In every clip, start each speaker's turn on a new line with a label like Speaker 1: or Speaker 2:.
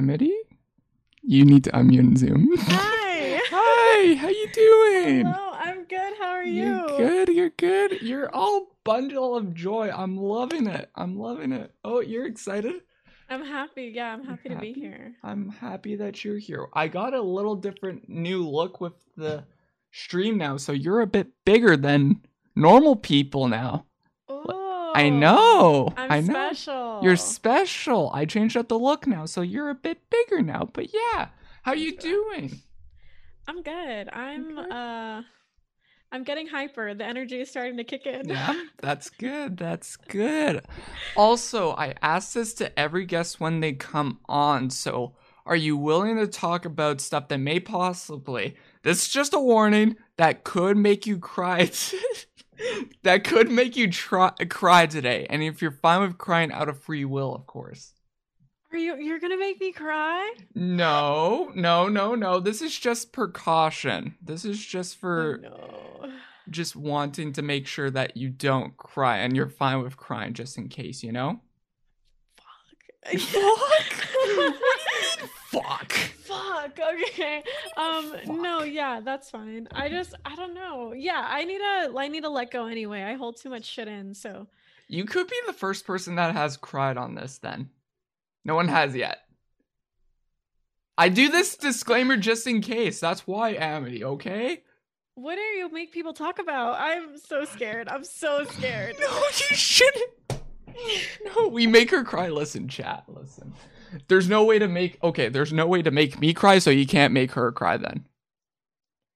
Speaker 1: Amity? You need to unmute Zoom.
Speaker 2: Hi.
Speaker 1: Hi, how you doing?
Speaker 2: Hello, I'm good. How are you?
Speaker 1: You're good, you're good. You're all bundle of joy. I'm loving it. I'm loving it. Oh, you're excited?
Speaker 2: I'm happy. Yeah, I'm happy to be here.
Speaker 1: I'm happy that you're here. I got a little different new look with the stream now, so you're a bit bigger than normal people now.
Speaker 2: Oh,
Speaker 1: I know.
Speaker 2: I'm
Speaker 1: I know.
Speaker 2: special.
Speaker 1: You're special. I changed up the look now, so you're a bit bigger now. But yeah, how are you doing?
Speaker 2: I'm good. I'm
Speaker 1: Okay.
Speaker 2: uh I'm getting hyper. The energy is starting to kick in.
Speaker 1: Yeah, that's good. That's good. Also, I ask this to every guest when they come on. So, are you willing to talk about stuff that may possibly, this is just a warning, that could make you cry? that could make you try, cry today. And if you're fine with crying out of free will, of course.
Speaker 2: Are you you're gonna make me cry?
Speaker 1: No, no, no, no. This is just precaution. This is just for
Speaker 2: no.
Speaker 1: just wanting to make sure that you don't cry and you're fine with crying just in case, you know? Fuck.
Speaker 2: Fuck. Fuck. Fuck, okay. Um. No. Yeah. That's fine. I just. I don't know. Yeah. I need to. I need to let go anyway. I hold too much shit in. So.
Speaker 1: You could be the first person that has cried on this then. No one has yet. I do this disclaimer just in case. That's why, Amity, okay?
Speaker 2: What do you make people talk about? I'm so scared. I'm so scared.
Speaker 1: No, you shouldn't. No, we make her cry. Listen, chat, listen. There's no way to make okay, there's no way to make me cry, so you can't make her cry then.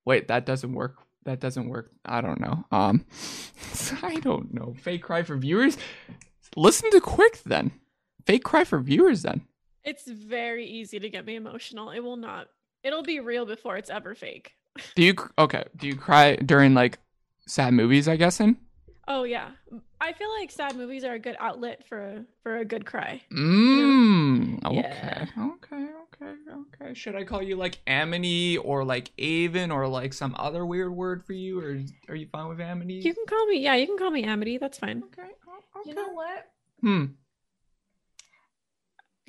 Speaker 1: Wait, that doesn't work. That doesn't work. I don't know. Um I don't know. Fake cry for viewers? Listen to quick then. Fake cry for viewers then.
Speaker 2: It's very easy to get me emotional. It will not. It'll be real before it's ever fake.
Speaker 1: Do you okay, do you cry during like sad movies, I guess in?
Speaker 2: Oh yeah. I feel like sad movies are a good outlet for a, for a good cry.
Speaker 1: Mmm. Okay.
Speaker 2: Yeah.
Speaker 1: Okay. Okay. Okay. Should I call you like Amity or like Avon or like some other weird word for you, or are you fine with Amity?
Speaker 2: You can call me. Yeah, you can call me Amity. That's fine.
Speaker 1: Okay. Okay.
Speaker 2: You know what?
Speaker 1: Hmm.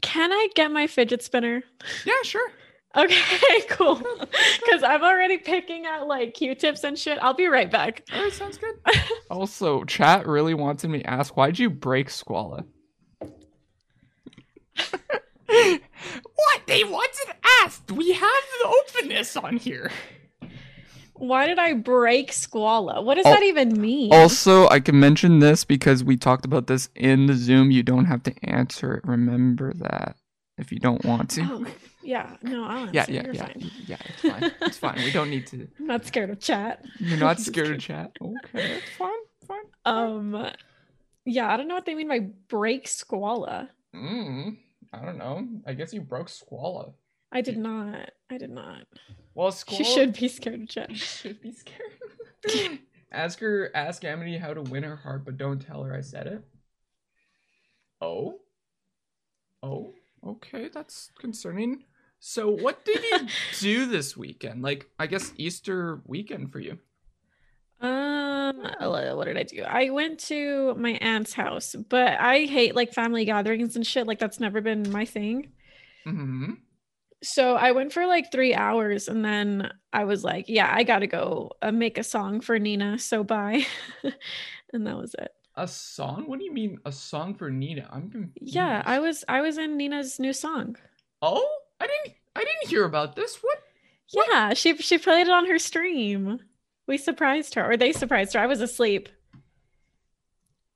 Speaker 2: Can I get my fidget spinner?
Speaker 1: Yeah. Sure.
Speaker 2: Okay, cool. Because I'm already picking out like Q-tips and shit. I'll be right back.
Speaker 1: All right. Sounds good. also, chat really wanted me to ask, why'd you break Squalla? what they wanted asked. We have the openness on here.
Speaker 2: Why did I break Squalla? What does
Speaker 1: Oh,
Speaker 2: that even mean?
Speaker 1: Also, I can mention this because we talked about this in the Zoom. You don't have to answer it. Remember that if you don't want to.
Speaker 2: Oh, yeah, no, I'll
Speaker 1: yeah, yeah,
Speaker 2: You're
Speaker 1: yeah,
Speaker 2: fine.
Speaker 1: yeah. It's fine. It's fine. We don't need to.
Speaker 2: I'm not scared of chat.
Speaker 1: You're not scared of chat. Okay, it's fine. Fine.
Speaker 2: Um, yeah, I don't know what they mean by break Squalla.
Speaker 1: Mm, I don't know. I guess you broke Squalla.
Speaker 2: I did not. I did not.
Speaker 1: Well, Squalla.
Speaker 2: She should be scared of chat.
Speaker 1: Should be scared. ask her. Ask Amity how to win her heart, but don't tell her I said it. Oh. Oh. Okay, that's concerning. So, what did you do this weekend? Like, I guess Easter weekend for you.
Speaker 2: Um, what did I do? I went to my aunt's house, but I hate like family gatherings and shit. Like that's never been my thing.
Speaker 1: Hmm.
Speaker 2: So I went for like three hours, and then I was like, "Yeah, I gotta go uh, make a song for Nina." So bye, and that was it.
Speaker 1: A song? What do you mean a song for Nina? I'm confused.
Speaker 2: Yeah, I was I was in Nina's new song.
Speaker 1: Oh, I didn't. I didn't hear about this. What? What?
Speaker 2: Yeah, she she played it on her stream. We surprised her, or they surprised her. I was asleep.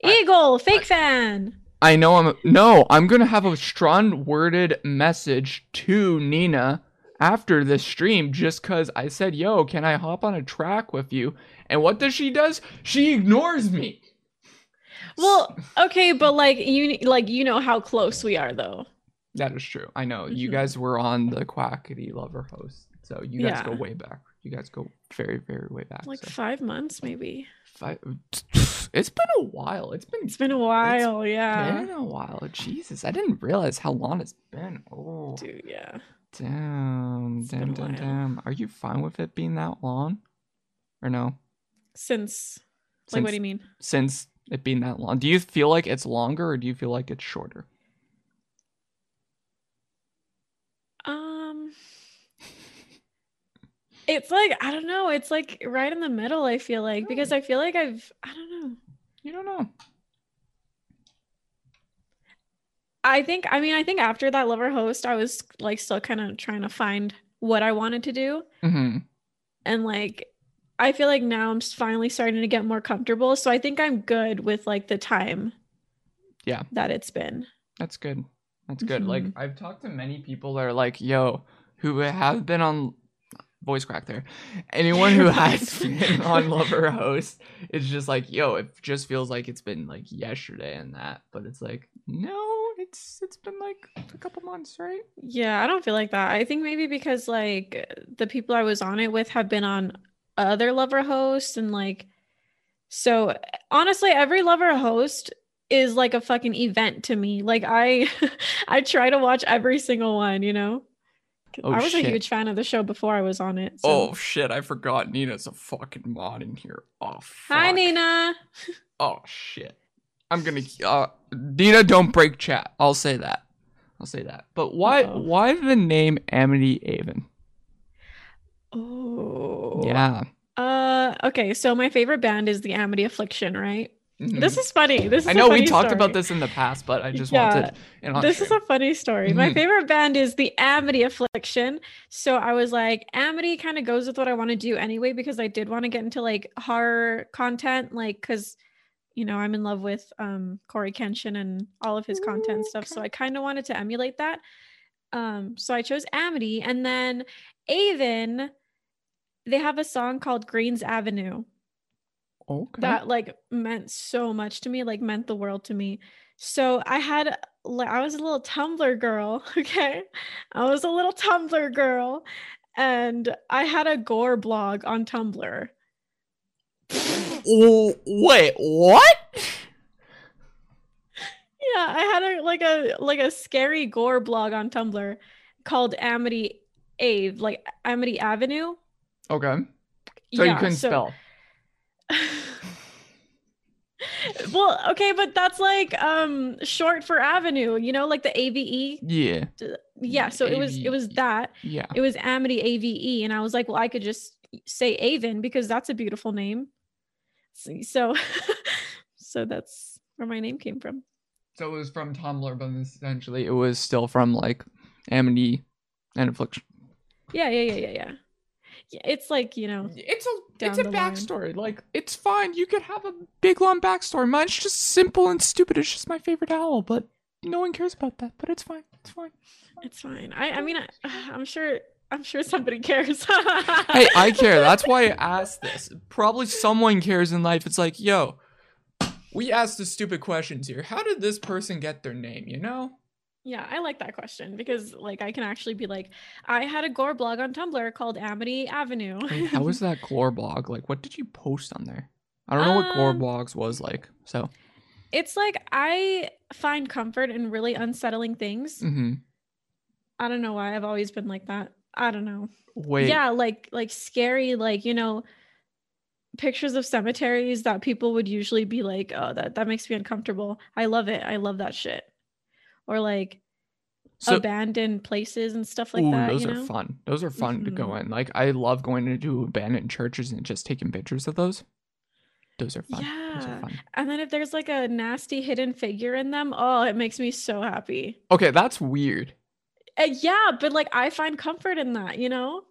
Speaker 1: I-
Speaker 2: Eagle, fake
Speaker 1: I-
Speaker 2: fan.
Speaker 1: I know I'm no, I'm gonna have a strong worded message to Nina after this stream just cause I said, yo, can I hop on a track with you? And what does she does? She ignores me.
Speaker 2: Well, okay, but like you like you know how close we are though.
Speaker 1: That is true. I know. You
Speaker 2: Mhm.
Speaker 1: guys were on the Quackity Love or Host. So you guys go way back. You guys go very, very way back.
Speaker 2: Like
Speaker 1: so.
Speaker 2: five months maybe.
Speaker 1: Five, it's been a while. It's been
Speaker 2: It's been a while, yeah.
Speaker 1: been a while. Jesus, I didn't realize how long it's been. Oh,
Speaker 2: Dude, yeah.
Speaker 1: damn,
Speaker 2: It's
Speaker 1: damn, damn, damn. Are you fine with it being that long, or no?
Speaker 2: Since like
Speaker 1: Since,
Speaker 2: what do you mean?
Speaker 1: Since it being that long, do you feel like it's longer, or do you feel like it's shorter?
Speaker 2: It's like I don't know. It's like right in the middle. I feel like because I feel like I've I don't know.
Speaker 1: You don't know.
Speaker 2: I think I mean I think after that love or host, I was like still kind of trying to find what I wanted to do,
Speaker 1: hmm
Speaker 2: and like I feel like now I'm finally starting to get more comfortable. So I think I'm good with like the time.
Speaker 1: Yeah.
Speaker 2: that it's been.
Speaker 1: That's good. That's good. Like
Speaker 2: Mhm.
Speaker 1: I've talked to many people that are like, "Yo," who have been on voice crack there. Anyone who has been on Love or Host, it's just like, "Yo," it just feels like it's been like yesterday and that, but it's like, no, it's it's been like a couple months, right?
Speaker 2: Yeah, I don't feel like that. I think maybe because like the people I was on it with have been on other love or hosts and like so honestly every love or host is like a fucking event to me. Like I I try to watch every single one, you know?
Speaker 1: Oh,
Speaker 2: I was
Speaker 1: shit.
Speaker 2: a huge fan of the show before I was on it. So.
Speaker 1: Oh shit! I forgot Nina's a fucking mod in here. Oh fuck.
Speaker 2: Hi Nina.
Speaker 1: Oh shit. I'm gonna uh Nina don't break chat. I'll say that. I'll say that. But why
Speaker 2: Uh-oh.
Speaker 1: why the name Amity Avon?
Speaker 2: Oh.
Speaker 1: Yeah.
Speaker 2: Uh okay, so my favorite band is the Amity Affliction, right?
Speaker 1: Mhm.
Speaker 2: This is funny. This is
Speaker 1: I know we talked
Speaker 2: story.
Speaker 1: about this in the past, but I just
Speaker 2: Yeah.
Speaker 1: wanted and
Speaker 2: this is a funny story. My
Speaker 1: Mhm.
Speaker 2: favorite band is the Amity Affliction. So I was like, Amity kind of goes with what I want to do anyway, because I did want to get into like horror content, like because you know I'm in love with um Cory Kenshin and all of his content and stuff. So I kind of wanted to emulate that. Um, so I chose Amity, and then Avon. They have a song called Greens Avenue
Speaker 1: okay.
Speaker 2: that like meant so much to me like meant the world to me so i had like i was a little tumblr girl okay i was a little tumblr girl and i had a gore blog on tumblr
Speaker 1: wait, what?
Speaker 2: yeah i had a like a like a scary gore blog on tumblr called amity ave like amity avenue
Speaker 1: Okay. So you couldn't
Speaker 2: so-
Speaker 1: spell.
Speaker 2: well okay but that's like um short for avenue you know like the ave
Speaker 1: Yeah.
Speaker 2: yeah so it was it was that
Speaker 1: Yeah.
Speaker 2: it was Amity AVE, and I was like, well, I could just say Avon because that's a beautiful name. So, so, so that's where my name came from.
Speaker 1: So it was from Tumblr, but essentially it was still from like Amity and Affliction.
Speaker 2: Yeah, yeah, yeah, yeah, yeah. Yeah, it's like you know,
Speaker 1: It's a it's a
Speaker 2: the line.
Speaker 1: backstory. Like it's fine. You could have a big long backstory. Mine's just simple and stupid. It's just my favorite owl, but no one cares about that. But it's fine. It's fine.
Speaker 2: it's fine. I, I mean, I, I'm sure, I'm sure somebody cares.
Speaker 1: Hey, I care. That's why I asked this. Probably someone cares in life. It's like, yo, we asked the stupid questions here. How did this person get their name? You know?
Speaker 2: Yeah, I like that question because like I can actually be like, I had a gore blog on Tumblr called Amity Avenue.
Speaker 1: Wait, how was that gore blog? Like, what did you post on there? I don't know what Glore
Speaker 2: Um,
Speaker 1: blogs was like. So,
Speaker 2: it's like I find comfort in really unsettling things.
Speaker 1: hmm
Speaker 2: I don't know why I've always been like that. I don't know.
Speaker 1: wait.
Speaker 2: Yeah, like like scary, like you know, pictures of cemeteries that people would usually be like, oh, that that makes me uncomfortable. I love it. I love that shit. Or like
Speaker 1: So,
Speaker 2: abandoned places and stuff like
Speaker 1: ooh,
Speaker 2: that.
Speaker 1: those
Speaker 2: you
Speaker 1: are
Speaker 2: know?
Speaker 1: fun. Those are fun to go
Speaker 2: Mhm.
Speaker 1: in. Like, I love going into abandoned churches and just taking pictures of those. Those are fun. Those are
Speaker 2: Yeah.
Speaker 1: fun.
Speaker 2: And then if there's like a nasty hidden figure in them, oh, it makes me so happy.
Speaker 1: Okay, that's weird.
Speaker 2: Uh, yeah, but like I find comfort in that, you know?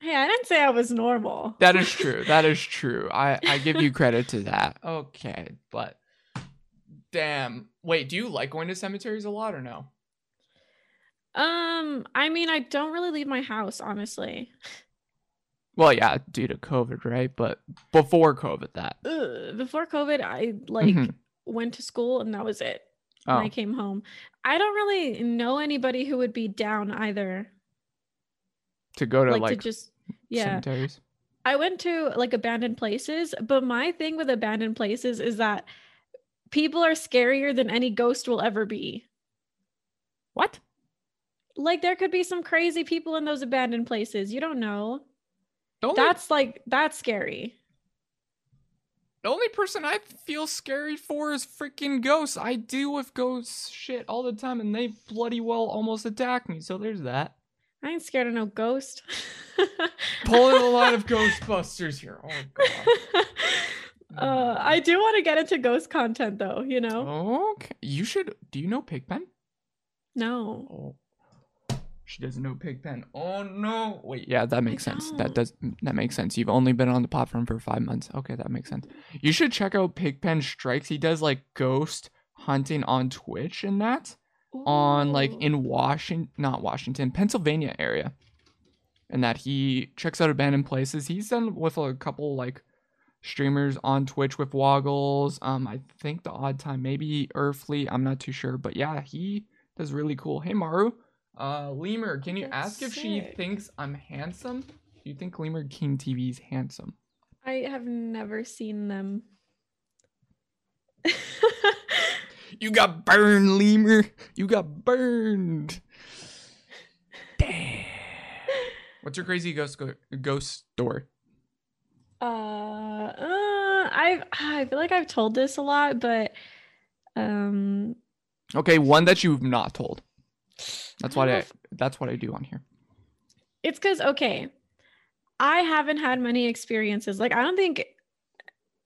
Speaker 2: Hey, I didn't say I was normal.
Speaker 1: That is true. that is true. I I give you credit to that. Okay, but damn. Wait, do you like going to cemeteries a lot or no?
Speaker 2: Um, I mean, I don't really leave my house, honestly.
Speaker 1: Well, yeah, due to COVID, right? But before COVID, that.
Speaker 2: Ugh, before COVID, I like
Speaker 1: Mhm.
Speaker 2: went to school and that was it. And
Speaker 1: Oh,
Speaker 2: I came home. I don't really know anybody who would be down either.
Speaker 1: to go to
Speaker 2: Like,
Speaker 1: like,
Speaker 2: to just yeah.
Speaker 1: cemeteries.
Speaker 2: I went to like abandoned places, but my thing with abandoned places is that people are scarier than any ghost will ever be.
Speaker 1: What?
Speaker 2: Like there could be some crazy people in those abandoned places. You don't know.
Speaker 1: The only,
Speaker 2: That's like that's scary.
Speaker 1: the only person I feel scary for is freaking ghosts. I deal with ghosts shit all the time, and they bloody well almost attack me. So there's that.
Speaker 2: I ain't scared of no ghost.
Speaker 1: Pulling a lot of Ghostbusters here. Oh god.
Speaker 2: uh, I do want to get into ghost content though, you know?
Speaker 1: Okay. You should do you know Pigpen?
Speaker 2: No.
Speaker 1: Oh. She doesn't know Pigpen. Oh no. Wait, yeah, that makes sense. That
Speaker 2: don't.
Speaker 1: does that makes sense. You've only been on the platform for five months. Okay, that makes sense. You should check out Pigpen Strikes. He does like ghost hunting on Twitch and that. on like in Washington, not Washington, Pennsylvania area, and that he checks out abandoned places. He's done with a couple like streamers on Twitch with Woggles. Um, I think the odd time maybe Earthly. I'm not too sure, but yeah, he does really cool. Hey Maru, uh, Lemur, can you
Speaker 2: That's
Speaker 1: ask if she thinks I'm handsome? Do you think Lemur King TV is handsome?
Speaker 2: I have never seen them.
Speaker 1: You got burned, Lemur. You got burned. Damn. What's your crazy ghost go- ghost story?
Speaker 2: Uh, uh I I feel like I've told this a lot, but um
Speaker 1: Okay, one that you've not told. That's what I. That's what I do on here.
Speaker 2: it's because okay i haven't had many experiences like i don't think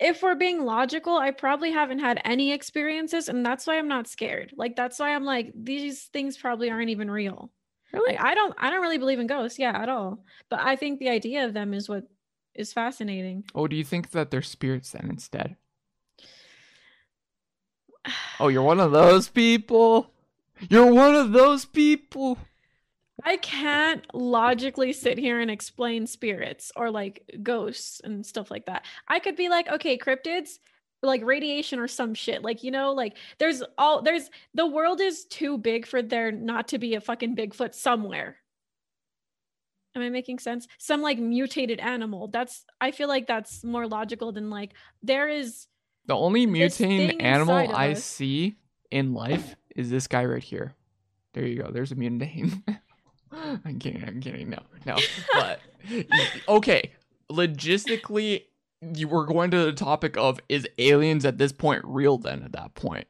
Speaker 2: if we're being logical i probably haven't had any experiences and that's why i'm not scared like that's why i'm like these things probably aren't even real
Speaker 1: Really?
Speaker 2: like i don't i don't really believe in ghosts yeah at all but i think the idea of them is what is fascinating
Speaker 1: Oh, do you think that they're spirits then instead? Oh, you're one of those people. You're one of those people.
Speaker 2: I can't logically sit here and explain spirits or like ghosts and stuff like that. I could be like, okay, cryptids, like radiation or some shit. Like, you know, like there's all there's the world is too big for there not to be a fucking Bigfoot somewhere. Am I making sense? Some like mutated animal. That's I feel like that's more logical than like there is
Speaker 1: The only mutating animal I
Speaker 2: us.
Speaker 1: see in life is this guy right here. There you go. There's a mutant. I'm kidding. I'm kidding. No, no. But okay, logistically, you were going to the topic of is aliens at this point real? Then at that point,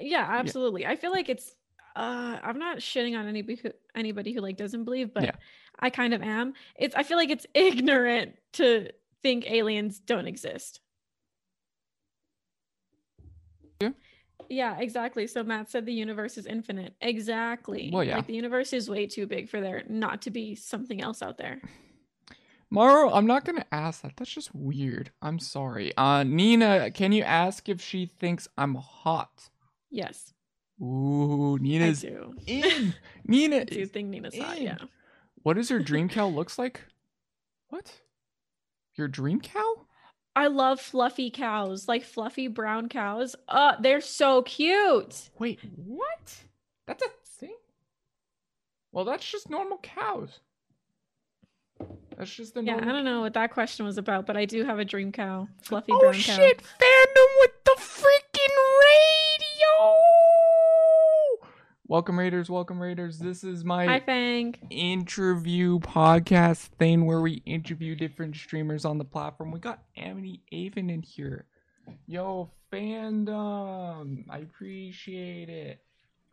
Speaker 2: yeah absolutely i feel like it's uh i'm not shitting on anybody who anybody who like doesn't believe but
Speaker 1: Yeah.
Speaker 2: i kind of am it's i feel like it's ignorant to think aliens don't exist
Speaker 1: Yeah.
Speaker 2: yeah exactly so matt said the universe is infinite exactly
Speaker 1: Well, yeah.
Speaker 2: like the universe is way too big for there not to be something else out there
Speaker 1: Maro, I'm not gonna ask that. That's just weird. I'm sorry. Uh, Nina, can you ask if she thinks I'm hot?
Speaker 2: yes
Speaker 1: Ooh, Nina's
Speaker 2: i do
Speaker 1: in. Nina,
Speaker 2: I do think nina's hot
Speaker 1: in.
Speaker 2: yeah
Speaker 1: what does her dream cow looks like? What? Your dream cow?
Speaker 2: i love fluffy cows like fluffy brown cows uh they're so cute
Speaker 1: Wait, what? That's a thing? Well, that's just normal cows. That's just the normal.
Speaker 2: Yeah, I don't know what that question was about, but I do have a dream cow, fluffy
Speaker 1: oh
Speaker 2: brown cow.
Speaker 1: Oh shit! Fandom with the freaking radio. Welcome Raiders, welcome Raiders. This is my
Speaker 2: Hi, Fang.
Speaker 1: interview podcast thing where we interview different streamers on the platform. We got Amity Avon in here. Yo, fandom. I appreciate it.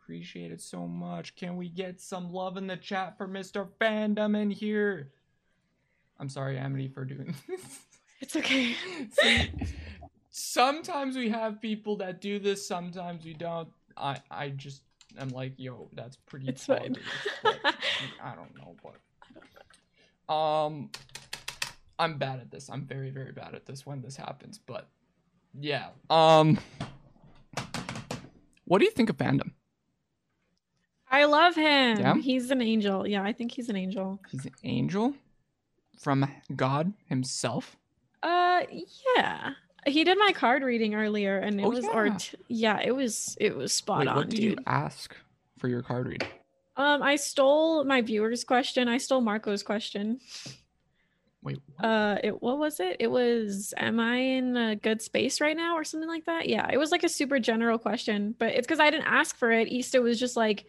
Speaker 1: Appreciate it so much. Can we get some love in the chat for Mr. Fandom in here? I'm sorry, Amity, for doing this.
Speaker 2: It's okay.
Speaker 1: See, sometimes we have people that do this, sometimes we don't. I I just am like, yo, that's pretty
Speaker 2: It's fine.
Speaker 1: but I don't know, but um I'm bad at this. I'm very, very bad at this when this happens, but yeah. Um what do you think of fandom?
Speaker 2: I love him.
Speaker 1: Yeah?
Speaker 2: He's an angel. Yeah, I think he's an angel.
Speaker 1: He's an angel from God himself.
Speaker 2: Uh, yeah. He did my card reading earlier, and it
Speaker 1: Oh,
Speaker 2: was or
Speaker 1: yeah.
Speaker 2: yeah, it was it was spot
Speaker 1: Wait,
Speaker 2: on,
Speaker 1: what did
Speaker 2: dude.
Speaker 1: you ask for your card read?
Speaker 2: Um, I stole my viewer's question. I stole Marco's question.
Speaker 1: Wait, what?
Speaker 2: Uh, it what was it? It was, "Am I in a good space right now?" or something like that. Yeah, it was like a super general question, but it's because I didn't ask for it. Easter was just like,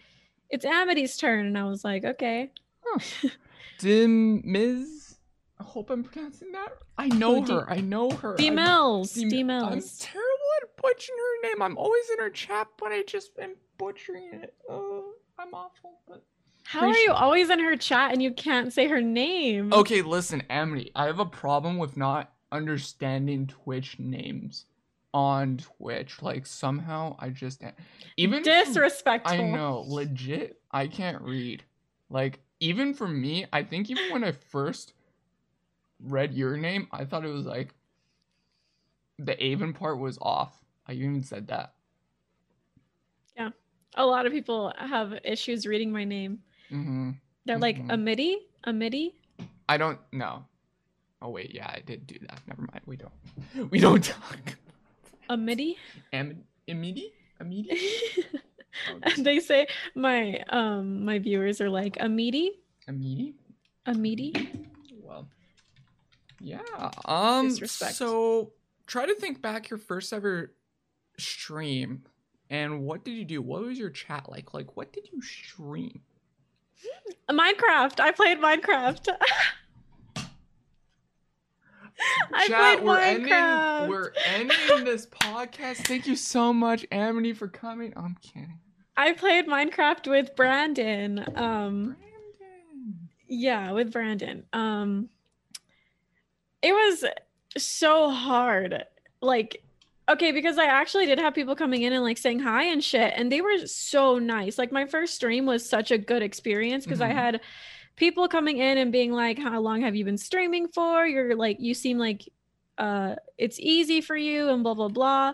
Speaker 2: "It's Amity's turn," and I was like, "Okay."
Speaker 1: Dim Ms. I hope I'm pronouncing that. I know
Speaker 2: Who,
Speaker 1: her. I know her.
Speaker 2: D
Speaker 1: I'm-
Speaker 2: Mills,
Speaker 1: Dim-
Speaker 2: D
Speaker 1: I'm terrible at butchering her name. I'm always in her chat, but I just am butchering it. Oh, I'm awful. But
Speaker 2: How are you always in her chat and you can't say her name?
Speaker 1: Okay, listen, Amity, I have a problem with not understanding Twitch names on Twitch. Like somehow I just even
Speaker 2: disrespectful.
Speaker 1: I know, legit. I can't read. Like even for me, I think even when I first read your name, I thought it was like the Avon part was off. I even said that.
Speaker 2: Yeah, a lot of people have issues reading my name.
Speaker 1: Mm-hmm.
Speaker 2: They're
Speaker 1: mm-hmm.
Speaker 2: like a midi, a midi.
Speaker 1: I don't know. Oh wait, yeah, I did do that. Never mind. We don't. We don't talk.
Speaker 2: A midi.
Speaker 1: Am a midi? A midi?
Speaker 2: And they say my um my viewers are like a midi.
Speaker 1: A midi.
Speaker 2: A midi.
Speaker 1: Yeah. Um. Disrespect. So try to think back your first ever stream, and what did you do? What was your chat like? Like, what did you stream?
Speaker 2: Minecraft. I played Minecraft. I
Speaker 1: Chat,
Speaker 2: played
Speaker 1: we're
Speaker 2: Minecraft.
Speaker 1: ending, we're ending this podcast. Thank you so much, Amity, for coming. I'm kidding.
Speaker 2: I played Minecraft with Brandon. Um,
Speaker 1: Brandon.
Speaker 2: yeah, with Brandon. Um, it was so hard. Like, okay, because I actually did have people coming in and like saying hi and shit, and they were so nice. Like, my first stream was such a good experience because
Speaker 1: Mhm.
Speaker 2: I had people coming in and being like, "How long have you been streaming for?" You're like, you seem like uh it's easy for you and blah blah blah.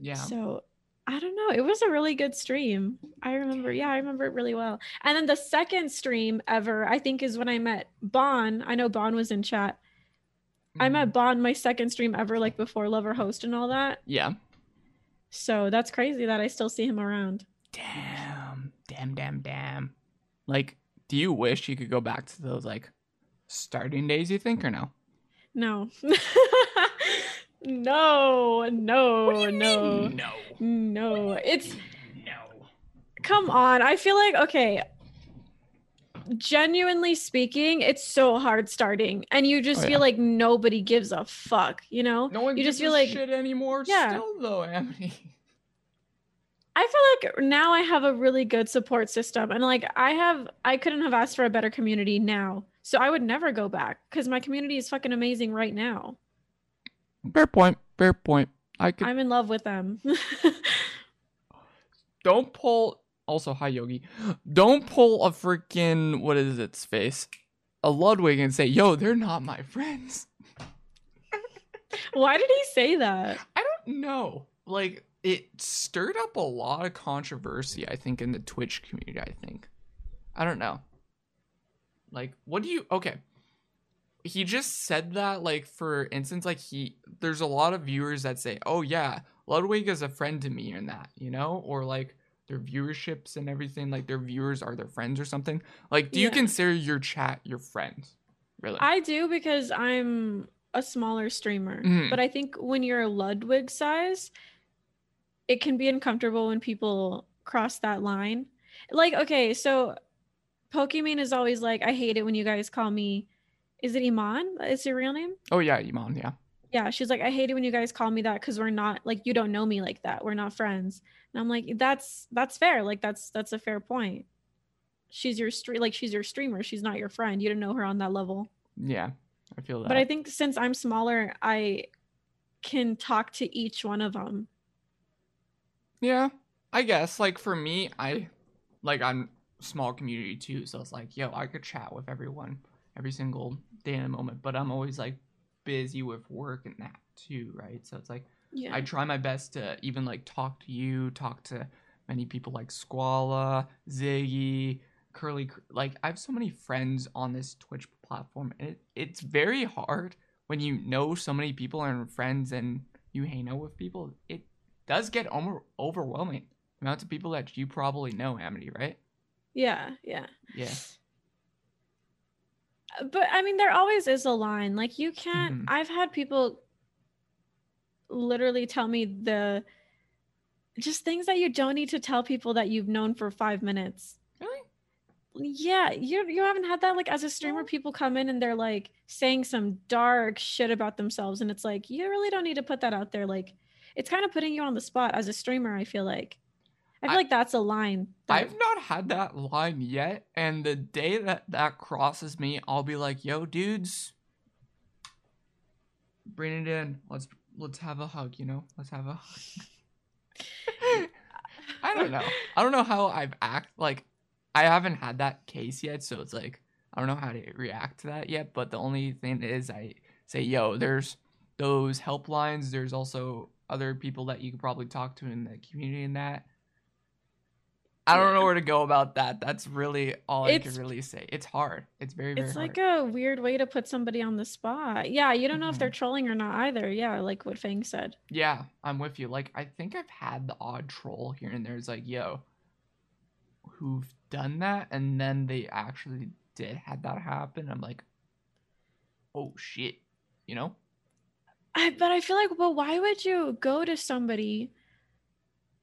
Speaker 1: Yeah.
Speaker 2: So I don't know. It was a really good stream. I remember, yeah, I remember it really well. And then the second stream ever, I think, is when I met Bon. I know Bon was in chat. I
Speaker 1: Mhm.
Speaker 2: met Bond, my second stream ever, like before Love or Host and all that.
Speaker 1: Yeah.
Speaker 2: So that's crazy that I still see him around.
Speaker 1: Damn. Damn. Damn. Damn. Like, do you wish you could go back to those like starting days? You think or no?
Speaker 2: No. no, no,
Speaker 1: What do you
Speaker 2: no,
Speaker 1: no.
Speaker 2: no. It's
Speaker 1: no.
Speaker 2: come on. I feel like okay. Genuinely speaking, it's so hard starting, and you just
Speaker 1: Oh,
Speaker 2: feel
Speaker 1: yeah.
Speaker 2: like nobody gives a fuck. You know,
Speaker 1: No one
Speaker 2: you
Speaker 1: gives
Speaker 2: just feel
Speaker 1: a
Speaker 2: like
Speaker 1: shit anymore.
Speaker 2: Yeah.
Speaker 1: Still though, Amity.
Speaker 2: I feel like now I have a really good support system, and like I have, I couldn't have asked for a better community now. So I would never go back because my community is fucking amazing right now.
Speaker 1: Fair point. Fair point. I could
Speaker 2: I'm in love with them.
Speaker 1: don't pull. Also, hi Yogi. Don't pull a freaking what is its face, a Ludwig, and say, "Yo, they're not my friends."
Speaker 2: Why did he say that?
Speaker 1: I don't know. Like it stirred up a lot of controversy. I think in the Twitch community. I think. I don't know. Like, what do you? Okay. He just said that, like, for instance, like he, there's a lot of viewers that say, "Oh yeah, Ludwig is a friend to me," in that, you know, or like their viewerships and everything, like their viewers are their friends or something. Like, do you consider your chat your friends? Really?
Speaker 2: I do because I'm a smaller streamer.
Speaker 1: Mhm.
Speaker 2: But I think when you're a Ludwig size, it can be uncomfortable when people cross that line. Like, okay, so Pokimane is always like, I hate it when you guys call me. Is it Imane? Is your real name?
Speaker 1: oh yeah, Imane. Yeah.
Speaker 2: Yeah, she's like, I hate it when you guys call me that because we're not like you don't know me like that. We're not friends. And I'm like, that's that's fair. Like that's that's a fair point. She's your stream like she's your streamer. She's not your friend. You don't know her on that level.
Speaker 1: Yeah. I feel that.
Speaker 2: But I think since I'm smaller, I can talk to each one of them.
Speaker 1: Yeah, I guess. Like for me, I like I'm small community too, so it's like, yo, I could chat with everyone every single day in a moment, but I'm always like busy with work and that too, right? So it's like
Speaker 2: Yeah.
Speaker 1: I try my best to even like talk to you, talk to many people like Squala, Ziggy, Curly. Like I have so many friends on this Twitch platform, and it, it's very hard when you know so many people and friends and you hang out with people. It does get over- overwhelming. The amount of people that you probably know, Amity, right?
Speaker 2: yeah, yeah.
Speaker 1: Yeah.
Speaker 2: But I mean, there always is a line. Like you can't.
Speaker 1: Mhm.
Speaker 2: I've had people literally tell me the just things that you don't need to tell people that you've known for five minutes.
Speaker 1: Really?
Speaker 2: Yeah, you you haven't had that like as a streamer, people come in and they're like saying some dark shit about themselves, and it's like you really don't need to put that out there. Like, it's kind of putting you on the spot as a streamer. I feel like, I feel
Speaker 1: I-
Speaker 2: like that's a line. that-
Speaker 1: I've not had that line yet, and the day that that crosses me, I'll be like, "Yo, dudes, bring it in. Let's let's have a hug. You know, let's have a." hug." I don't know. I don't know how I've act like. I haven't had that case yet, so it's like I don't know how to react to that yet. But the only thing is, I say, "Yo, there's those helplines. There's also other people that you could probably talk to in the community and that." I don't know where to go about that. That's really all I can really say. It's hard. It's very very
Speaker 2: it's like a weird way to put somebody on the spot. Yeah, you don't know if
Speaker 1: Mhm.
Speaker 2: they're trolling or not either. Yeah, like what Fang said.
Speaker 1: yeah, I'm with you. Like I think I've had the odd troll here and there. It's like, yo, who've done that, and then they actually did had that happen. I'm like, oh shit, you know?
Speaker 2: I, but I feel like, well, why would you go to somebody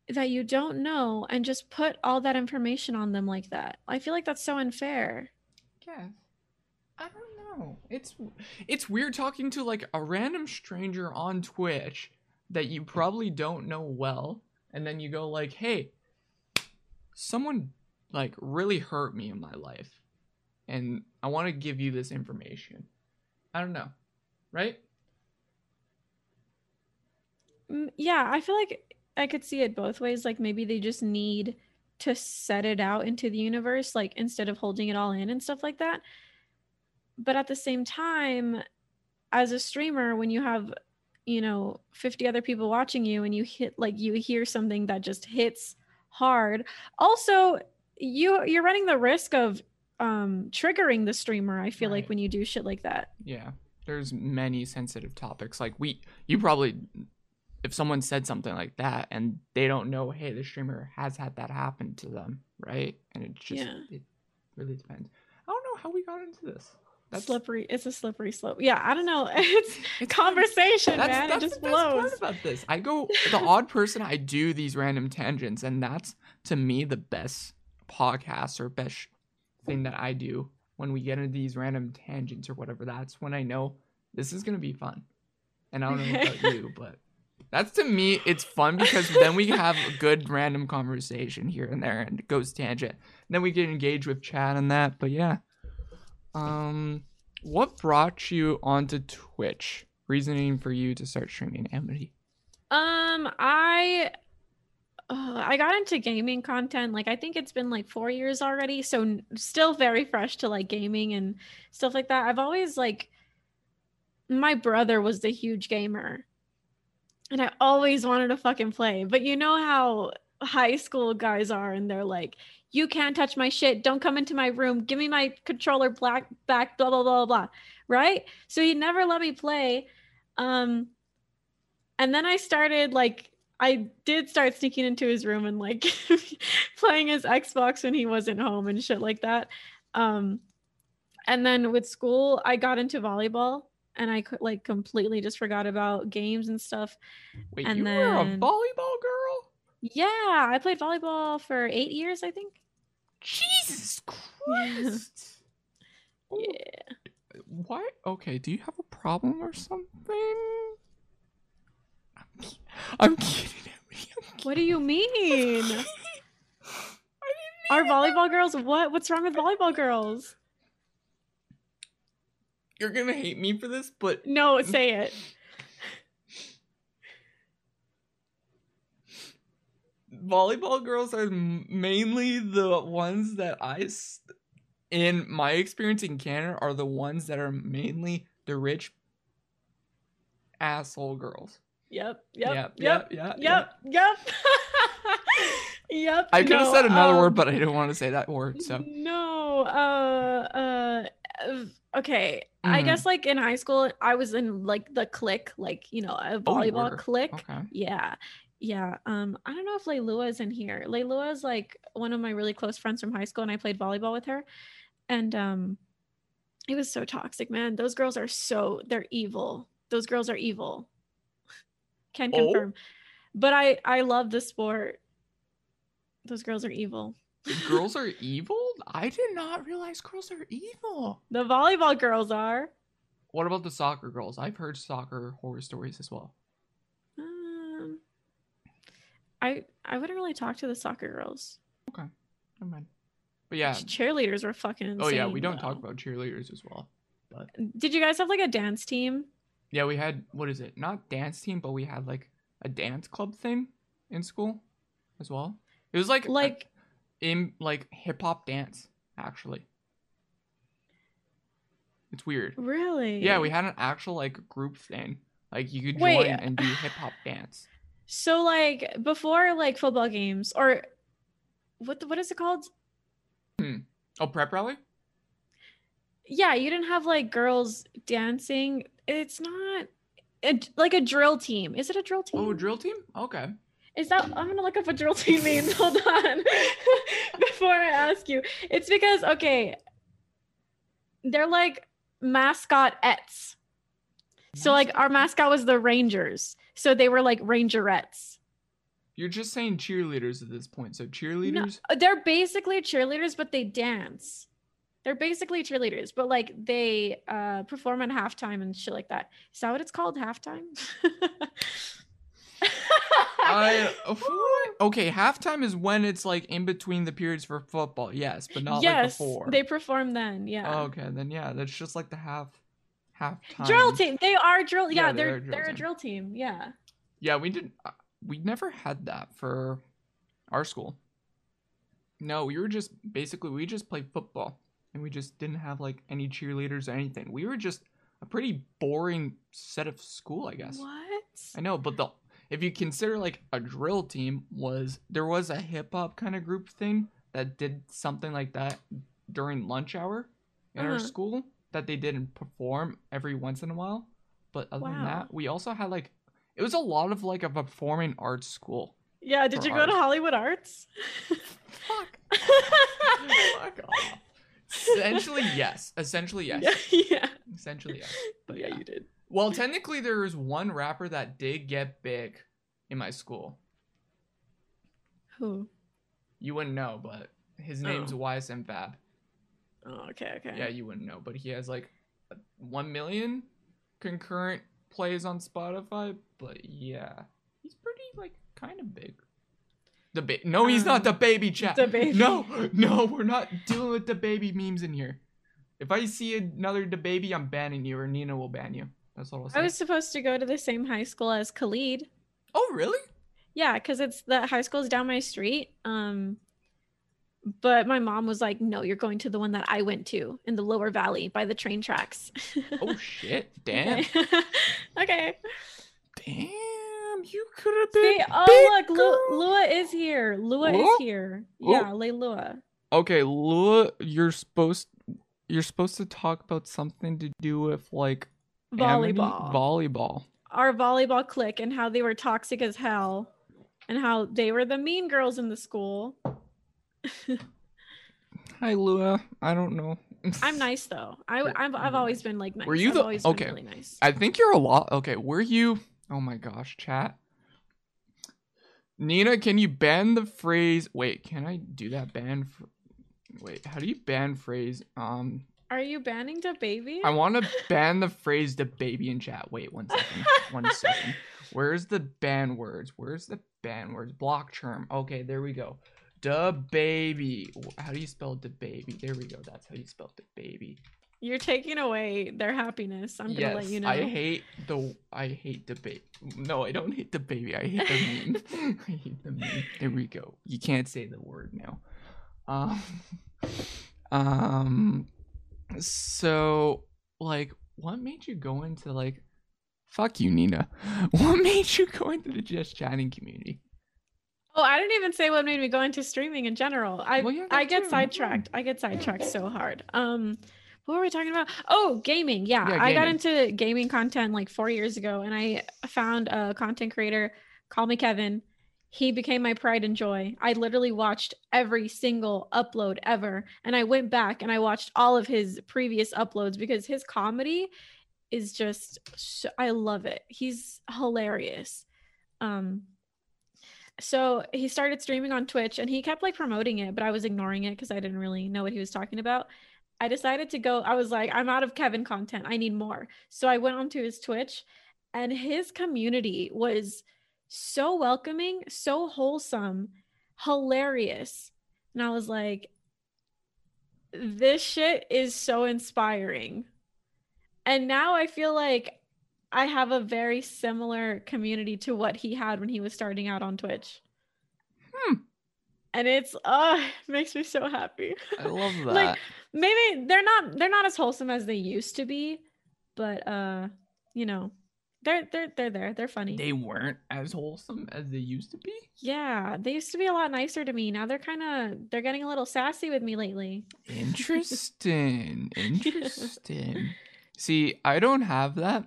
Speaker 2: that you don't know and just put all that information on them like that? I feel like that's so unfair.
Speaker 1: Yeah. I don't know. It's it's weird talking to like a random stranger on Twitch that you probably don't know well, and then you go like, "Hey, someone like really hurt me in my life, and I want to give you this information." I don't know, right?
Speaker 2: Mm, Yeah, I feel like I could see it both ways. Like maybe they just need to set it out into the universe, like instead of holding it all in and stuff like that. But at the same time, as a streamer, when you have, you know, 50 other people watching you and you hit like you hear something that just hits hard, also you you're running the risk of um triggering the streamer, I feel like when you do shit like that.
Speaker 1: Yeah. There's many sensitive topics. Like we, you probably, if someone said something like that and they don't know, hey, the streamer has had that happen to them, right? And it just,
Speaker 2: Yeah.
Speaker 1: it really depends. I don't know how we got into this.
Speaker 2: slippery it's a slippery slope. Yeah, I don't know. It's
Speaker 1: It's
Speaker 2: conversation,
Speaker 1: That's,
Speaker 2: man.
Speaker 1: that's
Speaker 2: it just
Speaker 1: the best
Speaker 2: flows.
Speaker 1: part about this. I go the odd person. I do these random tangents, and that's to me the best podcast or best thing that I do when we get into these random tangents or whatever. That's when I know this is gonna be fun. And I don't know about you, but that's to me it's fun because then we have a good random conversation here and there, and it goes tangent. then we can engage with chat and that. But yeah, um, what brought you onto Twitch? Reasoning for you to start streaming Amity.
Speaker 2: Um, I uh, I got into gaming content like I think it's been like 4 years already, so still very fresh to like gaming and stuff like that. I've always like my brother was the huge gamer. And I always wanted to fucking play. But you know how high school guys are and they're like, "You can't touch my shit. Don't come into my room. Give me my controller black back blah blah blah blah." Right? So he never let me play. Um and then I started like I did start sneaking into his room and like playing his Xbox when he wasn't home and shit like that. Um and then with school I got into volleyball and I could like completely just forgot about games and stuff.
Speaker 1: Wait,
Speaker 2: And
Speaker 1: you were a volleyball girl?
Speaker 2: Yeah, I played volleyball for 8 years, I think.
Speaker 1: Jesus Christ! Oh,
Speaker 2: Yeah.
Speaker 1: Why? Okay, do you have a problem or something? I'm, I'm kidding. I'm
Speaker 2: What do you mean?
Speaker 1: kidding. I
Speaker 2: Are
Speaker 1: didn't mean it.
Speaker 2: volleyball girls what? What's wrong with volleyball girls?
Speaker 1: You're gonna hate me for this, but
Speaker 2: No, say it.
Speaker 1: volleyball girls are mainly the ones that I, in my experience in Canada, are the ones that are mainly the rich asshole girls.
Speaker 2: Yep. Yep.
Speaker 1: Yep,
Speaker 2: Yep.
Speaker 1: yep,
Speaker 2: Yep. Yep. Yep.
Speaker 1: I could have
Speaker 2: No,
Speaker 1: said another
Speaker 2: um,
Speaker 1: word, but I didn't want to say that word. So
Speaker 2: No. Uh. Uh. Okay. I
Speaker 1: Mhm.
Speaker 2: guess like in high school, I was in like the click, like you know, a
Speaker 1: Oh,
Speaker 2: volleyball
Speaker 1: were.
Speaker 2: clique.
Speaker 1: okay.
Speaker 2: Yeah. Yeah. Um, I don't know if Leilua is in here. Leilua is like one of my really close friends from high school, and I played volleyball with her. And um it was so toxic, man. Those girls are so they're evil. Those girls are evil. Can
Speaker 1: Oh?
Speaker 2: confirm. But I I love the sport. Those girls are evil.
Speaker 1: Girls are evil? I did not realize girls are evil.
Speaker 2: The volleyball girls are.
Speaker 1: What about the soccer girls? I've heard soccer horror stories as well.
Speaker 2: Um, I I wouldn't really talk to the soccer girls.
Speaker 1: Okay, never mind. But yeah.
Speaker 2: Cheerleaders were fucking insane.
Speaker 1: Oh yeah, we don't talk about cheerleaders as well. But
Speaker 2: Did you guys have like a dance team?
Speaker 1: yeah, we had what is it? Not dance team, but we had like a dance club thing in school as well. It was like
Speaker 2: Like
Speaker 1: in like hip hop dance actually. It's weird.
Speaker 2: really?
Speaker 1: Yeah, we had an actual like group thing. Like you could
Speaker 2: Wait.
Speaker 1: join and do hip hop dance.
Speaker 2: So like before like football games or what the, what is it called? Hmm.
Speaker 1: Oh, prep rally?
Speaker 2: Yeah, you didn't have like girls dancing. It's not a, like a drill team. Is it a drill oh, team?
Speaker 1: Oh, drill team? Okay.
Speaker 2: Is that I'm gonna look up what drill team means. Hold on. Before I ask you. It's because okay. They're like mascotettes. So like our mascot was the Rangers. So they were like Rangerettes.
Speaker 1: You're just saying cheerleaders at this point. So cheerleaders?
Speaker 2: No, they're basically cheerleaders, but they dance. They're basically cheerleaders, but like they uh perform at halftime and shit like that. Is that what it's called? Halftime?
Speaker 1: I okay. Halftime is when it's like in between the periods for football. Yes, but not like before.
Speaker 2: they perform then. Yeah.
Speaker 1: Oh, okay, then yeah, that's just like the half halftime.
Speaker 2: Drill team. They are drill.
Speaker 1: Yeah,
Speaker 2: Yeah,
Speaker 1: they
Speaker 2: they're
Speaker 1: are drill
Speaker 2: they're a drill team. Yeah.
Speaker 1: Yeah, we didn't. uh, We never had that for our school. No, we were just basically we just played football, and we just didn't have like any cheerleaders or anything. We were just a pretty boring set of school, I guess.
Speaker 2: What?
Speaker 1: I know, but the if you consider like a drill team was there was a hip hop kind of group thing that did something like that during lunch hour in our
Speaker 2: Uh-huh.
Speaker 1: school that they didn't perform every once in a while. But other than that, we also had like it was a lot of like a performing arts school.
Speaker 2: Yeah. Did you go to. Hollywood Arts?
Speaker 1: Fuck. Fuck off. Essentially, yes. Essentially, yes.
Speaker 2: Yeah. Yeah.
Speaker 1: Essentially, yes. But
Speaker 2: yeah,
Speaker 1: yeah.
Speaker 2: you did.
Speaker 1: Well, technically, there is one rapper that did get big in my school.
Speaker 2: Who?
Speaker 1: You wouldn't know, but his name's
Speaker 2: Oh.
Speaker 1: YSM Fab.
Speaker 2: Oh, okay. Okay.
Speaker 1: Yeah, you wouldn't know, but he has like one million concurrent plays on Spotify. But yeah, he's pretty like kind of big. The ba- no, he's not the
Speaker 2: Um,
Speaker 1: baby chat.
Speaker 2: the baby.
Speaker 1: No, no, we're not dealing with the baby memes in here. If I see another the baby, I'm banning you, or Nina will ban you. That's all.
Speaker 2: I was supposed to go to the same high school as Khalid.
Speaker 1: Oh, really?
Speaker 2: Yeah, because it's the high school's down my street. Um, but my mom was like, "No, you're going to the one that I went to in the lower valley by the train tracks."
Speaker 1: Oh shit! Damn,
Speaker 2: Okay. okay.
Speaker 1: damn, you could have been.
Speaker 2: See, oh look. Lu- Lua is here. Lua
Speaker 1: Lua?
Speaker 2: is here.
Speaker 1: Oh.
Speaker 2: Yeah, Lay Lua.
Speaker 1: Okay, Lua, you're supposed you're supposed to talk about something to do with like
Speaker 2: Volleyball.
Speaker 1: volleyball.
Speaker 2: Our volleyball clique and how they were toxic as hell, and how they were the mean girls in the school.
Speaker 1: Hi, Lua. I don't know.
Speaker 2: I'm nice though. I, I've, I've always been like nice.
Speaker 1: Were you
Speaker 2: I've
Speaker 1: the-
Speaker 2: always
Speaker 1: okay.
Speaker 2: really nice.
Speaker 1: I think you're a lot. Okay, were you? Oh my gosh, chat. Nina, can you ban the phrase? Wait, can I do that? Ban. Fr- Wait, how do you ban phrase? Um,
Speaker 2: Are you banning the baby?
Speaker 1: I want to ban the phrase "the baby" in chat. Wait, one second. one second. Where's the ban words? Where's the ban words? Block term. Okay, there we go. The baby. How do you spell the baby? There we go. That's how you spell the baby.
Speaker 2: You're taking away their happiness. I'm gonna
Speaker 1: yes,
Speaker 2: let you know.
Speaker 1: I hate the. I hate the baby. No, I don't hate the baby. I hate the meme. I hate the meme. There we go. You can't say the word now. Um. Um. So, like, what made you go into like? Fuck you, Nina. What made you go into the just chatting community?
Speaker 2: Oh, I didn't even say what made me go into streaming in general. I
Speaker 1: Well, yeah,
Speaker 2: I get
Speaker 1: too,
Speaker 2: sidetracked. I get sidetracked so hard. Um, what were we talking about? Oh, gaming. Yeah,
Speaker 1: Yeah,
Speaker 2: I got into gaming content like four years ago, and I found a content creator. CallMeKevin. He became my pride and joy. I literally watched every single upload ever, and I went back and I watched all of his previous uploads because his comedy is just, I love it. He's hilarious. Um so he started streaming on Twitch and he kept like promoting it, but I was ignoring it because I didn't really know what he was talking about. I decided to go, I was like, I'm out of Kevin content. I need more. So I went onto his Twitch and his community was so welcoming, so wholesome, hilarious. And I was like, this shit is so inspiring. And now I feel like I have a very similar community to what he had when he was starting out on Twitch.
Speaker 1: Hmm.
Speaker 2: And it's uh makes me so happy.
Speaker 1: I love that.
Speaker 2: like maybe they're not they're not as wholesome as they used to be, but uh you know, they're they're they're there. They're funny.
Speaker 1: they weren't as wholesome as they used to be.
Speaker 2: yeah, they used to be a lot nicer to me. Now they're kind of they're getting a little sassy with me lately.
Speaker 1: Interesting. Interesting. See, I don't have that.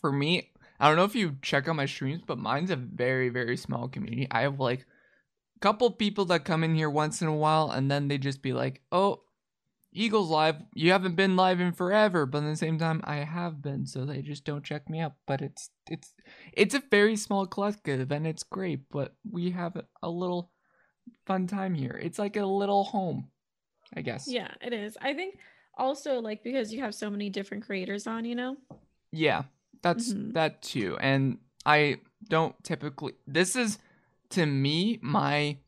Speaker 1: For me, I don't know if you check out my streams, but mine's a very, very small community. I have like a couple people that come in here once in a while and then they just be like, oh, Eagles live. You haven't been live in forever, but at the same time I have been, so they just don't check me out. But it's it's it's a very small collective and it's great, but we have a little fun time here. It's like a little home, I guess.
Speaker 2: Yeah, it is. I think also like because you have so many different creators on, you know.
Speaker 1: Yeah, that's
Speaker 2: Mhm.
Speaker 1: that too. And I don't typically this is to me my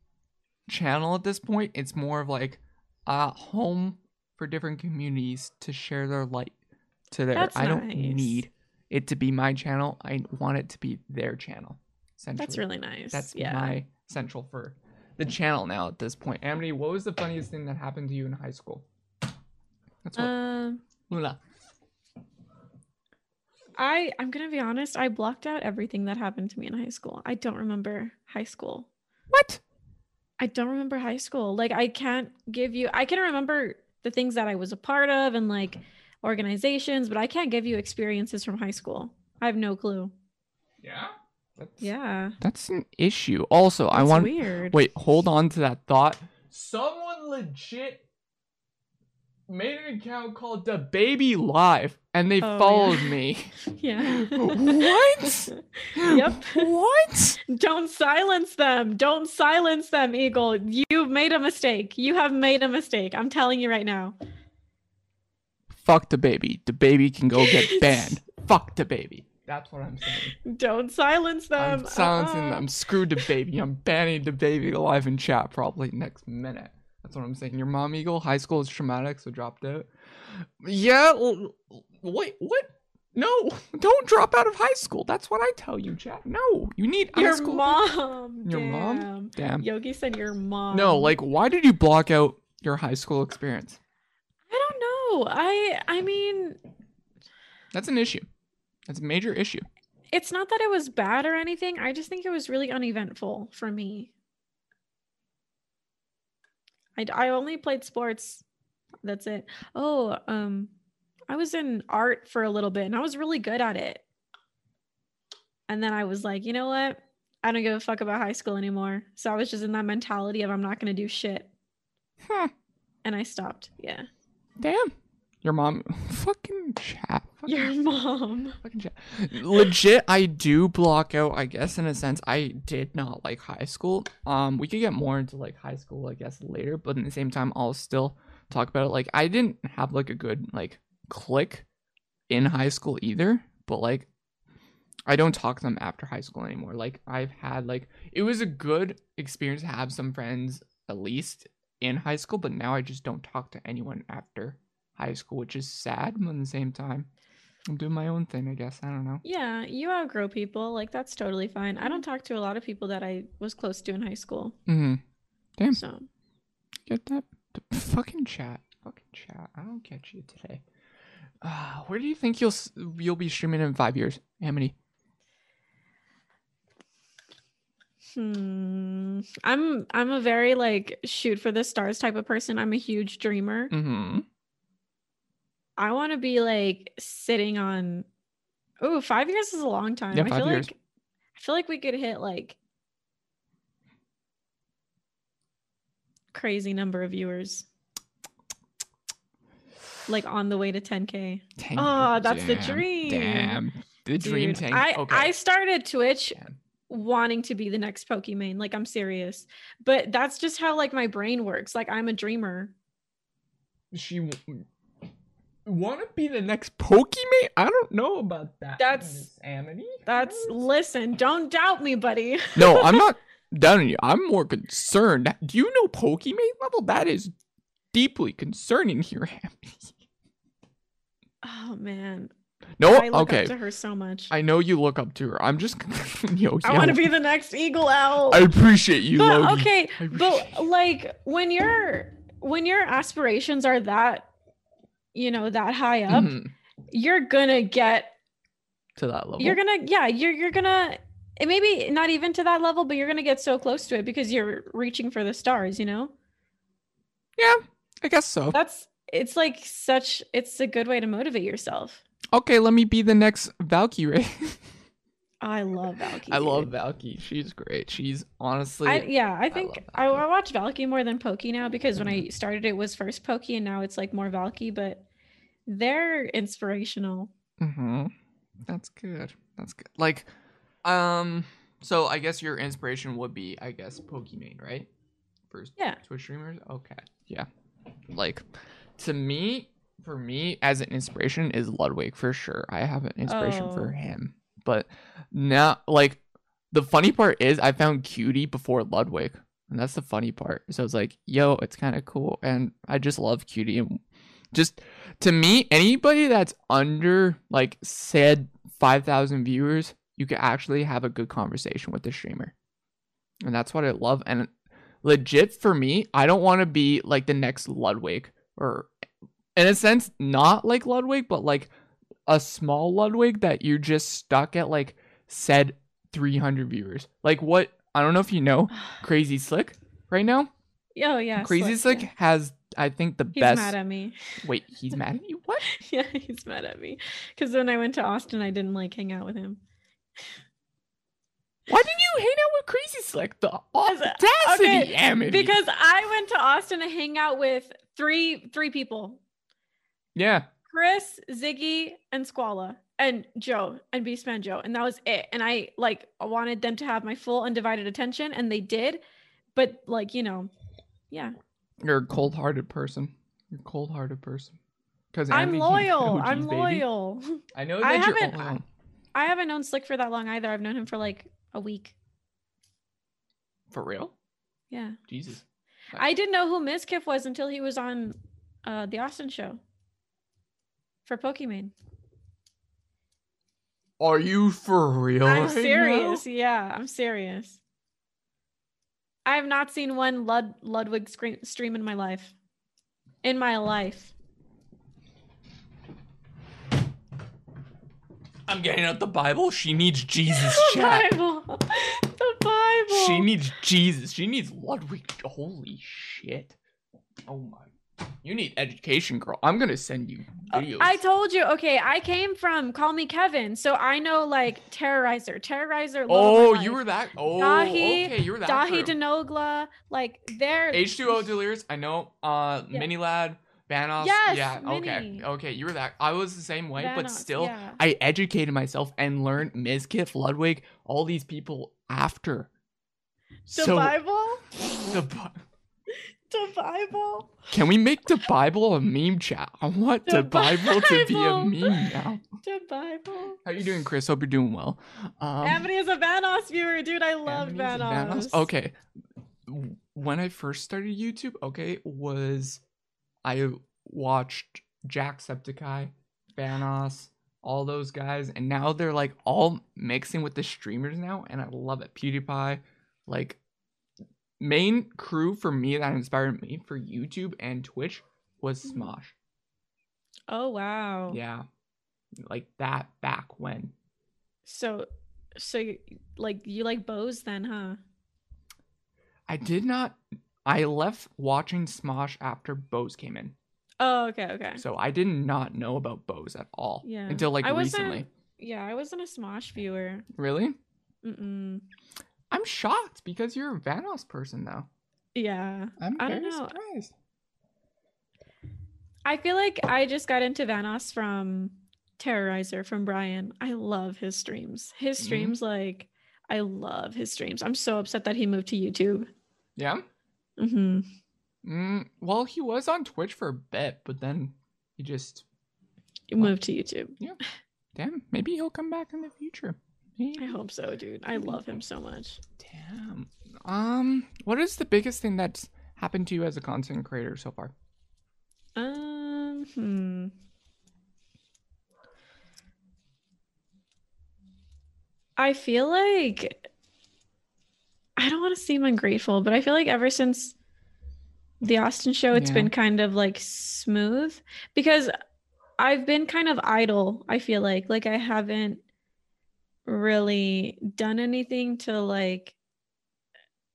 Speaker 1: channel at this point. It's more of like a home for different communities to share their light to their
Speaker 2: That's
Speaker 1: I don't
Speaker 2: nice.
Speaker 1: need it to be my channel. I want it to be their channel.
Speaker 2: That's really nice.
Speaker 1: That's
Speaker 2: yeah.
Speaker 1: my central for the channel now at this point. Amity, what was the funniest thing that happened to you in high school? That's what
Speaker 2: Um
Speaker 1: Luna.
Speaker 2: I I'm going to be honest, I blocked out everything that happened to me in high school. I don't remember high school.
Speaker 1: What?
Speaker 2: I don't remember high school. Like I can't give you I can remember the things that I was a part of and like organizations, but I can't give you experiences from high school. I have no clue.
Speaker 1: Yeah. That's,
Speaker 2: Yeah.
Speaker 1: That's an issue. Also, I want
Speaker 2: weird.
Speaker 1: wait, hold on to that thought. Someone legit made an account called the Baby Live, and they
Speaker 2: Oh,
Speaker 1: followed
Speaker 2: yeah.
Speaker 1: me.
Speaker 2: Yeah.
Speaker 1: What?
Speaker 2: Yep.
Speaker 1: What?
Speaker 2: Don't silence them. Don't silence them, Eagle. You've made a mistake. You have made a mistake. I'm telling you right now.
Speaker 1: Fuck the baby. The baby can go get banned. Fuck the baby. That's what I'm saying.
Speaker 2: Don't silence them.
Speaker 1: I'm silencing
Speaker 2: Uh-uh.
Speaker 1: them. Screw the baby. I'm banning the baby live in chat probably next minute. That's what I'm saying. Your mom eagle high school is traumatic, so dropped out. Yeah. Wait. What? No. Don't drop out of high school. That's what I tell you, chat. No. You need high
Speaker 2: Your
Speaker 1: school.
Speaker 2: mom.
Speaker 1: Your mom?
Speaker 2: Damn.
Speaker 1: Damn.
Speaker 2: Yogi said your mom.
Speaker 1: No. Like, why did you block out your high school experience?
Speaker 2: I don't know. I I mean,
Speaker 1: That's an issue. That's a major issue.
Speaker 2: it's not that it was bad or anything. I just think it was really uneventful for me. I I only played sports. That's it. Oh, um I was in art for a little bit and I was really good at it. And then I was like, you know what? I don't give a fuck about high school anymore. So I was just in that mentality of I'm not going to do shit.
Speaker 1: Huh.
Speaker 2: And I stopped. Yeah.
Speaker 1: Damn. Your mom. Fucking chat. Fucking
Speaker 2: Your mom.
Speaker 1: Fucking chat. Legit, I do block out. I guess in a sense, I did not like high school. Um, we could get more into like high school, I guess, later. But at the same time, I'll still talk about it. Like, I didn't have like a good like click in high school either. But like, I don't talk to them after high school anymore. Like, I've had like it was a good experience to have some friends at least in high school. But now I just don't talk to anyone after high school, which is sad. But at the same time. I'm doing my own thing, I guess. I don't know.
Speaker 2: Yeah, you outgrow people. Like that's totally fine. I don't talk to a lot of people that I was close to in high school.
Speaker 1: Mm-hmm. Damn.
Speaker 2: So
Speaker 1: Get that the fucking chat. Fucking chat. I don't get you today. Uh, where do you think you'll s- you'll be streaming in five years, Amity?
Speaker 2: hmm. I'm I'm a very like shoot for the stars type of person. I'm a huge dreamer.
Speaker 1: Mm-hmm.
Speaker 2: I want to be like sitting on Oh, five years is a long time.
Speaker 1: Yeah,
Speaker 2: I
Speaker 1: five
Speaker 2: feel
Speaker 1: years.
Speaker 2: like I feel like we could hit like crazy number of viewers. Like on the way to 10k.
Speaker 1: Tank.
Speaker 2: Oh, that's the dream.
Speaker 1: Damn. The dream
Speaker 2: Dude,
Speaker 1: tank.
Speaker 2: I,
Speaker 1: okay.
Speaker 2: I started Twitch
Speaker 1: Damn.
Speaker 2: wanting to be the next Pokimane. Like I'm serious. But that's just how like my brain works. Like I'm a dreamer.
Speaker 1: She. Want to be the next Pokimane? I don't know about that.
Speaker 2: That's-
Speaker 1: Amity.
Speaker 2: That's listen, don't doubt me, buddy.
Speaker 1: no, I'm not doubting you. I'm more concerned. Do you know Pokimane level? That is deeply concerning here, Amity.
Speaker 2: Oh man.
Speaker 1: No,
Speaker 2: I look
Speaker 1: okay.
Speaker 2: up to her so much.
Speaker 1: I know you look up to her. I'm just, yo,
Speaker 2: I
Speaker 1: yo,
Speaker 2: want to be the next Eagle Owl.
Speaker 1: I appreciate you,
Speaker 2: but
Speaker 1: Logan.
Speaker 2: okay,
Speaker 1: I
Speaker 2: but like when your when your aspirations are that you know that high up,
Speaker 1: Mhm.
Speaker 2: you're gonna get
Speaker 1: to that level.
Speaker 2: you're gonna yeah you're you're gonna it maybe not even to that level, but you're gonna get so close to it because you're reaching for the stars. You know,
Speaker 1: yeah, I guess so.
Speaker 2: that's it's like such it's a good way to motivate yourself.
Speaker 1: Okay, let me be the next Valkyrie.
Speaker 2: I love Valky.
Speaker 1: I love. Valky. She's great. She's honestly.
Speaker 2: I, yeah, I think
Speaker 1: love
Speaker 2: I, I watch Valky more than Pokey now because when I started it was first Pokey and now it's like more Valky, but they're inspirational.
Speaker 1: hmm That's good. That's good. Like, um, so I guess your inspiration would be, I guess, Pokimane, right? For
Speaker 2: Yeah.
Speaker 1: Twitch streamers. Okay. Yeah. Like, to me, for me, as an inspiration is Ludwig for sure. I have an inspiration for
Speaker 2: Oh.
Speaker 1: him, but now, like, the funny part is I found Cutie before Ludwig, and that's the funny part. So it's like, yo, it's kind of cool, and I just love Cutie, and just to me, anybody that's under like said five thousand viewers, you can actually have a good conversation with the streamer, and that's what I love. And legit for me, I don't want to be like the next Ludwig, or in a sense, not like Ludwig, but like a small Ludwig that you're just stuck at like said 300 viewers. Like what? I don't know if you know Crazy Slick right now.
Speaker 2: Oh yeah,
Speaker 1: Crazy
Speaker 2: Slick,
Speaker 1: Slick
Speaker 2: yeah.
Speaker 1: has, I think, the
Speaker 2: He's
Speaker 1: best.
Speaker 2: mad at me.
Speaker 1: Wait, he's mad at you? What?
Speaker 2: yeah, he's mad at me because when I went to Austin, I didn't like hang out with him.
Speaker 1: Why didn't you hang out with Crazy Slick? The audacity,
Speaker 2: okay,
Speaker 1: Amity.
Speaker 2: Because I went to Austin to hang out with three three people:
Speaker 1: yeah,
Speaker 2: Chris, Ziggy, and Squalla, and Joe, and Beastman Joe, and that was it. And I like wanted them to have my full undivided attention, and they did. But like you know, yeah,
Speaker 1: you're a cold-hearted person. You're a cold-hearted person. Because
Speaker 2: I'm loyal. I'm loyal.
Speaker 1: I know
Speaker 2: I haven't-
Speaker 1: oh,
Speaker 2: I haven't known Slick for that long either. I've known him for like a week.
Speaker 1: for real?
Speaker 2: Yeah.
Speaker 1: Jesus.
Speaker 2: I didn't know who Mizkif was until he was on uh, the Austin show for Pokimane.
Speaker 1: Are you for real?
Speaker 2: I'm
Speaker 1: right
Speaker 2: serious.
Speaker 1: now?
Speaker 2: Yeah, I'm serious. I have not seen one Lud- Ludwig stream in my life. In my life.
Speaker 1: I'm getting out the Bible. She needs Jesus,
Speaker 2: the
Speaker 1: chat.
Speaker 2: Bible. The Bible.
Speaker 1: She needs Jesus. She needs Ludwig. Holy shit. Oh my. You need education, girl. I'm gonna send you videos.
Speaker 2: I told you. Okay, I came from CallMeKevin, so I know like Terroriser, Terroriser. love of my
Speaker 1: oh, you were that. Oh,
Speaker 2: Daithi-
Speaker 1: okay. You were that. Daithi.
Speaker 2: Denogla, like they're
Speaker 1: H2O Delirious. I know. Uh,
Speaker 2: Yeah.
Speaker 1: Mini Ladd, Vanoss.
Speaker 2: Yes,
Speaker 1: yeah. Okay.
Speaker 2: Mini.
Speaker 1: Okay. You were that. I was the same way, but still,
Speaker 2: yeah.
Speaker 1: I educated myself and learned Mizkif, Ludwig, all these people after.
Speaker 2: the Bible.
Speaker 1: The Bi-
Speaker 2: The Bible.
Speaker 1: Can we make the Bible a meme chat? I want the,
Speaker 2: The
Speaker 1: Bible, to be a meme now.
Speaker 2: The Bible.
Speaker 1: How you doing, Chris? Hope you're doing well. Um,
Speaker 2: Amity is a Vanoss viewer, dude. I love
Speaker 1: Amity is
Speaker 2: Vanoss.
Speaker 1: Vanoss? Okay. When I first started YouTube, okay, was I watched Jacksepticeye, Vanoss, all those guys, and now they're like all mixing with the streamers now, and I love it. PewDiePie, like main crew for me that inspired me for YouTube and Twitch was
Speaker 2: Mhm.
Speaker 1: Smosh.
Speaker 2: Oh wow.
Speaker 1: Yeah. Like that back when.
Speaker 2: So, so you, like you like bows then, huh?
Speaker 1: I did not I left watching Smosh after Bose came in.
Speaker 2: Oh, okay, okay.
Speaker 1: So I did not know about Bose at all.
Speaker 2: Yeah.
Speaker 1: Until like
Speaker 2: I
Speaker 1: recently.
Speaker 2: Yeah, I wasn't a Smosh viewer.
Speaker 1: Really?
Speaker 2: Mm-mm.
Speaker 1: I'm shocked because you're a Vanoss person though.
Speaker 2: Yeah.
Speaker 1: I'm
Speaker 2: I
Speaker 1: very
Speaker 2: don't know.
Speaker 1: surprised.
Speaker 2: I feel like I just got into Vanoss from Terroriser from Brian. I love his streams. His
Speaker 1: Mhm.
Speaker 2: streams, like, I love his streams. I'm so upset that he moved to YouTube.
Speaker 1: Yeah?
Speaker 2: Mm-hmm.
Speaker 1: Mm, well, he was on Twitch for a bit, but then he just
Speaker 2: moved to YouTube. Yeah.
Speaker 1: Damn, maybe he'll come back in the future.
Speaker 2: I hope so, dude. I love him so much.
Speaker 1: Damn. Um, what is the biggest thing that's happened to you as a content creator so far?
Speaker 2: Um, hmm. I feel like I don't want to seem ungrateful, but I feel like ever since the Austin show, it's
Speaker 1: Yeah.
Speaker 2: been kind of like smooth because I've been kind of idle. I feel like like I haven't really done anything to like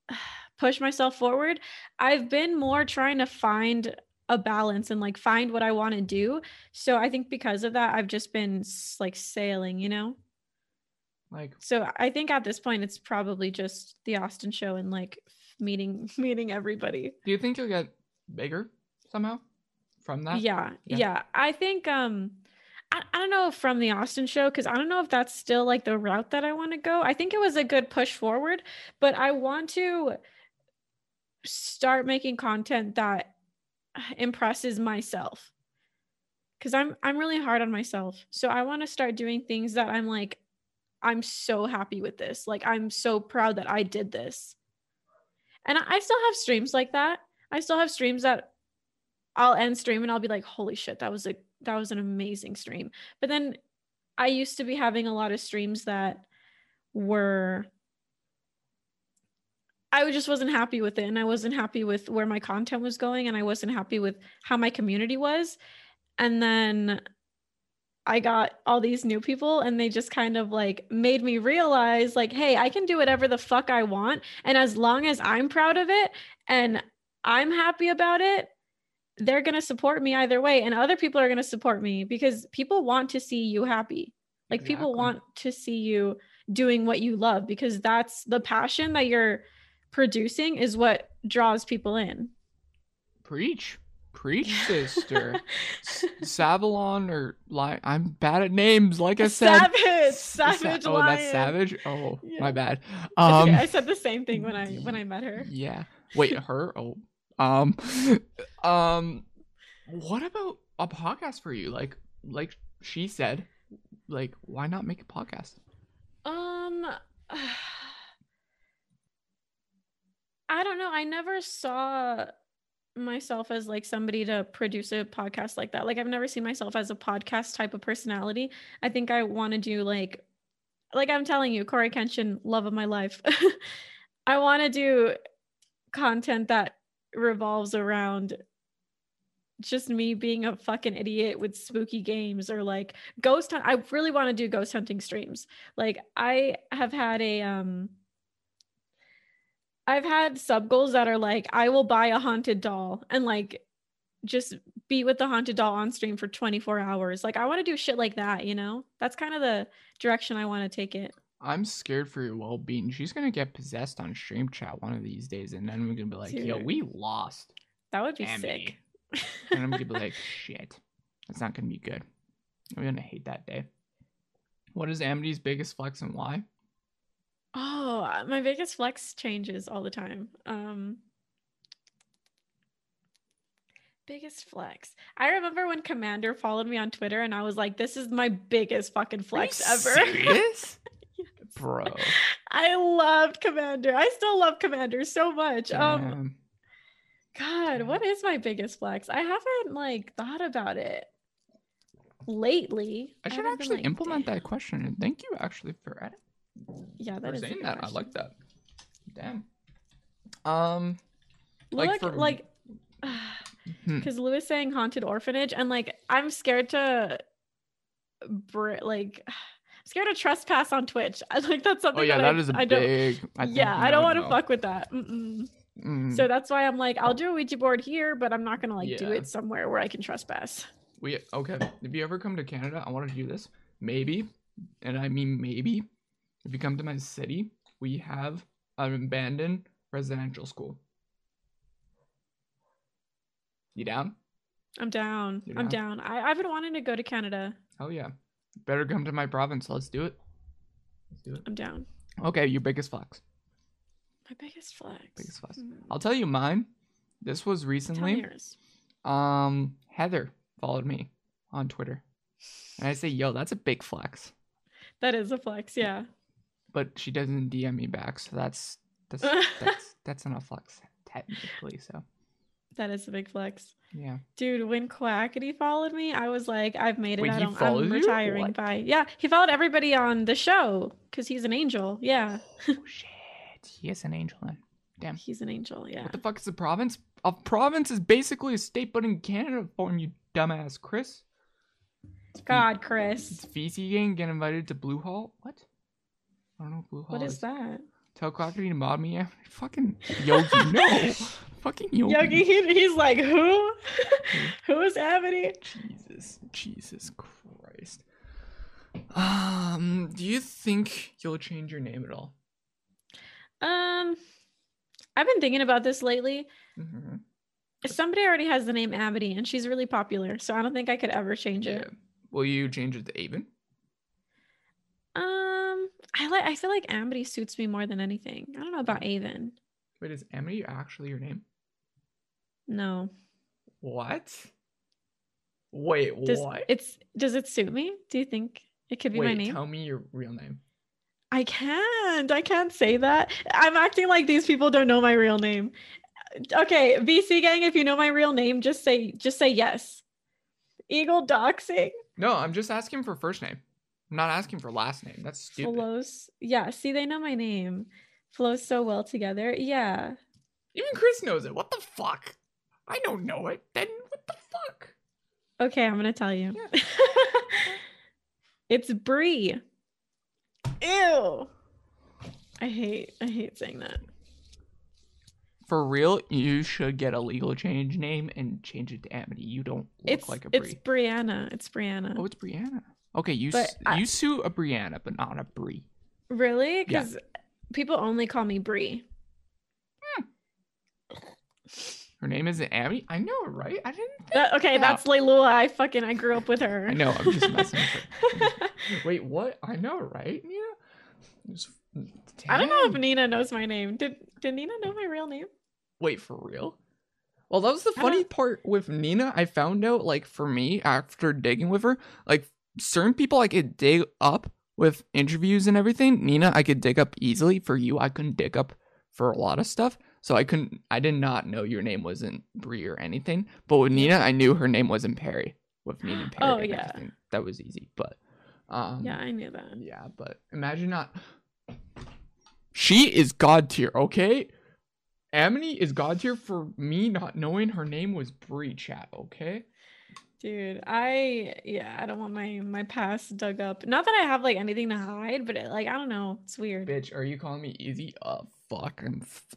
Speaker 2: push myself forward. I've been more trying to find a balance and like find what I want to do. So I think because of that, I've just been like sailing, you know?
Speaker 1: Like,
Speaker 2: So I think at this point, it's probably just the Austin show and like meeting, meeting everybody.
Speaker 1: do you think you'll get bigger somehow from that?
Speaker 2: yeah,
Speaker 1: Yeah.
Speaker 2: yeah. I think, um, I, I don't know from the Austin show, because I don't know if that's still like the route that I want to go. I think it was a good push forward, but I want to start making content that impresses myself. Cause I'm I'm really hard on myself. So I want to start doing things that I'm like, I'm so happy with this. Like I'm so proud that I did this. And I, I still have streams like that. I still have streams that I'll end stream and I'll be like, holy shit, that was a that was an amazing stream. But then I used to be having a lot of streams that were I just wasn't happy with it and I wasn't happy with where my content was going and I wasn't happy with how my community was. And then I got all these new people and they just kind of like made me realize like hey, I can do whatever the fuck I want and as long as I'm proud of it and I'm happy about it, they're going to support me either way and other people are going to support me because people want to see you happy. Like people want to see you doing what you love because that's the passion that you're producing is what draws people in.
Speaker 1: Preach. Preach, sister. S- Savalon or Lion. I'm bad at names, like I said.
Speaker 2: Savage,
Speaker 1: S- sa-
Speaker 2: Savage
Speaker 1: Oh,
Speaker 2: Lion.
Speaker 1: that's Savage? Oh,
Speaker 2: Yeah.
Speaker 1: my bad. Um,
Speaker 2: okay, I said the same thing when I when I met her.
Speaker 1: Yeah. Wait, her? Oh. Um um what about a podcast for you? Like like she said, like why not make a podcast?
Speaker 2: Um I don't know. I never saw myself as like somebody to produce a podcast like that. Like I've never seen myself as a podcast type of personality. I think I want to do like like I'm telling you, Cory Kenshin, love of my life. I want to do content that revolves around just me being a fucking idiot with spooky games or like ghost hunt. I really want to do ghost hunting streams. Like I have had a um I've had sub goals that are like I will buy a haunted doll and like just be with the haunted doll on stream for 24 hours. Like I want to do shit like that, you know? That's kind of the direction I want to take it.
Speaker 1: I'm scared for your well being. She's gonna get possessed on stream chat one of these days and then we're gonna be like, yo, we lost.
Speaker 2: That would be
Speaker 1: Amity."
Speaker 2: sick.
Speaker 1: And I'm gonna be like, shit. That's not gonna be good. I'm gonna hate that day. What is Amity's biggest flex and why?
Speaker 2: Oh, uh, my biggest flex changes all the time. Um biggest flex. I remember when Commander followed me on Twitter and I was like, this is my biggest fucking flex
Speaker 1: Are you
Speaker 2: ever.
Speaker 1: Serious? Bro.
Speaker 2: I loved Commander. I still love Commander so much. Um
Speaker 1: Damn.
Speaker 2: God, what is my biggest flex? I haven't like thought about it lately.
Speaker 1: I should
Speaker 2: been
Speaker 1: actually
Speaker 2: like,
Speaker 1: implement
Speaker 2: "Damn."
Speaker 1: that question. And thank you actually for it.
Speaker 2: Yeah,
Speaker 1: For
Speaker 2: that is a
Speaker 1: saying that. I like that. Damn. Um like
Speaker 2: Look,
Speaker 1: for-
Speaker 2: like
Speaker 1: hmm.
Speaker 2: because Lewis saying haunted orphanage, and like I'm scared to, br- like, scared to trespass on Twitch. I like that's something.
Speaker 1: Oh yeah,
Speaker 2: that
Speaker 1: that
Speaker 2: I,
Speaker 1: is a
Speaker 2: I
Speaker 1: big I
Speaker 2: yeah, I don't want to fuck with that.
Speaker 1: Mm.
Speaker 2: So that's why I'm like, I'll do a Ouija board here, but I'm not gonna like do it somewhere where I can trespass.
Speaker 1: we okay. If you ever come to Canada, I want to do this. Maybe, and I mean maybe, if you come to my city, we have an abandoned residential school. You down?
Speaker 2: I'm down.
Speaker 1: You're
Speaker 2: I'm down. I, I've been wanting to go to Canada.
Speaker 1: Oh yeah. Better come to my province. Let's do it. Let's do it.
Speaker 2: I'm down.
Speaker 1: Okay, your biggest flex.
Speaker 2: My biggest flex.
Speaker 1: Biggest flex.
Speaker 2: Hmm.
Speaker 1: I'll tell you mine. This was recently. Um, Heather followed me on Twitter. And I say, yo, that's a big flex.
Speaker 2: That is a flex, yeah.
Speaker 1: But she doesn't DM me back, so that's that's that's that's not a flex technically. So
Speaker 2: That is a big flex.
Speaker 1: yeah.
Speaker 2: Dude, when Quackity followed me, I was like, I've made it.
Speaker 1: Wait,
Speaker 2: I don't, I'm retiring.
Speaker 1: What?
Speaker 2: Bye. Yeah, he followed everybody on the show because he's an angel. Yeah,
Speaker 1: oh shit. He is an angel then. Damn.
Speaker 2: he's an angel. Yeah.
Speaker 1: What the fuck is a province? A province is basically a state, but in Canada form, you dumbass, Chris.
Speaker 2: God,
Speaker 1: It's
Speaker 2: Chris.
Speaker 1: VC gang get invited to Blue Hall. What? I don't know what Blue Hall
Speaker 2: What is that?
Speaker 1: Tell Quackity to mob me. Fucking Yogi. no, fucking Yogi.
Speaker 2: Yogi, he, he's like, who? who is Amity?
Speaker 1: Jesus, Jesus Christ. Um, do you think you'll change your name at all?
Speaker 2: Um, I've been thinking about this lately.
Speaker 1: Mm-hmm.
Speaker 2: Somebody already has the name Amity, and she's really popular, so I don't think I could ever change
Speaker 1: Yeah.
Speaker 2: it.
Speaker 1: Will you change it to Avon?
Speaker 2: Um, I like. I feel like Amity suits me more than anything. I don't know about Avon.
Speaker 1: Wait, is Amity actually your name?
Speaker 2: No.
Speaker 1: What? Wait,
Speaker 2: Does
Speaker 1: what?
Speaker 2: it's does it suit me? Do you think it could be
Speaker 1: Wait,
Speaker 2: my name?
Speaker 1: tell me your real name.
Speaker 2: I can't. I can't say that. I'm acting like these people don't know my real name. Okay, VC gang, if you know my real name, just say just say yes. Eagle doxing.
Speaker 1: No, I'm just asking for first name. I'm not asking for last name. That's stupid.
Speaker 2: Flows. Yeah, see, they know my name. Flows so well together. Yeah.
Speaker 1: Even Chris knows it. What the fuck? I don't know it. Then what the fuck?
Speaker 2: Okay, I'm gonna tell you. it's Brie. Ew. I hate I hate saying that.
Speaker 1: For real, you should get a legal change name and change it to Amity. You don't look
Speaker 2: It's
Speaker 1: like a Brie.
Speaker 2: it's Brianna. It's Brianna.
Speaker 1: Oh, it's Brianna. Okay, you
Speaker 2: But
Speaker 1: s-
Speaker 2: I-
Speaker 1: you sue a Brianna, but not a Brie.
Speaker 2: Really?
Speaker 1: Yeah.
Speaker 2: Because people only call me Brie. Hmm.
Speaker 1: Her name isn't Amity. I know, right? I didn't. Think
Speaker 2: That, okay,
Speaker 1: that.
Speaker 2: that's Leilua. I fucking I grew up with her.
Speaker 1: I know. I'm just messing with her. Wait, what? I know, right? Yeah. Just-
Speaker 2: I don't know if Nina knows my name. Did did Nina know my real name?
Speaker 1: Wait, for real? Well, that was the funny part with Nina. I found out, like, for me, after digging with her, like, certain people I could dig up with interviews and everything. Nina, I could dig up easily. For you, I couldn't dig up for a lot of stuff. So I couldn't, I did not know your name wasn't Brie or anything. But with Nina, I knew her name wasn't Perry. With Nina and Perry.
Speaker 2: Oh, yeah.
Speaker 1: That was easy. But, um,
Speaker 2: Yeah, I knew that.
Speaker 1: yeah, but imagine not. She is god tier, okay? Amity is god tier for me not knowing her name was Bree chat, okay?
Speaker 2: Dude, I yeah, I don't want my my past dug up. Not that I have like anything to hide, but it, like I don't know, it's weird.
Speaker 1: Bitch, are you calling me easy? Uh, oh, fucking. F-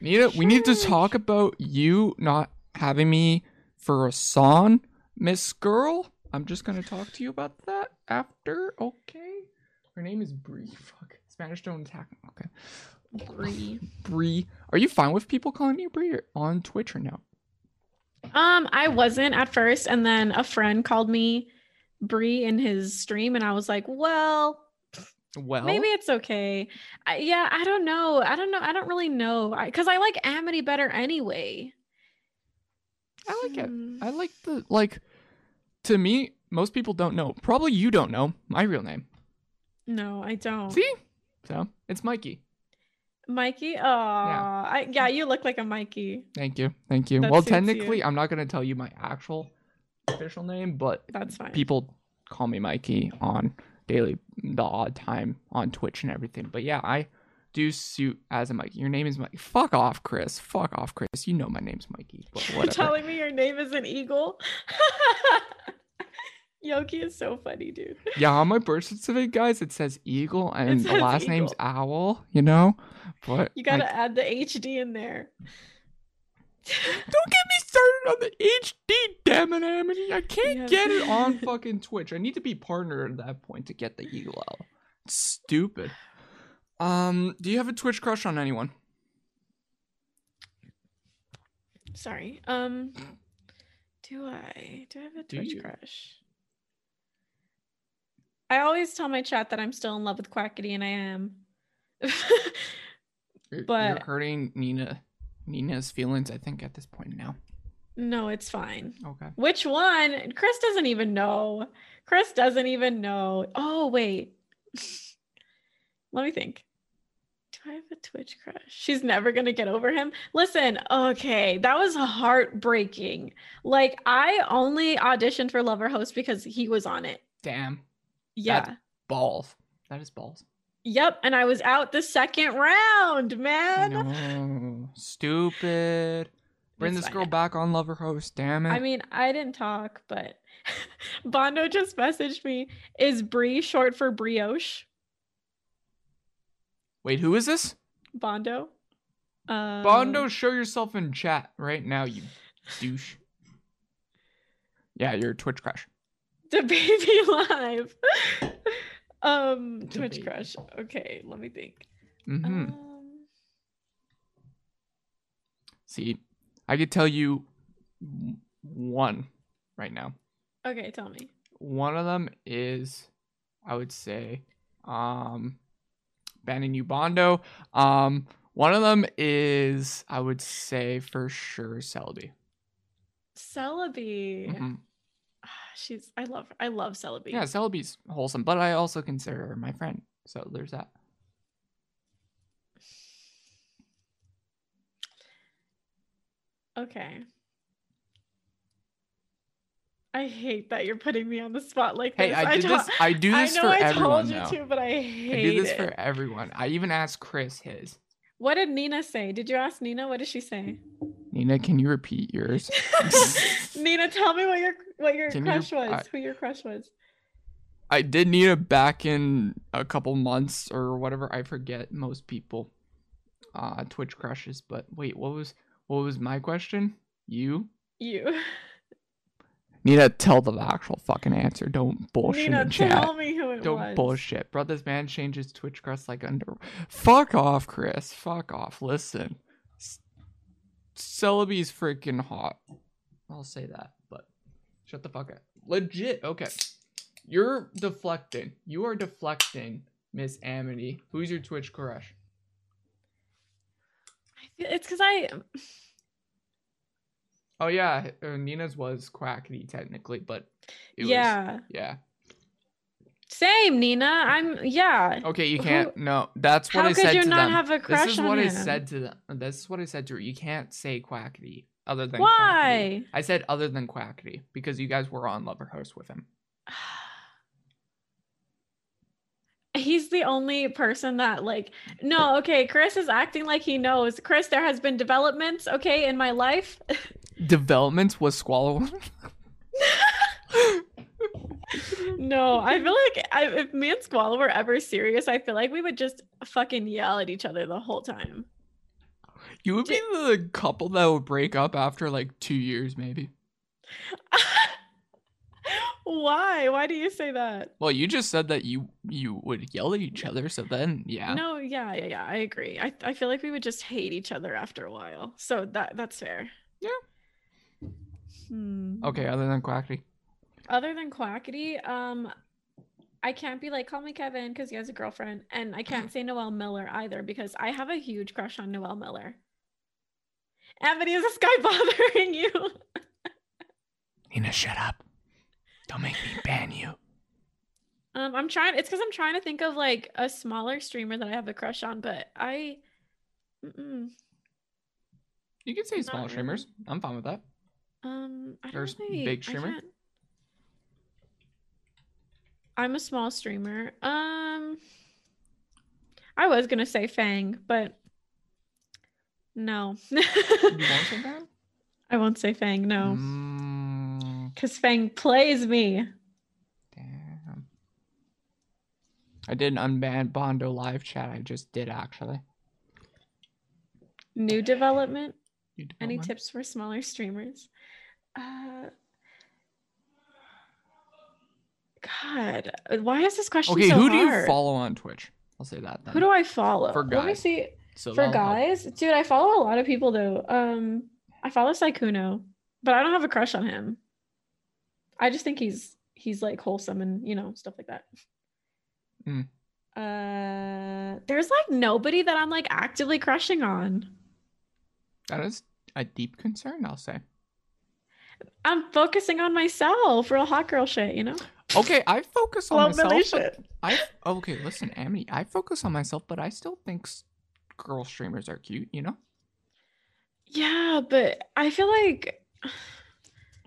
Speaker 1: Nina, we need to talk about you not having me for a song, Miss Girl. I'm just gonna talk to you about that after, okay? Her name is Bree. Fuck. Spanish don't attack. Okay.
Speaker 2: Bree.
Speaker 1: Bree. Are you fine with people calling you Bree on Twitch or no?
Speaker 2: Um, I wasn't at first, and then a friend called me Bree in his stream, and I was like, well,
Speaker 1: Well,
Speaker 2: maybe it's okay. I, yeah, I don't know. I don't know. I don't really know. Because I, like Amity better anyway.
Speaker 1: I like it.
Speaker 2: Hmm.
Speaker 1: I like the like. To me, most people don't know. Probably you don't know my real name.
Speaker 2: No, I don't.
Speaker 1: See, so it's Mikey.
Speaker 2: Mikey? Oh, yeah. I, yeah, you look like a Mikey.
Speaker 1: Thank you, thank you.
Speaker 2: That
Speaker 1: well,
Speaker 2: suits you.
Speaker 1: technically, I'm not gonna tell you my actual official name, but
Speaker 2: That's fine.
Speaker 1: people call me Mikey on daily, the odd time on Twitch and everything. But yeah, I do suit as a Mikey. Your name is Mikey. Fuck off, Chris. Fuck off, Chris. You know my name's Mikey. But
Speaker 2: You're telling me your name is an eagle? Yoki is so funny, dude.
Speaker 1: Yeah, on my birth certificate, guys, it says Eagle, and the
Speaker 2: says
Speaker 1: last name's Owl. You know, but
Speaker 2: You gotta add the HD in there.
Speaker 1: don't get me started on the HD. Damn it, Amity! I can't
Speaker 2: Yeah.
Speaker 1: get it on fucking Twitch. I need to be partnered at that point to get the Eagle Owl. It's stupid. Um, do you have a Twitch crush on anyone?
Speaker 2: Sorry. Um, do I? Do I have a Twitch crush? I always tell my chat that I'm still in love with Quackity, and I am.
Speaker 1: You're, you're
Speaker 2: But-
Speaker 1: hurting Nina, Nina's feelings. I think at this point now.
Speaker 2: no, it's fine.
Speaker 1: Okay.
Speaker 2: Which one? Chris doesn't even know. Chris doesn't even know. Oh, wait. Let me think. Do I have a Twitch crush? She's never going to get over him. Listen, okay, that was heartbreaking. Like, I only auditioned for Love or Host because he was on it.
Speaker 1: Damn.
Speaker 2: Yeah.
Speaker 1: That's balls. That is balls.
Speaker 2: Yep. And I was out the second round, man.
Speaker 1: Stupid. Bring
Speaker 2: It's
Speaker 1: this girl back on Love or Host. Damn it.
Speaker 2: I mean, I didn't talk, but Bondo just messaged me. Is brie short for brioche?
Speaker 1: Wait, who is this?
Speaker 2: Bondo. Um,
Speaker 1: Bondo, show yourself in chat right now, you douche. Yeah, you're a Twitch crush.
Speaker 2: The baby live. um, Twitch crush. Okay, let me think.
Speaker 1: hmm
Speaker 2: Um,
Speaker 1: See, I could tell you one right now.
Speaker 2: okay, tell me.
Speaker 1: One of them is, I would say, um, banning you Bondo. Um, one of them is, I would say for sure, Celebi.
Speaker 2: Celebi.
Speaker 1: Mhm.
Speaker 2: She's. I love. I love Celebi.
Speaker 1: Yeah, Celebi's wholesome, but I also consider her my friend. So there's that.
Speaker 2: Okay. I hate that you're putting me on the spot like
Speaker 1: Hey,
Speaker 2: this.
Speaker 1: I did
Speaker 2: to-
Speaker 1: this. I do
Speaker 2: I
Speaker 1: this
Speaker 2: know
Speaker 1: for
Speaker 2: I
Speaker 1: everyone
Speaker 2: told you
Speaker 1: now.
Speaker 2: to, but I hate it.
Speaker 1: I do this
Speaker 2: it.
Speaker 1: for everyone. I even asked Chris his.
Speaker 2: What did Nina say? Did you ask Nina? What did she say?
Speaker 1: Nina, can you repeat yours?
Speaker 2: Nina, tell me what your what your
Speaker 1: Can you-
Speaker 2: crush was.
Speaker 1: I-
Speaker 2: who your crush was?
Speaker 1: I did Nina back in a couple months or whatever. I forget most people uh Twitch crushes, but wait, what was what was my question? You?
Speaker 2: You.
Speaker 1: Nina, tell the actual fucking answer. Don't bullshit
Speaker 2: Nina,
Speaker 1: in chat.
Speaker 2: tell me who it
Speaker 1: Don't
Speaker 2: was.
Speaker 1: bullshit. Bro, this man changes Twitch crust like under. Fuck off, Chris. Fuck off. Listen. Celebi's freaking hot. I'll say that, but shut the fuck up. Legit. Okay. You're deflecting. You are deflecting, Miss Amity. Who's your Twitch crush?
Speaker 2: It's because I.
Speaker 1: Oh, yeah. uh, Nina's was Quackity, technically, but. It Was,
Speaker 2: yeah. Same, Nina. I'm. Yeah.
Speaker 1: Okay, you can't. No, that's what I said to them.
Speaker 2: How could you not
Speaker 1: them.
Speaker 2: have a crush on
Speaker 1: this is what I
Speaker 2: him?
Speaker 1: said to them. This is what I said to her. You can't say Quackity other than Quackity.
Speaker 2: Why?
Speaker 1: I said other than Quackity because you guys were on Love or Host with him.
Speaker 2: He's the only person that like no okay chris is acting like he knows chris there has been developments okay in my life
Speaker 1: Developments was Squall.
Speaker 2: no i feel like I, if me and squall were ever serious i feel like we would just fucking yell at each other the whole time
Speaker 1: you would be the couple that would break up after like two years, maybe.
Speaker 2: why why do you say that
Speaker 1: Well, you just said that you you would yell at each other, so then yeah.
Speaker 2: no yeah yeah yeah i agree I, I feel like we would just hate each other after a while so that that's fair
Speaker 1: Yeah.
Speaker 2: hmm.
Speaker 1: Okay, other than Quackity.
Speaker 2: Other than quackity um i can't be like CallMeKevin because he has a girlfriend and i can't say noel miller either because i have a huge crush on noel miller Amity, is this guy bothering you
Speaker 1: Nina, shut up. Don't make me ban you.
Speaker 2: um i'm trying it's because i'm trying to think of like a smaller streamer that i have a crush on but i mm-mm.
Speaker 1: You can say
Speaker 2: Not
Speaker 1: small
Speaker 2: really.
Speaker 1: streamers. I'm fine with that.
Speaker 2: um I
Speaker 1: There's
Speaker 2: don't really-
Speaker 1: big
Speaker 2: I
Speaker 1: streamer?
Speaker 2: I'm a small streamer um i was gonna say fang but no
Speaker 1: You won't say that?
Speaker 2: I won't say Fang, no.
Speaker 1: Mm,
Speaker 2: Because Fang plays me.
Speaker 1: damn. I did an unban Bondo live chat. I just did actually.
Speaker 2: New development.
Speaker 1: You
Speaker 2: Any tips for smaller streamers? Uh God, why is this question
Speaker 1: Okay,
Speaker 2: so
Speaker 1: who do you follow on Twitch? I'll say that. Then.
Speaker 2: Who do I follow?
Speaker 1: For
Speaker 2: Let me
Speaker 1: guys.
Speaker 2: see.
Speaker 1: So
Speaker 2: For
Speaker 1: that'll help.
Speaker 2: guys, dude, I follow a lot of people though. Um, I follow Saikuno, but I don't have a crush on him. I just think he's he's like wholesome and you know stuff like that.
Speaker 1: Mm.
Speaker 2: Uh, there's like nobody that I'm like actively crushing on.
Speaker 1: That is a deep concern. I'll say.
Speaker 2: I'm focusing on myself, real hot girl shit, you know.
Speaker 1: Okay, I focus on myself. I okay, listen, Amity. I focus on myself, but I still think s- girl streamers are cute. You know,
Speaker 2: Yeah, but I feel like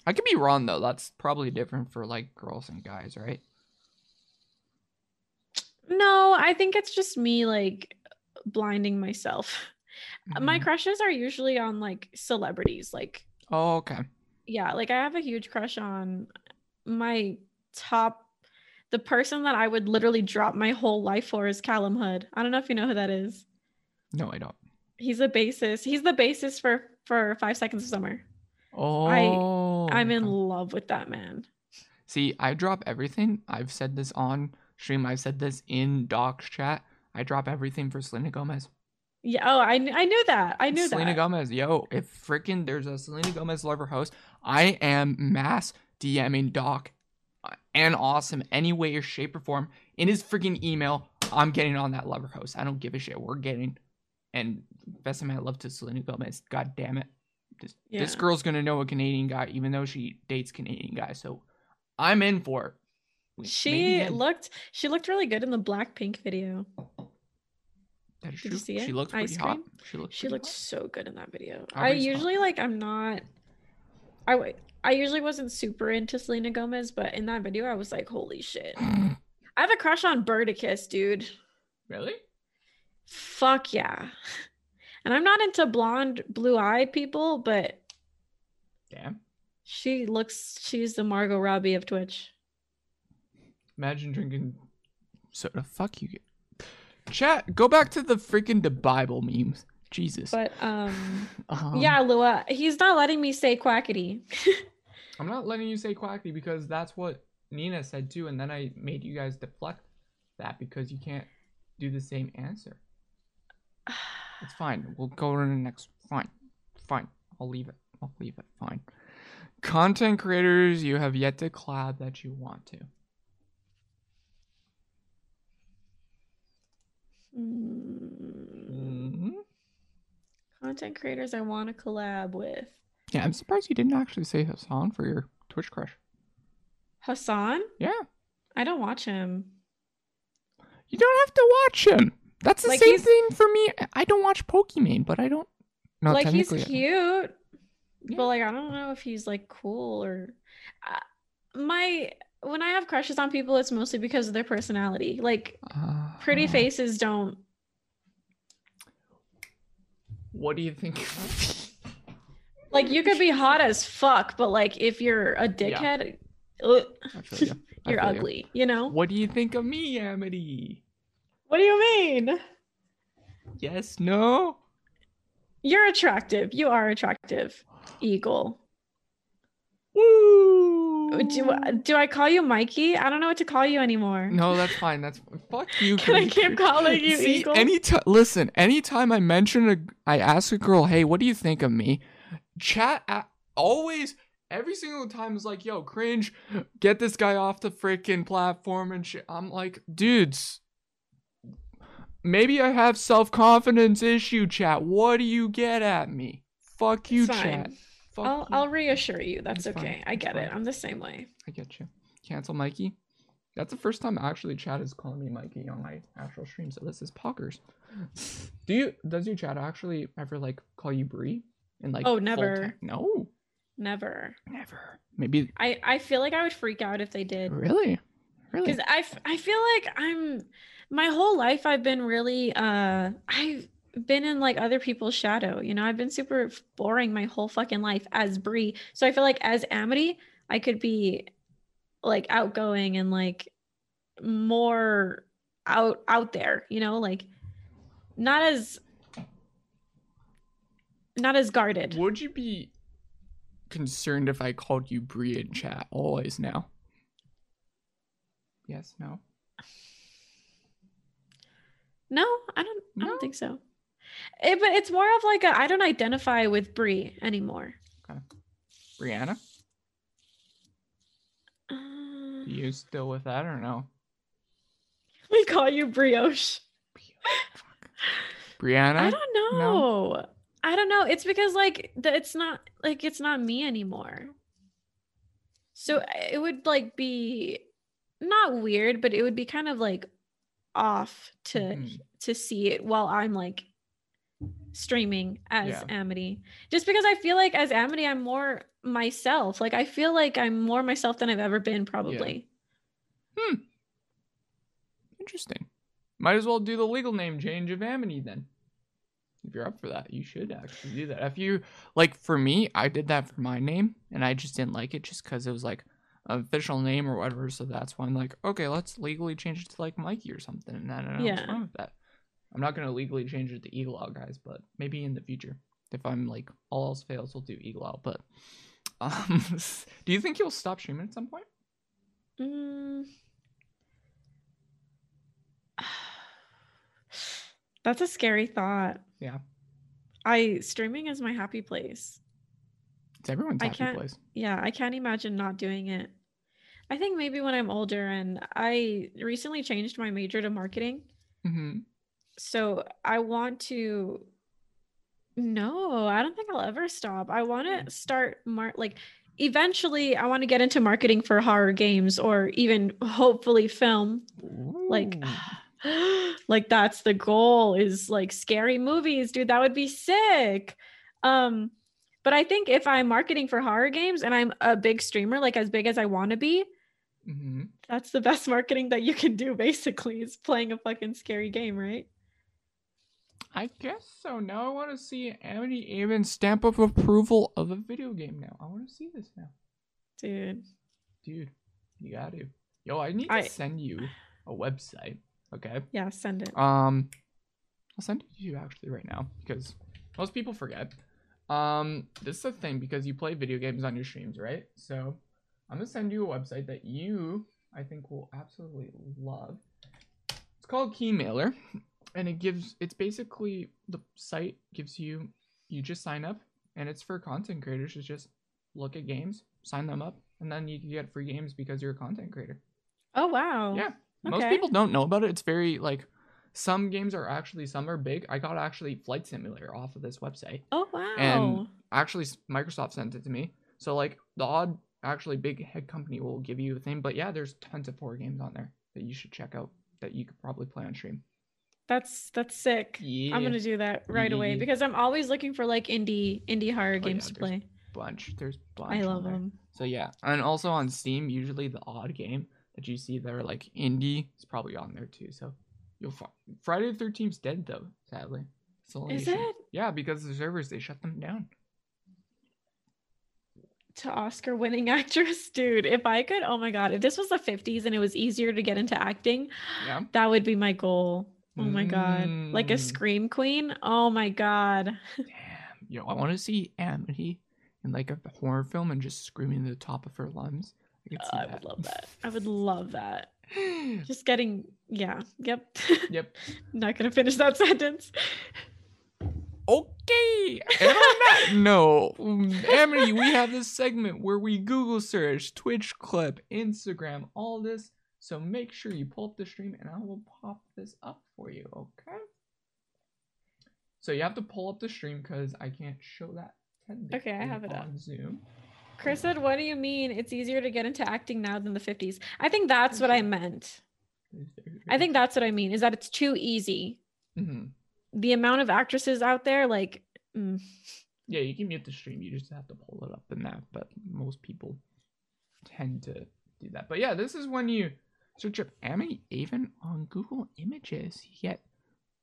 Speaker 1: I could be wrong though. That's probably different for like girls and guys, right?
Speaker 2: no, I think it's just me like blinding myself. My
Speaker 1: Mhm.
Speaker 2: crushes are usually on like celebrities. Like,
Speaker 1: Oh, okay.
Speaker 2: yeah, like I have a huge crush on my top. The person that I would literally drop my whole life for is Callum Hood. I don't know if you know who that is.
Speaker 1: No, I don't.
Speaker 2: He's the bassist. He's the bassist for for Five Seconds of Summer.
Speaker 1: Oh, I
Speaker 2: I'm in love with that man.
Speaker 1: See, I drop everything. I've said this on stream. I've said this in Doc's chat. I drop everything for Selena Gomez.
Speaker 2: Yeah. Oh, I I knew that. I knew
Speaker 1: Selena
Speaker 2: that.
Speaker 1: Selena Gomez, yo, if freaking there's a Selena Gomez love or host, I am mass DMing Doc and awesome any way or shape or form in his freaking email. I'm getting on that love or host. I don't give a shit. We're getting and best of my love to Selena Gomez. God damn it. This, this girl's gonna know a Canadian guy, even though she dates Canadian guys. So I'm in for it.
Speaker 2: She looked she looked really good in the Blackpink video. Did you
Speaker 1: true.
Speaker 2: see
Speaker 1: She
Speaker 2: it?
Speaker 1: looks
Speaker 2: Ice
Speaker 1: pretty hot.
Speaker 2: cream?
Speaker 1: She looks.
Speaker 2: She looked so good in that video. I
Speaker 1: hot.
Speaker 2: usually like I'm not I I usually wasn't super into Selena Gomez, but in that video I was like, holy shit. I have a crush on Birdicus, dude.
Speaker 1: really?
Speaker 2: Fuck yeah. And I'm not into blonde, blue-eyed people, but
Speaker 1: Damn.
Speaker 2: she looks she's the Margot Robbie of Twitch.
Speaker 1: Imagine drinking soda. Fuck you. Chat, go back to the freaking the Bible memes. Jesus.
Speaker 2: But um
Speaker 1: Um,
Speaker 2: yeah, Lua, he's not letting me say quackity.
Speaker 1: I'm not letting you say quackity because that's what Nina said too, and then I made you guys deflect that because you can't do the same answer. It's fine. We'll go to the next. Fine. Fine. I'll leave it. I'll leave it. Fine. Content creators you have yet to collab that you want to.
Speaker 2: Mm,
Speaker 1: hmm
Speaker 2: content creators I want to collab with.
Speaker 1: Yeah, I'm surprised you didn't actually say Hassan for your Twitch crush.
Speaker 2: Hassan?
Speaker 1: Yeah.
Speaker 2: I don't watch him.
Speaker 1: You don't have to watch him. That's the
Speaker 2: Like,
Speaker 1: same thing for me. I don't watch Pokimane, but I don't. No,
Speaker 2: like he's cute,
Speaker 1: Yeah.
Speaker 2: but like I don't know if he's like cool or uh, my when I have crushes on people, it's mostly because of their personality. Like
Speaker 1: Uh,
Speaker 2: pretty faces don't.
Speaker 1: What do you think?
Speaker 2: Like you could be hot as fuck, but like if you're a dickhead, ugh,
Speaker 1: you.
Speaker 2: you're
Speaker 1: feel you.
Speaker 2: ugly. You know?
Speaker 1: What do you think of me, Amity?
Speaker 2: What do you mean?
Speaker 1: Yes, no.
Speaker 2: You're attractive. You are attractive. Eagle. Do do I call you Mikey? I don't know what to call you anymore.
Speaker 1: No, that's fine. That's fuck you.
Speaker 2: Can I keep calling you
Speaker 1: See,
Speaker 2: Eagle?
Speaker 1: anytime. Listen, anytime I mention a, I ask a girl, "Hey, what do you think of me?" Chat a- always, every single time is like, "Yo, cringe, get this guy off the freaking platform and shit." I'm like, dudes. Maybe I have self confidence issue, chat. What do you get at me? Fuck you,
Speaker 2: fine.
Speaker 1: chat. Fuck
Speaker 2: I'll
Speaker 1: you.
Speaker 2: I'll reassure you. That's
Speaker 1: It's fine.
Speaker 2: okay. I get it.
Speaker 1: fine.
Speaker 2: I'm the same way.
Speaker 1: I get you. Cancel Mikey. That's the first time actually chat is calling me Mikey on my actual stream. So this is Poggers. Do you does your chat actually ever like call you Bree? And like
Speaker 2: Oh, never.
Speaker 1: No,
Speaker 2: Never.
Speaker 1: never. Maybe
Speaker 2: I I feel like I would freak out if they did.
Speaker 1: really, really.
Speaker 2: Because I, f- I feel like I'm my whole life I've been really uh I've been in like other people's shadow. You know, I've been super boring my whole fucking life as Brie. So I feel like as Amity, I could be like outgoing and like more out out there, you know, like not as not as guarded.
Speaker 1: Would you be concerned if I called you Bree in chat always now? Yes, no.
Speaker 2: No, I don't I don't think so. It, but it's more of like a I don't identify with Brie anymore.
Speaker 1: Brianna,
Speaker 2: Uh,
Speaker 1: you still with that or no?
Speaker 2: we call you brioche.
Speaker 1: Brianna,
Speaker 2: I don't know.
Speaker 1: No?
Speaker 2: I don't know. It's because like the, it's not like it's not me anymore. So it would like be not weird, but it would be kind of like off to
Speaker 1: Mhm.
Speaker 2: to see it while I'm like streaming as
Speaker 1: Yeah.
Speaker 2: Amity. Just because I feel like as Amity, I'm more myself. Like I feel like I'm more myself than I've ever been, probably. Hmm.
Speaker 1: Interesting. Might as well do the legal name change of Amity then. If you're up for that, you should actually do that. If you like, for me, I did that for my name, and I just didn't like it just because it was like an official name or whatever. So that's why I'm like, okay, let's legally change it to like Mikey or something, and then I know
Speaker 2: Yeah.
Speaker 1: wrong with that. I'm not gonna legally change it to Eagle Owl, guys, but maybe in the future, if I'm like all else fails, we'll do Eagle Owl. But um, do you think you'll stop streaming at some point?
Speaker 2: Mm. That's a scary thought.
Speaker 1: Yeah.
Speaker 2: I streaming is my happy place.
Speaker 1: It's everyone's
Speaker 2: I
Speaker 1: happy
Speaker 2: can't-
Speaker 1: place.
Speaker 2: Yeah, I can't imagine not doing it. I think maybe when I'm older and I recently changed my major to marketing.
Speaker 1: hmm
Speaker 2: So I want to No, I don't think I'll ever stop. I want to start mar- like eventually I want to get into marketing for horror games or even hopefully film. Like like that's the goal is like scary movies, dude. That would be sick. Um but I think if I'm marketing for horror games and I'm a big streamer like as big as I want to be,
Speaker 1: hmm
Speaker 2: that's the best marketing that you can do basically is playing a fucking scary game, right?
Speaker 1: I guess so. Now I want to see Amity even stamp of approval of a video game. Now I want to see this now,
Speaker 2: Dude.
Speaker 1: dude. You got to. Yo, I need to
Speaker 2: I-
Speaker 1: send you a website. Okay.
Speaker 2: Yeah, send it.
Speaker 1: Um, I'll send it to you actually right now because most people forget. Um, this is the thing because you play video games on your streams, right? So I'm gonna send you a website that you I think will absolutely love. It's called Keymailer, and it gives it's basically the site gives you you just sign up and it's for content creators to just look at games, sign them up, and then you can get free games because you're a content creator.
Speaker 2: Oh wow.
Speaker 1: Yeah. Most people don't know about it. It's very like some games are actually some are big. I got actually Flight Simulator off of this website.
Speaker 2: Oh wow.
Speaker 1: And- Actually, Microsoft sent it to me. So like the odd actually big head company will give you a thing, but yeah, there's tons of horror games on there that you should check out that you could probably play on stream.
Speaker 2: That's that's sick.
Speaker 1: Yeah,
Speaker 2: I'm gonna do that right away
Speaker 1: mm-hmm.
Speaker 2: because I'm always looking for like indie indie horror
Speaker 1: Oh, yeah,
Speaker 2: games to play.
Speaker 1: bunch. There's bunch.
Speaker 2: I love them.
Speaker 1: So yeah, and also on Steam, usually the odd game that you see that are like indie is probably on there too. So you'll find Friday the Thirteenth's dead though, sadly. It's the only
Speaker 2: Is
Speaker 1: issue.
Speaker 2: it
Speaker 1: Yeah, because the servers they shut them down.
Speaker 2: to Oscar winning actress, dude? If I could, oh my god, if this was the 50s and it was easier to get into acting,
Speaker 1: Yeah.
Speaker 2: that would be my goal. Oh my god, like a
Speaker 1: Mm.
Speaker 2: scream queen. Oh my god.
Speaker 1: Damn. Yo, I want to see Amity in like a horror film and just screaming at the top of her lungs. I, see
Speaker 2: I would love that. I would love that. Just getting, yeah, yep.
Speaker 1: yep.
Speaker 2: Not gonna finish that sentence.
Speaker 1: Okay. And on that note, um, Amity, we have this segment where we Google search, Twitch clip, Instagram, all this. So make sure you pull up the stream and I will pop this up for you, okay? So you have to pull up the stream because I can't show that.
Speaker 2: Okay, I have it up.
Speaker 1: on Zoom.
Speaker 2: Chris said, "What do you mean? It's easier to get into acting now than the 50s." I think that's what I meant. I think that's what I mean is that it's too easy.
Speaker 1: hmm
Speaker 2: The amount of actresses out there, like, mm,
Speaker 1: Yeah, you can mute the stream. You just have to pull it up in that. But most people tend to do that. But yeah, this is when you search up Amity Avon on Google Images. You get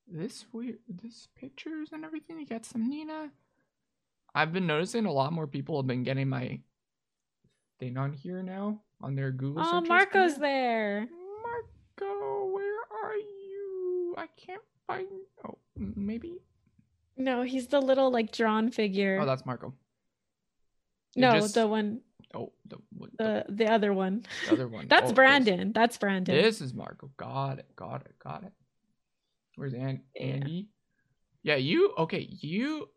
Speaker 1: this weird, this pictures and everything. You get some Nina. I've been noticing a lot more people have been getting my thing on here now on their Google.
Speaker 2: oh, Marco's there.
Speaker 1: Marco, where are you? I can't find. Oh, maybe.
Speaker 2: No, he's the little like drawn figure.
Speaker 1: Oh, that's Marco. It
Speaker 2: no,
Speaker 1: just-
Speaker 2: the one,
Speaker 1: Oh, the, what, the,
Speaker 2: the the other one.
Speaker 1: the other one.
Speaker 2: That's
Speaker 1: Oh,
Speaker 2: Brandon. That's Brandon.
Speaker 1: This is Marco. Got it. Got it. Got it. Where's An-
Speaker 2: Yeah.
Speaker 1: Andy? Yeah, you. Okay, you,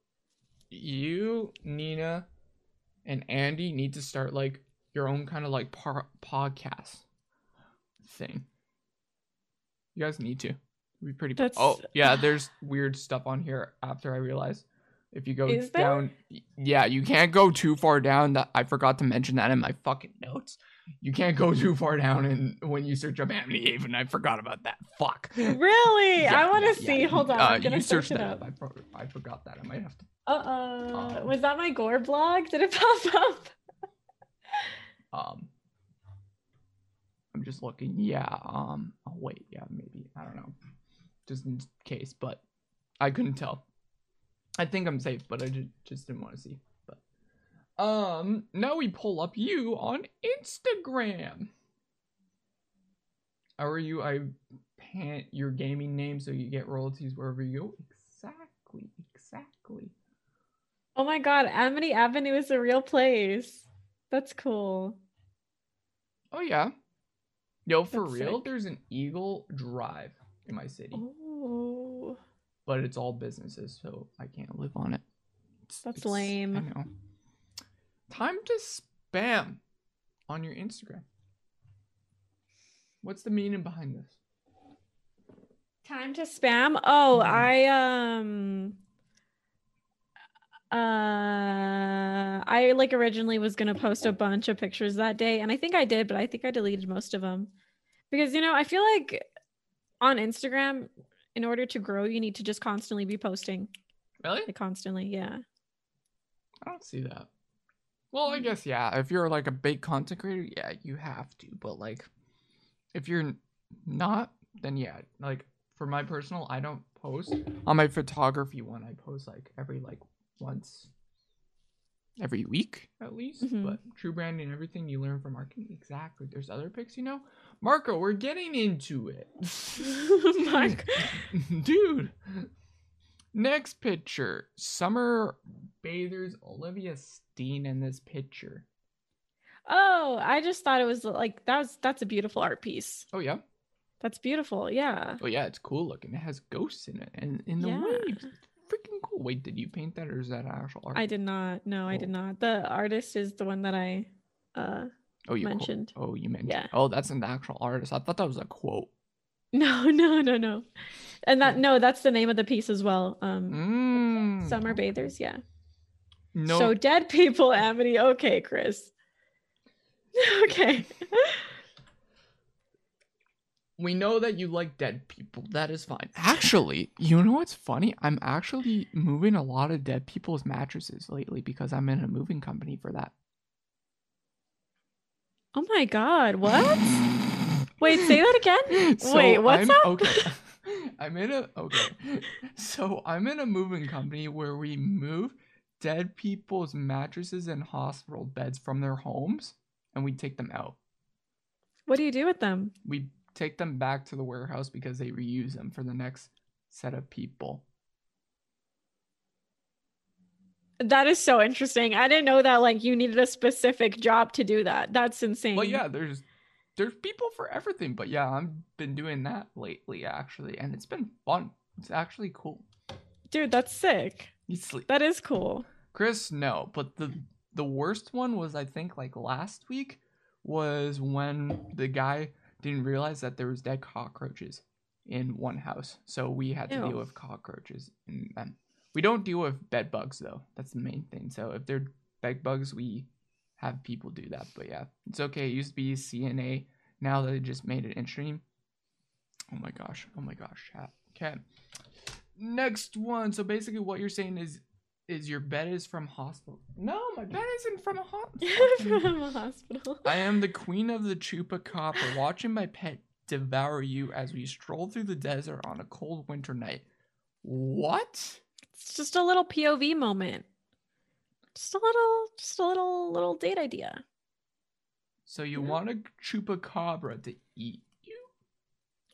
Speaker 1: you, Nina, and Andy need to start like your own kind of like par- podcast thing. You guys need to. It'd be pretty.
Speaker 2: That's-
Speaker 1: Oh yeah, there's weird stuff on here. After I realized, If you go
Speaker 2: Is there?
Speaker 1: down, yeah, you can't go too far down. That I forgot to mention that in my fucking notes. You can't go too far down, and when you search up Amity Haven, I forgot about that. Fuck.
Speaker 2: Really?
Speaker 1: Yeah,
Speaker 2: I want to
Speaker 1: yeah,
Speaker 2: see.
Speaker 1: yeah.
Speaker 2: Hold on.
Speaker 1: Uh,
Speaker 2: I'm gonna
Speaker 1: you
Speaker 2: search
Speaker 1: search
Speaker 2: it
Speaker 1: that
Speaker 2: up.
Speaker 1: up. I, pro- I forgot that. I might have to.
Speaker 2: Uh uh.
Speaker 1: Um,
Speaker 2: Was that my gore blog? Did it pop up?
Speaker 1: Um, I'm just looking. Yeah. Um. Oh wait. Yeah. Maybe. I don't know. Just in case, but I couldn't tell. I think I'm safe, but I just just didn't want to see. But um, now we pull up you on Instagram. How are you? I pant your gaming name so you get royalties wherever you go. Exactly. Exactly.
Speaker 2: Oh my god, Amity Avenue is a real place. That's cool.
Speaker 1: Oh yeah. Yo, for
Speaker 2: That's
Speaker 1: real,
Speaker 2: sick.
Speaker 1: there's an Eagle Drive in my city.
Speaker 2: Oh,
Speaker 1: but it's all businesses, so I can't live on it. It's-
Speaker 2: That's
Speaker 1: it's-
Speaker 2: lame.
Speaker 1: I know. Time to spam on your Instagram. What's the meaning behind this?
Speaker 2: time to spam. Oh,
Speaker 1: Mhm.
Speaker 2: I um uh I like originally was going to post a bunch of pictures that day and I think I did, but I think I deleted most of them. Because you know, I feel like on Instagram in order to grow, you need to just constantly be posting.
Speaker 1: Really?
Speaker 2: Like constantly, yeah.
Speaker 1: I don't see that. Well, I guess yeah. If you're like a big content creator, yeah, you have to. But like, if you're not, then yeah. Like for my personal, I don't post on my photography one. I post like every like once every week at least.
Speaker 2: Mhm.
Speaker 1: But true branding, and everything you learn from marketing, exactly. There's other pics, you know. Marco, we're getting into it.
Speaker 2: Mark.
Speaker 1: Dude. Next picture. Summer bathers Olivia Steen in this picture.
Speaker 2: Oh, I just thought it was like that was that's a beautiful art piece.
Speaker 1: Oh yeah.
Speaker 2: That's beautiful. Yeah.
Speaker 1: Oh yeah, it's cool looking. It has ghosts in it and in the
Speaker 2: Yeah.
Speaker 1: waves. Freaking cool. Wait, did you paint that or is that actual art?
Speaker 2: I did not. No, I did not. The artist is the one that I uh
Speaker 1: oh, you quote-
Speaker 2: mentioned.
Speaker 1: Oh, you mentioned.
Speaker 2: Yeah.
Speaker 1: Oh, that's an actual artist. I thought that was a quote.
Speaker 2: No, no, no, no. And that no, that's the name of the piece as well. Um
Speaker 1: Mm.
Speaker 2: Summer Bathers, yeah.
Speaker 1: No.
Speaker 2: So dead people, Amity. Okay, Chris. okay.
Speaker 1: we know that you like dead people. That is fine. Actually, you know what's funny? I'm actually moving a lot of dead people's mattresses lately because I'm in a moving company for that.
Speaker 2: Oh my god, what? Wait, say that again?
Speaker 1: So
Speaker 2: Wait, what's
Speaker 1: I'm,
Speaker 2: up?
Speaker 1: Okay. I'm in a okay. So I'm in a moving company where we move dead people's mattresses and hospital beds from their homes and we take them out.
Speaker 2: What do you do with them?
Speaker 1: We take them back to the warehouse because they reuse them for the next set of people.
Speaker 2: That is so interesting. I didn't know that like you needed a specific job to do that. That's insane.
Speaker 1: Well, yeah, there's there's people for everything, but yeah, I've been doing that lately actually, and it's been fun. It's actually cool.
Speaker 2: Dude, that's sick.
Speaker 1: You sleep,
Speaker 2: That is cool.
Speaker 1: Chris? No, but the the worst one was I think like last week was when the guy didn't realize that there was dead cockroaches in one house, so we had to
Speaker 2: Ew.
Speaker 1: deal with cockroaches and them. We don't deal with bed bugs though. That's the main thing. So if they're bed bugs, we have people do that. But yeah, it's okay. It used to be CNA. Now they just made it in stream. Oh my gosh. Oh my gosh. Chat. Okay. Next one. So basically, what you're saying is, is your bed is from hospital? No, my bed isn't from a hospital.
Speaker 2: From a hospital.
Speaker 1: I am the queen of the chupacabra, watching my pet devour you as we stroll through the desert on a cold winter night. What?
Speaker 2: It's just a little POV moment. Just a little, just a little, little date idea.
Speaker 1: So you
Speaker 2: Yeah.
Speaker 1: want a chupacabra to eat you?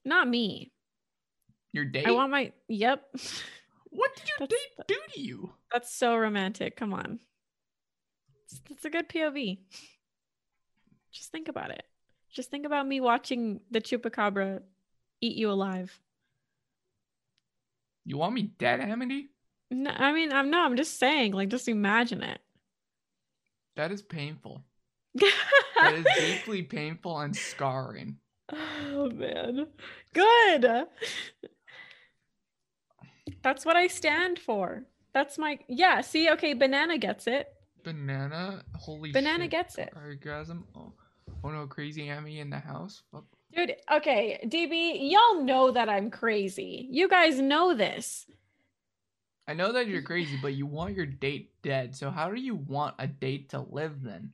Speaker 2: Not me.
Speaker 1: Your date?
Speaker 2: I want my. Yep.
Speaker 1: what did your
Speaker 2: That's-
Speaker 1: date do to you?
Speaker 2: That's so romantic. Come on. It's, it's a good POV. Just think about it. Just think about me watching the chupacabra eat you alive.
Speaker 1: You want me dead, Amity?
Speaker 2: No, I mean, I'm no, I'm just saying, like, just imagine it.
Speaker 1: That is painful. That is deeply painful and scarring.
Speaker 2: oh man, good. That's what I stand for. That's my yeah. See, okay, banana gets it.
Speaker 1: Banana, holy
Speaker 2: Banana
Speaker 1: shit.
Speaker 2: gets it.
Speaker 1: Orgasm. Oh, oh no, crazy Amy in the house. Fuck.
Speaker 2: Dude, okay, DB, y'all know that I'm crazy. You guys know this.
Speaker 1: I know that you're crazy, but you want your date dead. So how do you want a date to live then?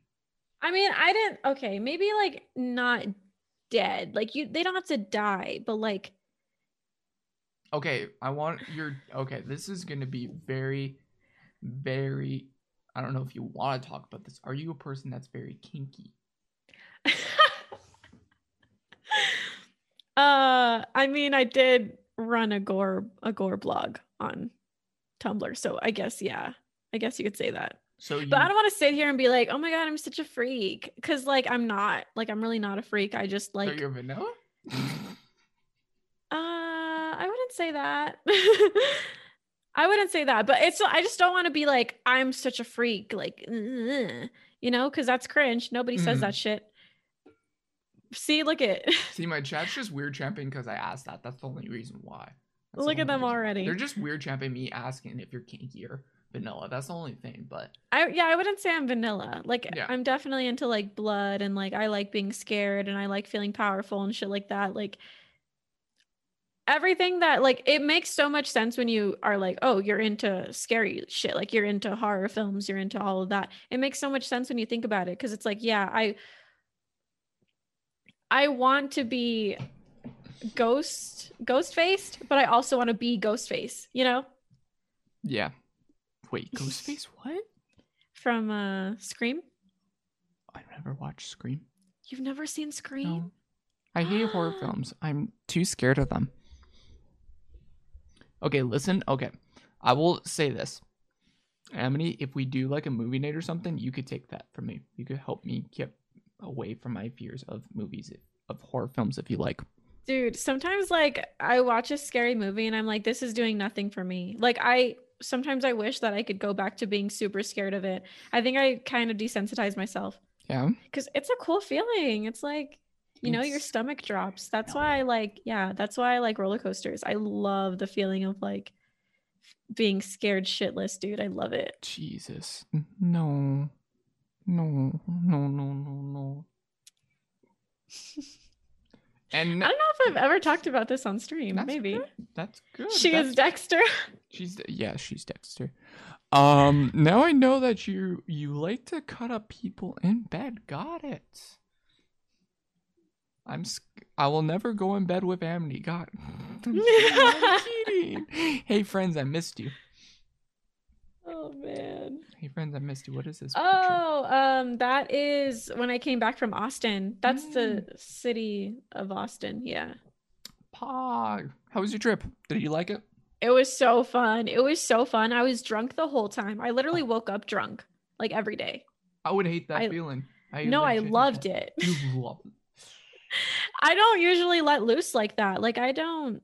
Speaker 2: I mean, I didn't okay, maybe like not dead. Like you they don't have to die, but like
Speaker 1: Okay, I want your okay, this is gonna be very, very I don't know if you want to talk about this. Are you a person that's very kinky?
Speaker 2: uh I mean, I did run a gore a gore blog on Tumblr, so I guess yeah. I guess you could say that.
Speaker 1: So you
Speaker 2: But I don't want to sit here and be like, "Oh my god, I'm such a freak," because like I'm not. Like I'm really not a freak. I just
Speaker 1: so
Speaker 2: like.
Speaker 1: you're vanilla?
Speaker 2: Uh, I wouldn't say that. I wouldn't say that, but it's. I just don't want to be like I'm such a freak, like "Ugh," you know, because that's cringe. Nobody says
Speaker 1: Mhm.
Speaker 2: that shit. See, look at
Speaker 1: See, my chat's just weird champing because I asked that. That's the only reason why. That's the
Speaker 2: look at them
Speaker 1: reason.
Speaker 2: already.
Speaker 1: They're just weird champing me asking if you're kinky or vanilla. That's the only thing. But
Speaker 2: I yeah, I wouldn't say I'm vanilla. Like
Speaker 1: Yeah.
Speaker 2: I'm definitely into like blood and like I like being scared and I like feeling powerful and shit like that. Like everything that like it makes so much sense when you are like, oh, you're into scary shit. Like you're into horror films, you're into all of that. It makes so much sense when you think about it because it's like, yeah, I I want to be ghost ghost faced, but I also want to be ghost face, you know?
Speaker 1: yeah. Wait, ghost face What?
Speaker 2: From uh Scream.
Speaker 1: I never watched Scream.
Speaker 2: You've never seen Scream?
Speaker 1: No. I hate horror films. I'm too scared of them. Okay, listen. Okay. I will say this. Amity, if we do like a movie night or something, you could take that from me. You could help me get away from my fears of movies, of horror films, if you like.
Speaker 2: Dude, sometimes like I watch a scary movie and I'm like, this is doing nothing for me. Like I sometimes I wish that I could go back to being super scared of it. I think I kind of desensitized myself
Speaker 1: Yeah.
Speaker 2: because it's a cool feeling. It's like, you know, your stomach drops. That's
Speaker 1: No.
Speaker 2: why I like, yeah, that's why I like roller coasters. I love the feeling of like being scared shitless, dude. I love it.
Speaker 1: Jesus. No. No. No, no, no, no. And
Speaker 2: I don't know if I've ever talked about this on stream.
Speaker 1: That's
Speaker 2: Maybe.
Speaker 1: good. That's good.
Speaker 2: She
Speaker 1: That's
Speaker 2: is Dexter.
Speaker 1: She's yeah, she's Dexter. Um, now I know that you you like to cut up people in bed. Got it. I'm I will never go in bed with Amity. God, I'm, kidding. Hey friends, I missed you.
Speaker 2: Oh man.
Speaker 1: Hey friends, I missed you. What is this? picture?
Speaker 2: Oh, um, that is when I came back from Austin. That's the
Speaker 1: Mm.
Speaker 2: city of Austin. Yeah.
Speaker 1: Pog. How was your trip? Did you like it?
Speaker 2: It was so fun. It was so fun. I was drunk the whole time. I literally woke up drunk like every day.
Speaker 1: I would hate that
Speaker 2: I-
Speaker 1: feeling. I
Speaker 2: No, I loved
Speaker 1: that.
Speaker 2: it.
Speaker 1: You love it.
Speaker 2: I don't usually let loose like that. Like I don't.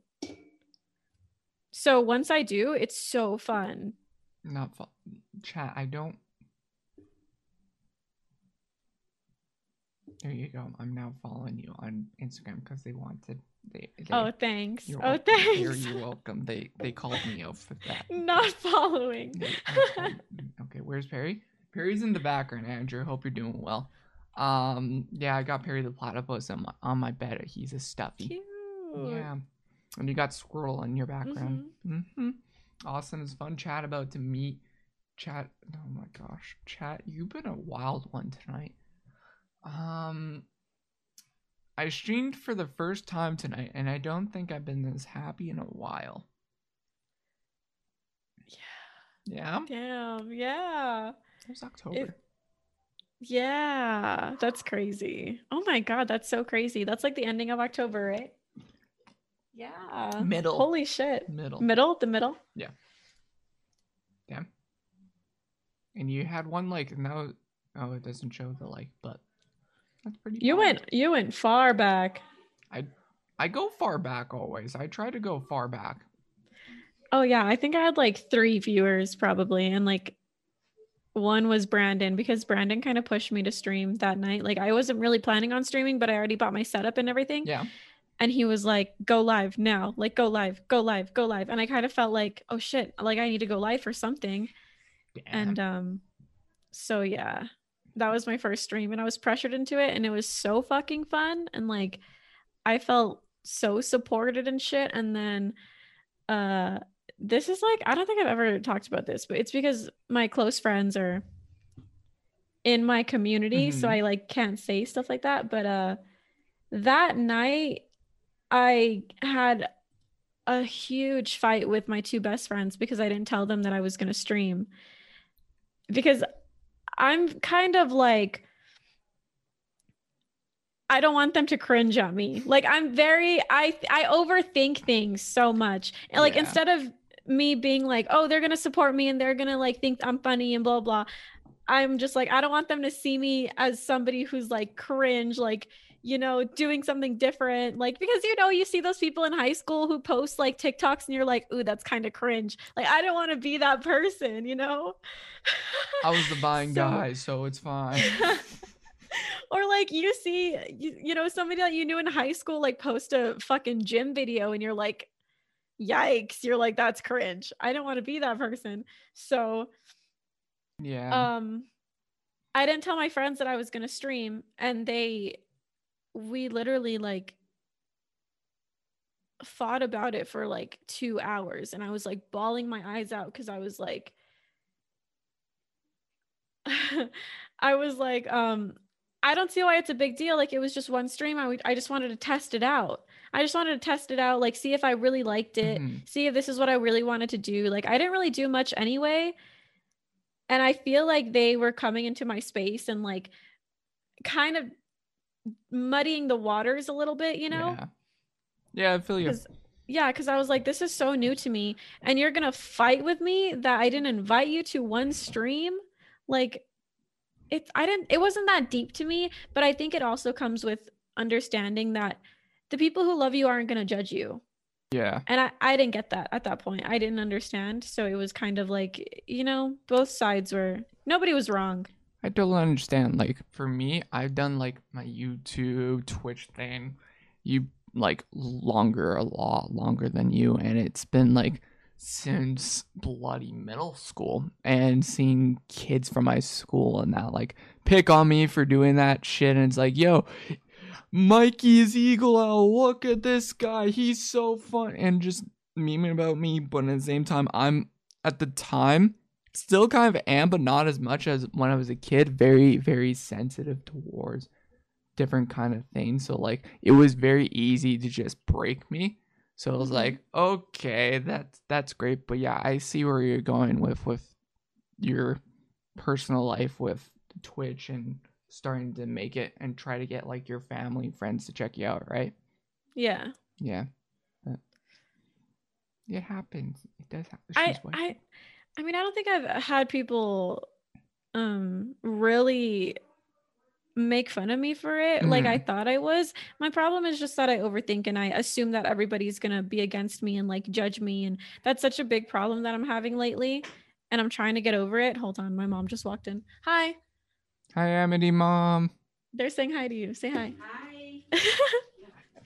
Speaker 2: So once I do, it's so fun.
Speaker 1: Not fun. Chat. I don't. There you go. I'm now following you on Instagram because they wanted. They. they
Speaker 2: Oh, thanks.
Speaker 1: you're
Speaker 2: Oh,
Speaker 1: welcome. You're,
Speaker 2: thanks.
Speaker 1: you're welcome. They they called me out for that.
Speaker 2: Not following.
Speaker 1: Okay, where's Perry? Perry's in the background. Andrew, hope you're doing well. Um, yeah, I got Perry the platypus on my, on my bed. He's a stuffy.
Speaker 2: Cute.
Speaker 1: Yeah, and you got Squirrel in your background. Mm-hmm. Awesome. It's fun chat about to meet. Chat. Oh my gosh, chat. You've been a wild one tonight. Um, I streamed for the first time tonight, and I don't think I've been this happy in a while. Yeah, Yeah.
Speaker 2: Damn. Yeah.
Speaker 1: it was October.
Speaker 2: Yeah, that's crazy. Oh my god, that's so crazy. That's like the ending of October, right? Yeah.
Speaker 1: Middle.
Speaker 2: Holy shit.
Speaker 1: Middle.
Speaker 2: Middle, the middle. Yeah.
Speaker 1: Damn. And you had one like no. Oh, it doesn't show the like, but that's pretty.
Speaker 2: You went you went far back.
Speaker 1: I I go far back always. I try to go far back.
Speaker 2: Oh yeah, I think I had like 3 viewers probably and like one was Brandon because Brandon kind of pushed me to stream that night. Like I wasn't really planning on streaming, but I already bought my setup and everything.
Speaker 1: Yeah.
Speaker 2: And he was like go live now like go live go live go live. And i kind of felt like oh shit like i need to go live for something. And um so yeah that was my first stream and i was pressured into it and it was so fucking fun and like i felt so supported and shit and then uh this is like i don't think i've ever talked about this but it's because my close friends are in my community so
Speaker 1: Mhm.
Speaker 2: i like can't say stuff like that but uh that night i had a huge fight with my two best friends because i didn't tell them that i was going to stream because i'm kind of like I don't want them to cringe at me. Like I'm very I I overthink things so much. And like
Speaker 1: Yeah.
Speaker 2: instead of me being like, "Oh, they're going to support me and they're going to like think I'm funny and blah blah." I'm just like I don't want them to see me as somebody who's like cringe like you know, doing something different. Like, because you know, you see those people in high school who post like TikToks and you're like, ooh, that's kind of cringe. Like, I don't want to be that person, you know?
Speaker 1: I was the buying
Speaker 2: So-
Speaker 1: guy, so it's fine.
Speaker 2: or like you see you, you know somebody that you knew in high school like post a fucking gym video and you're like yikes you're like that's cringe i don't want to be that person so
Speaker 1: Yeah.
Speaker 2: um i didn't tell my friends that i was going to stream and they we literally like thought about it for like 2 hours and i was like bawling my eyes out cuz i was like I was like um I don't see why it's a big deal like it was just one stream I would I just wanted to test it out. I just wanted to test it out like see if I really liked it
Speaker 1: Mhm.
Speaker 2: see if this is what I really wanted to do. Like I didn't really do much anyway. And I feel like they were coming into my space and like kind of muddying the waters a little bit, you know?
Speaker 1: Yeah. Yeah, I feel you.
Speaker 2: 'Cause- yeah, because I was like, this is so new to me. And you're gonna fight with me that I didn't invite you to one stream. Like it's I didn't it wasn't that deep to me, but I think it also comes with understanding that the people who love you aren't gonna judge you
Speaker 1: Yeah.
Speaker 2: and I, I didn't get that at that point i didn't understand so it was kind of like you know both sides were nobody was wrong
Speaker 1: I totally understand. Like for me, I've done like my YouTube, Twitch thing, you like longer, a lot longer than you, and it's been like since bloody middle school. And seeing kids from my school and that like pick on me for doing that shit, and it's like, yo, Mikey is Eagle. Look at this guy, he's so fun, and just memeing about me. But at the same time, I'm at the time still kind of am, but not as much as when I was a kid. Very, very sensitive towards different kind of things. So like it was very easy to just break me. So I was
Speaker 2: Mhm.
Speaker 1: like, okay, that's that's great. But yeah, I see where you're going with with your personal life with Twitch and starting to make it and try to get like your family and friends to check you out, right?
Speaker 2: yeah
Speaker 1: Yeah. But it happens. It does happen.
Speaker 2: I,
Speaker 1: white.
Speaker 2: I i mean i don't think i've had people um really make fun of me for it like i thought i was. My problem is just that i overthink and i assume that everybody's gonna be against me and like judge me and that's such a big problem that i'm having lately and i'm trying to get over it. Hold on my mom just walked in. Hi.
Speaker 1: Hi, Amity mom.
Speaker 2: they're saying hi to you. Say hi.
Speaker 3: Hi.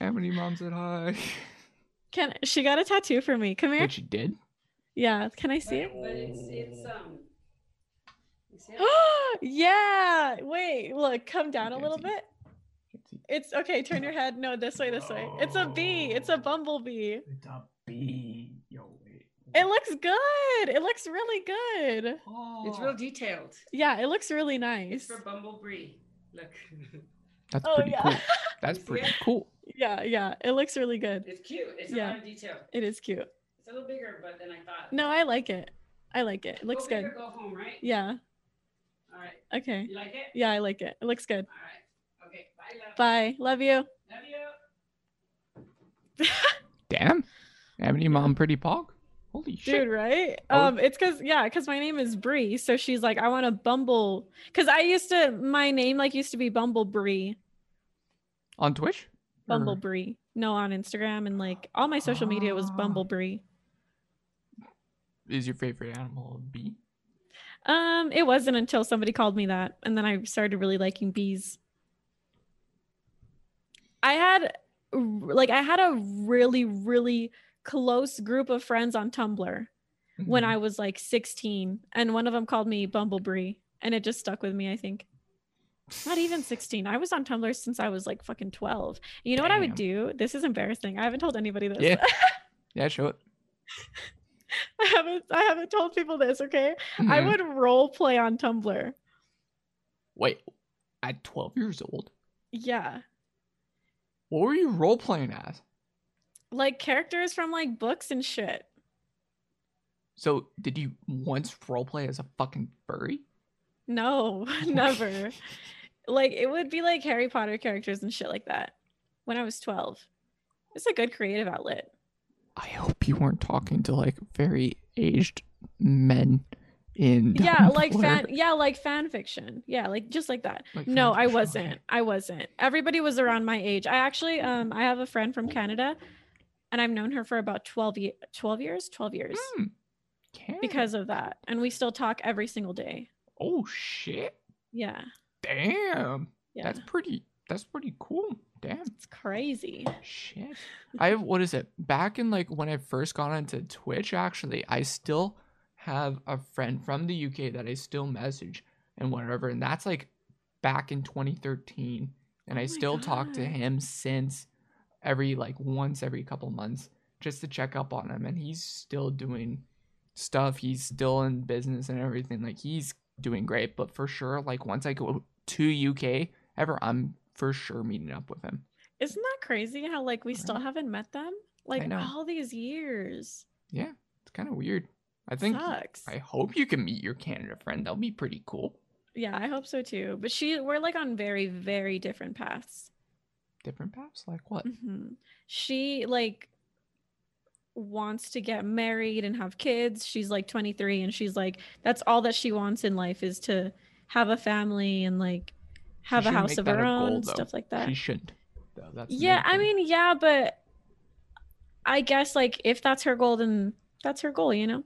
Speaker 1: Amity mom said hi.
Speaker 2: can she got a tattoo for me. Come here.
Speaker 1: What she did?
Speaker 2: Yeah can i see it
Speaker 3: But, but it's it's um. Oh
Speaker 2: yeah. Wait, look, come down a little bit. It's okay. Turn your head. No, this way, this way. It's a bee. It's a bumblebee.
Speaker 1: It's a bee. Yo, wait.
Speaker 2: It looks good. It looks really good.
Speaker 3: It's real detailed.
Speaker 2: Yeah, it looks really nice.
Speaker 3: It's for Bumblebee. Look,
Speaker 1: That's
Speaker 2: Oh
Speaker 1: pretty
Speaker 2: yeah.
Speaker 1: cool. That's pretty
Speaker 3: it?
Speaker 1: cool.
Speaker 2: yeah, yeah. It looks really good.
Speaker 3: it's cute. It's
Speaker 2: Yeah.
Speaker 3: a lot of detail.
Speaker 2: It is cute.
Speaker 3: It's a little bigger, but than I thought.
Speaker 2: No, I like it. I like it. It looks
Speaker 3: go
Speaker 2: good.
Speaker 3: Go home, right?
Speaker 2: Yeah.
Speaker 3: All right.
Speaker 2: Okay.
Speaker 3: You like it?
Speaker 2: Yeah, I like it. It looks good.
Speaker 3: All right. Okay. Bye, love.
Speaker 2: Bye. Love you.
Speaker 3: Love you.
Speaker 1: Damn. Amity mom pretty pog. Holy shit.
Speaker 2: Dude, right?
Speaker 1: Oh.
Speaker 2: Um, it's cause yeah, cause my name is Bree. So she's like, I want to bumble. Cause I used to my name like used to be Bumblebee.
Speaker 1: On Twitch? Or-
Speaker 2: Bumblebee. No, on Instagram and like all my social media was
Speaker 1: Ah.
Speaker 2: Bumblebee.
Speaker 1: Is your favorite animal a bee?
Speaker 2: Um, it wasn't until somebody called me that, and then I started really liking bees. I had like I had a really really close group of friends on Tumblr when
Speaker 1: Mhm.
Speaker 2: I was like 16 and one of them called me Bumblebee and it just stuck with me I think. Not even 16. I was on Tumblr since I was like fucking 12. You know what I would do? This is embarrassing. I haven't told anybody this.
Speaker 1: Yeah. Yeah, show it.
Speaker 2: I haven't I haven't told people this, okay? I
Speaker 1: Mhm.
Speaker 2: would role play on Tumblr.
Speaker 1: Wait, at 12 years old,
Speaker 2: Yeah.
Speaker 1: what were you role playing as?
Speaker 2: Like characters from like books and shit.
Speaker 1: So, did you once role play as a fucking furry?
Speaker 2: No, never. like it would be like Harry Potter characters and shit like that when I was 12. It's a good creative outlet.
Speaker 1: I hope you weren't talking to like very aged men in
Speaker 2: Yeah, like fan yeah, like fan fiction. Yeah, like just like that.
Speaker 1: Like
Speaker 2: no, I wasn't. I wasn't. Everybody was around my age. I actually um I have a friend from Canada and I've known her for about 12 ye- 12 years, 12 years.
Speaker 1: Canada.
Speaker 2: because of that. And we still talk every single day.
Speaker 1: oh shit,
Speaker 2: Yeah.
Speaker 1: damn,
Speaker 2: Yeah.
Speaker 1: that's pretty. That's pretty cool. Damn.
Speaker 2: it's crazy.
Speaker 1: Shit. I have what is it? Back in like when I first got into Twitch, actually, I still have a friend from the UK that I still message and whatever, and that's like back in 2013, and
Speaker 2: Oh
Speaker 1: I still talk to him since every like once every couple months just to check up on him, and he's still doing stuff. He's still in business and everything. Like he's doing great, but for sure, like once I go to UK ever, I'm for sure meeting up with him.
Speaker 2: Isn't that crazy how like we still haven't met them? Like all these years.
Speaker 1: Yeah, it's kind of weird. I think
Speaker 2: Sucks.
Speaker 1: I hope you can meet your Canada friend. That'll be pretty cool.
Speaker 2: Yeah, I hope so too. But she we're like on very, very different paths.
Speaker 1: Different paths, like what?
Speaker 2: hmm She like wants to get married and have kids. She's like 23 and she's like that's all that she wants in life is to have a family and like have a house of her own
Speaker 1: goal,
Speaker 2: and stuff like that.
Speaker 1: She shouldn't. Though that's
Speaker 2: Yeah, I mean, yeah, but I guess like if that's her goal then that's her goal, you know?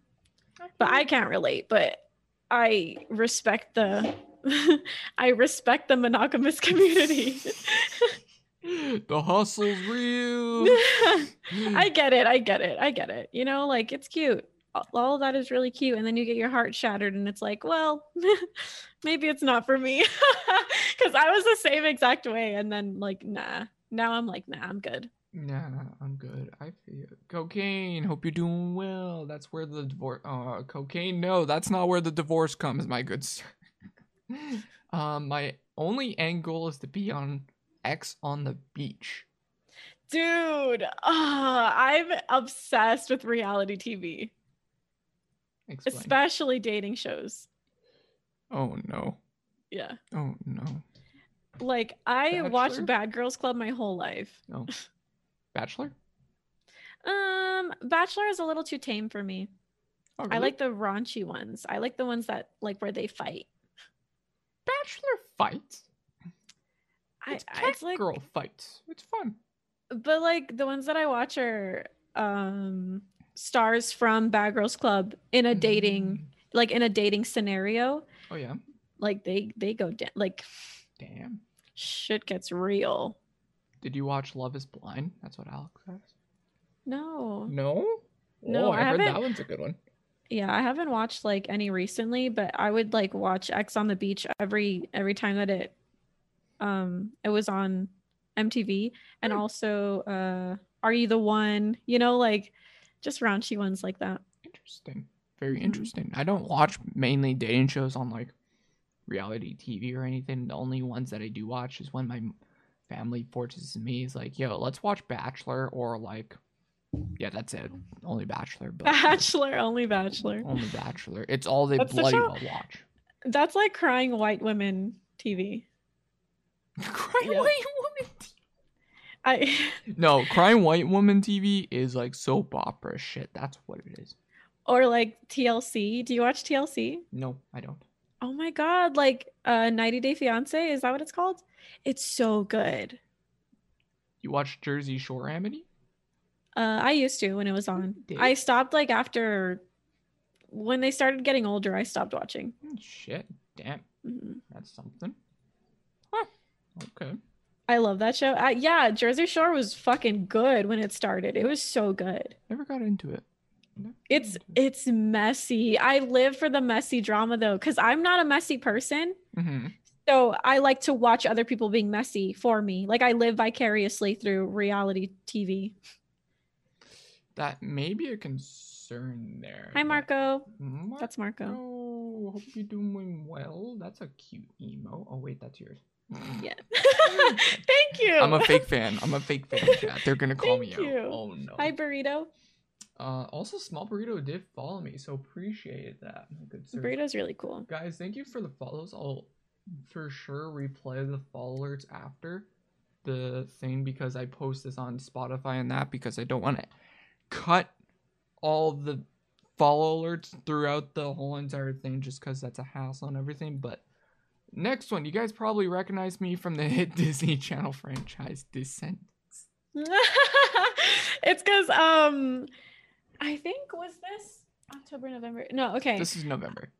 Speaker 2: But I can't relate, but I respect the I respect the monogamous community.
Speaker 1: the hustle's real.
Speaker 2: I get it. I get it. I get it. You know, like it's cute. All- that is really cute. And then you get your heart shattered, and it's like, well, maybe it's not for me. Because I was the same exact way. And then, like, nah. Now I'm like, nah, I'm good.
Speaker 1: Nah, I'm good. I feel cocaine. Hope you're doing well. That's where the divorce. Uh, cocaine. No, that's not where the divorce comes, my good sir. um, my only end goal is to be on X on the beach.
Speaker 2: Dude, ah, I'm obsessed with reality TV,
Speaker 1: Explain.
Speaker 2: especially dating shows.
Speaker 1: oh no.
Speaker 2: Yeah.
Speaker 1: Oh no.
Speaker 2: Like, I
Speaker 1: Bachelor?
Speaker 2: watched Bad Girls Club my whole life.
Speaker 1: No. Bachelor.
Speaker 2: Um, Bachelor is a little too tame for me.
Speaker 1: Oh,
Speaker 2: I like the raunchy ones. I like the ones that like where they fight.
Speaker 1: Bachelor fights. It's
Speaker 2: I
Speaker 1: cat
Speaker 2: it's like
Speaker 1: girl fights. It's fun.
Speaker 2: but like the ones that I watch are um stars from Bad Girls Club in a dating
Speaker 1: Mm.
Speaker 2: like in a dating scenario.
Speaker 1: Oh yeah.
Speaker 2: Like they they go down like
Speaker 1: Damn.
Speaker 2: shit gets real.
Speaker 1: Did you watch Love Is Blind? That's what Alex says.
Speaker 2: No.
Speaker 1: No.
Speaker 2: No,
Speaker 1: oh,
Speaker 2: I
Speaker 1: I, heard that one's a good one.
Speaker 2: Yeah, I haven't watched like any recently, but I would like watch Ex on the Beach every every time that it um it was on MTV and
Speaker 1: Hmm.
Speaker 2: also uh Are You the One? You know, like just raunchy ones like that.
Speaker 1: Interesting. Very
Speaker 2: Mhm.
Speaker 1: interesting. I don't watch mainly dating shows on like reality TV or anything. The only ones that I do watch is when my family forces me is like, yo, let's watch Bachelor or like yeah, that's it. Only Bachelor, but
Speaker 2: Bachelor, only Bachelor.
Speaker 1: only Bachelor. It's all they
Speaker 2: That's
Speaker 1: bloody well watch.
Speaker 2: That's like crying white women TV.
Speaker 1: Crying. White
Speaker 2: I
Speaker 1: No, Crying White Woman TV is like soap opera shit. That's what it is.
Speaker 2: or like TLC. Do you watch TLC?
Speaker 1: No, I don't.
Speaker 2: Oh my god, like uh 90 Day Fiance, is that what it's called? It's so good.
Speaker 1: You watch Jersey Shore, Amity?
Speaker 2: Uh I used to when it was on. I stopped like after when they started getting older, I stopped watching.
Speaker 1: Shit, damn,
Speaker 2: Mhm.
Speaker 1: that's something. Huh. Okay.
Speaker 2: I love that show. Uh, yeah, Jersey Shore was fucking good when it started. It was so good.
Speaker 1: Never got into it. Never
Speaker 2: It's
Speaker 1: into it.
Speaker 2: it's messy. I live for the messy drama though, because I'm not a messy person.
Speaker 1: Mhm.
Speaker 2: So I like to watch other people being messy for me. Like I live vicariously through reality TV.
Speaker 1: That may be a concern there.
Speaker 2: Hi Marco.
Speaker 1: Marco.
Speaker 2: That's Marco.
Speaker 1: Oh, hope you're doing well. That's a cute emo. Oh wait, that's yours.
Speaker 2: Yeah. Thank you.
Speaker 1: I'm a fake fan. I'm a fake fan. Chat. They're gonna call me
Speaker 2: you.
Speaker 1: out. Oh no.
Speaker 2: Hi burrito.
Speaker 1: Uh, also, Small Burrito did follow me, so appreciate that. Good sir.
Speaker 2: Burrito's really cool.
Speaker 1: Guys, thank you for the follows. I'll for sure replay the follow alerts after the thing because I post this on Spotify and that because I don't want to cut all the follow alerts throughout the whole entire thing just because that's a hassle and everything. But next one, you guys probably recognize me from the hit Disney Channel franchise Descent.
Speaker 2: it's because um I think was this October, November. No, okay.
Speaker 1: This is November.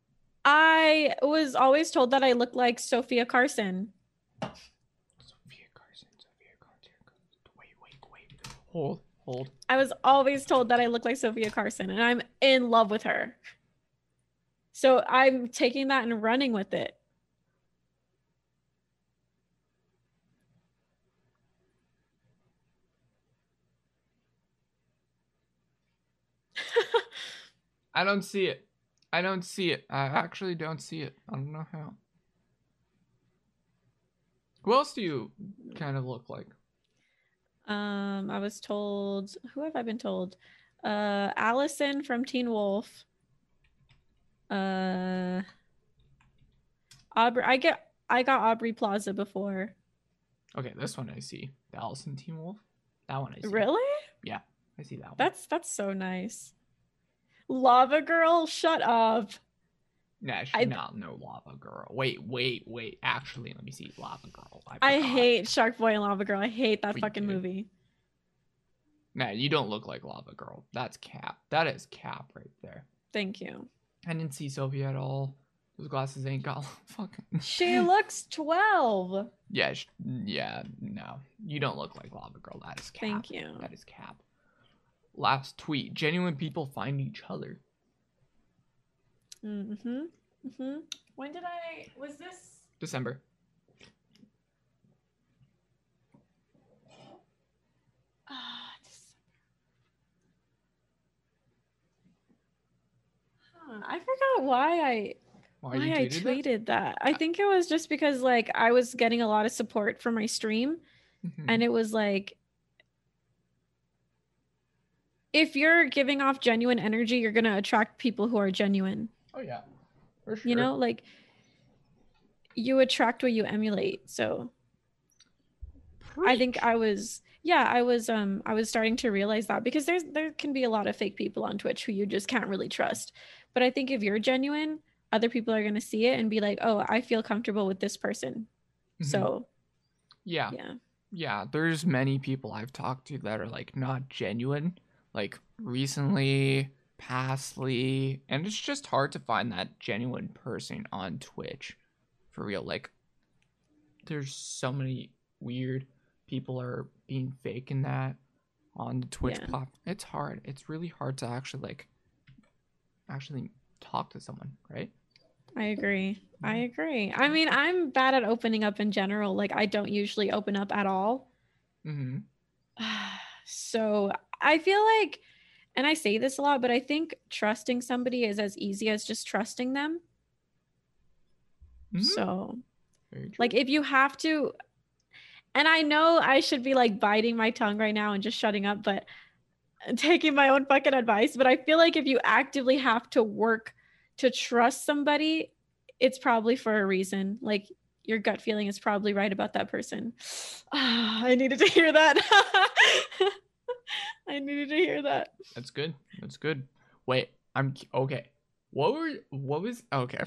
Speaker 2: I was always told that I look like Sofia Carson.
Speaker 1: Sofia Carson, Sofia Carson. Wait, wait, wait. Hold, hold.
Speaker 2: I was always told that I look like Sofia Carson, and I'm in love with her. So I'm taking that and running with it.
Speaker 1: I don't see it. I don't see it. I actually don't see it. I don't know how. Who else do you kind of look like?
Speaker 2: Um, I was told. Who have I been told? Uh, Allison from Teen Wolf. Uh, Aubrey. I get. I got Aubrey Plaza before.
Speaker 1: Okay, this one I see. The Allison Teen Wolf. That one I see.
Speaker 2: Really?
Speaker 1: Yeah, I see that one.
Speaker 2: That's that's so nice. Lava Girl, shut up.
Speaker 1: Nah, she's
Speaker 2: I-
Speaker 1: not no Lava Girl. Wait, wait, wait. Actually, let me see. Lava Girl. I,
Speaker 2: I hate Shark Boy and Lava Girl. I hate that
Speaker 1: We
Speaker 2: fucking
Speaker 1: did.
Speaker 2: movie.
Speaker 1: Nah, you don't look like Lava Girl. That's Cap. That is Cap right there.
Speaker 2: Thank you.
Speaker 1: I didn't see Sophie at all. Those glasses ain't got fucking.
Speaker 2: She looks 12.
Speaker 1: Yeah, sh- yeah, no. You don't look like Lava Girl. That is Cap.
Speaker 2: Thank you.
Speaker 1: That is Cap. Last tweet. Genuine people find each other.
Speaker 2: Mm-hmm. Mm-hmm. When did I was this
Speaker 1: December.
Speaker 2: ah Huh, I forgot why I
Speaker 1: Why,
Speaker 2: why I
Speaker 1: tweeted that?
Speaker 2: that. I think it was just because like I was getting a lot of support for my stream
Speaker 1: Mhm.
Speaker 2: and it was like if you're giving off genuine energy, you're going to attract people who are genuine.
Speaker 1: oh yeah, for sure.
Speaker 2: You know, like you attract what you emulate. So I think I was yeah, I was um I was starting to realize that because there's there can be a lot of fake people on Twitch who you just can't really trust. But I think if you're genuine, other people are going to see it and be like, "Oh, I feel comfortable with this person."
Speaker 1: Mhm.
Speaker 2: So,
Speaker 1: yeah,
Speaker 2: yeah.
Speaker 1: yeah. There's many people I've talked to that are like not genuine. Like recently, pastly, and it's just hard to find that genuine person on Twitch, for real. Like, there's so many weird people are being fake in that on the Twitch
Speaker 2: Yeah.
Speaker 1: platform. It's hard. It's really hard to actually like actually talk to someone, right?
Speaker 2: I agree. I agree. I mean, I'm bad at opening up in general. Like I don't usually open up at all.
Speaker 1: Mm-hmm.
Speaker 2: so I feel like, and I say this a lot, but I think trusting somebody is as easy as just trusting them.
Speaker 1: Mhm.
Speaker 2: So, like, if you have to, and I know I should be like biting my tongue right now and just shutting up, but taking my own fucking advice. But I feel like if you actively have to work to trust somebody, it's probably for a reason. Like, your gut feeling is probably right about that person. Ah, I needed to hear that. I needed to hear that.
Speaker 1: That's good. That's good. Wait, I'm okay. What were what was okay?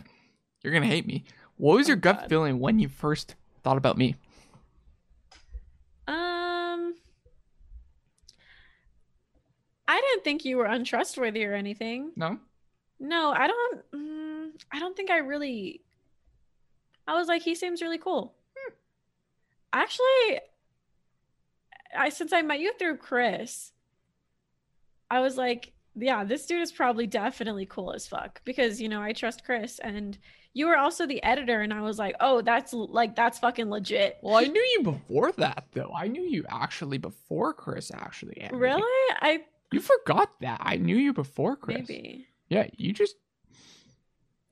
Speaker 1: You're gonna hate me. What was
Speaker 2: Oh,
Speaker 1: your gut
Speaker 2: God.
Speaker 1: feeling when you first thought about me?
Speaker 2: Um, I didn't think you were untrustworthy or anything.
Speaker 1: No.
Speaker 2: No, I don't. Mm, I don't think I really. I was like, he seems really cool. Actually, I since I met you through Chris, I was like, yeah, this dude is probably definitely cool as fuck because you know I trust Chris and you were also the editor and I was like, oh, that's like that's fucking legit.
Speaker 1: Well, I knew you before that though. I knew you actually before Chris. Actually.
Speaker 2: Really? I
Speaker 1: You forgot that. I knew you before Chris.
Speaker 2: maybe.
Speaker 1: Yeah, you just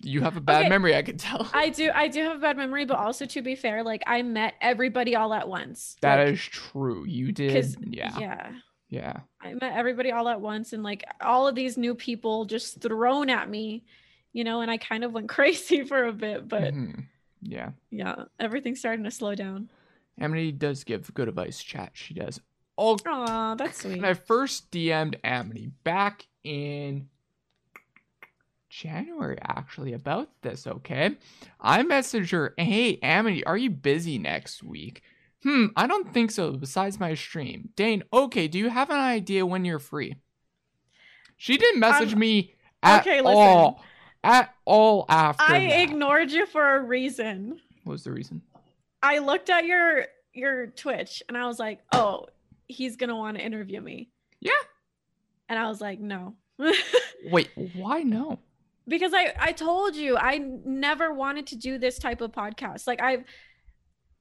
Speaker 1: you have a bad
Speaker 2: Okay.
Speaker 1: memory. I can tell.
Speaker 2: I do I do have a bad memory, but also to be fair, like I met everybody all at once.
Speaker 1: That
Speaker 2: like,
Speaker 1: is true. You did Yeah.
Speaker 2: Yeah.
Speaker 1: Yeah.
Speaker 2: I met everybody all at once and like all of these new people just thrown at me, you know, and I kind of went crazy for a bit, but
Speaker 1: Mhm. Yeah.
Speaker 2: yeah, everything's starting to slow down.
Speaker 1: Amity does give good advice, chat. She does. Oh,
Speaker 2: Aw, that's sweet.
Speaker 1: and I first DM'd Amity back in January, actually, about this, okay? I messaged her, hey, Amity, are you busy next week? Hmm, I don't think so, besides my stream. Dane, okay, do you have an idea when you're free? She didn't message
Speaker 2: Um,
Speaker 1: me at
Speaker 2: okay, listen.
Speaker 1: all. At all after
Speaker 2: I
Speaker 1: that.
Speaker 2: ignored you for a reason.
Speaker 1: What was the reason?
Speaker 2: I looked at your your Twitch and I was like, "Oh, he's going to want to interview me."
Speaker 1: Yeah.
Speaker 2: And I was like, "No."
Speaker 1: Wait, why no?
Speaker 2: because I I told you I never wanted to do this type of podcast. Like I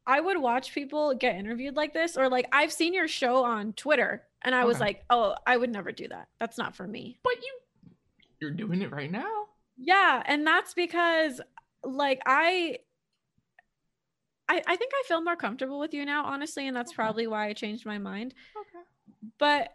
Speaker 2: I would watch people get interviewed like this or like I've seen your show on Twitter and I was like, "Oh, I would never do that. That's not for me."
Speaker 1: But you, you're doing it right now.
Speaker 2: Yeah, and that's because like I I, I think I feel more comfortable with you now, honestly, and that's
Speaker 1: Okay.
Speaker 2: probably why I changed my mind.
Speaker 1: Okay.
Speaker 2: But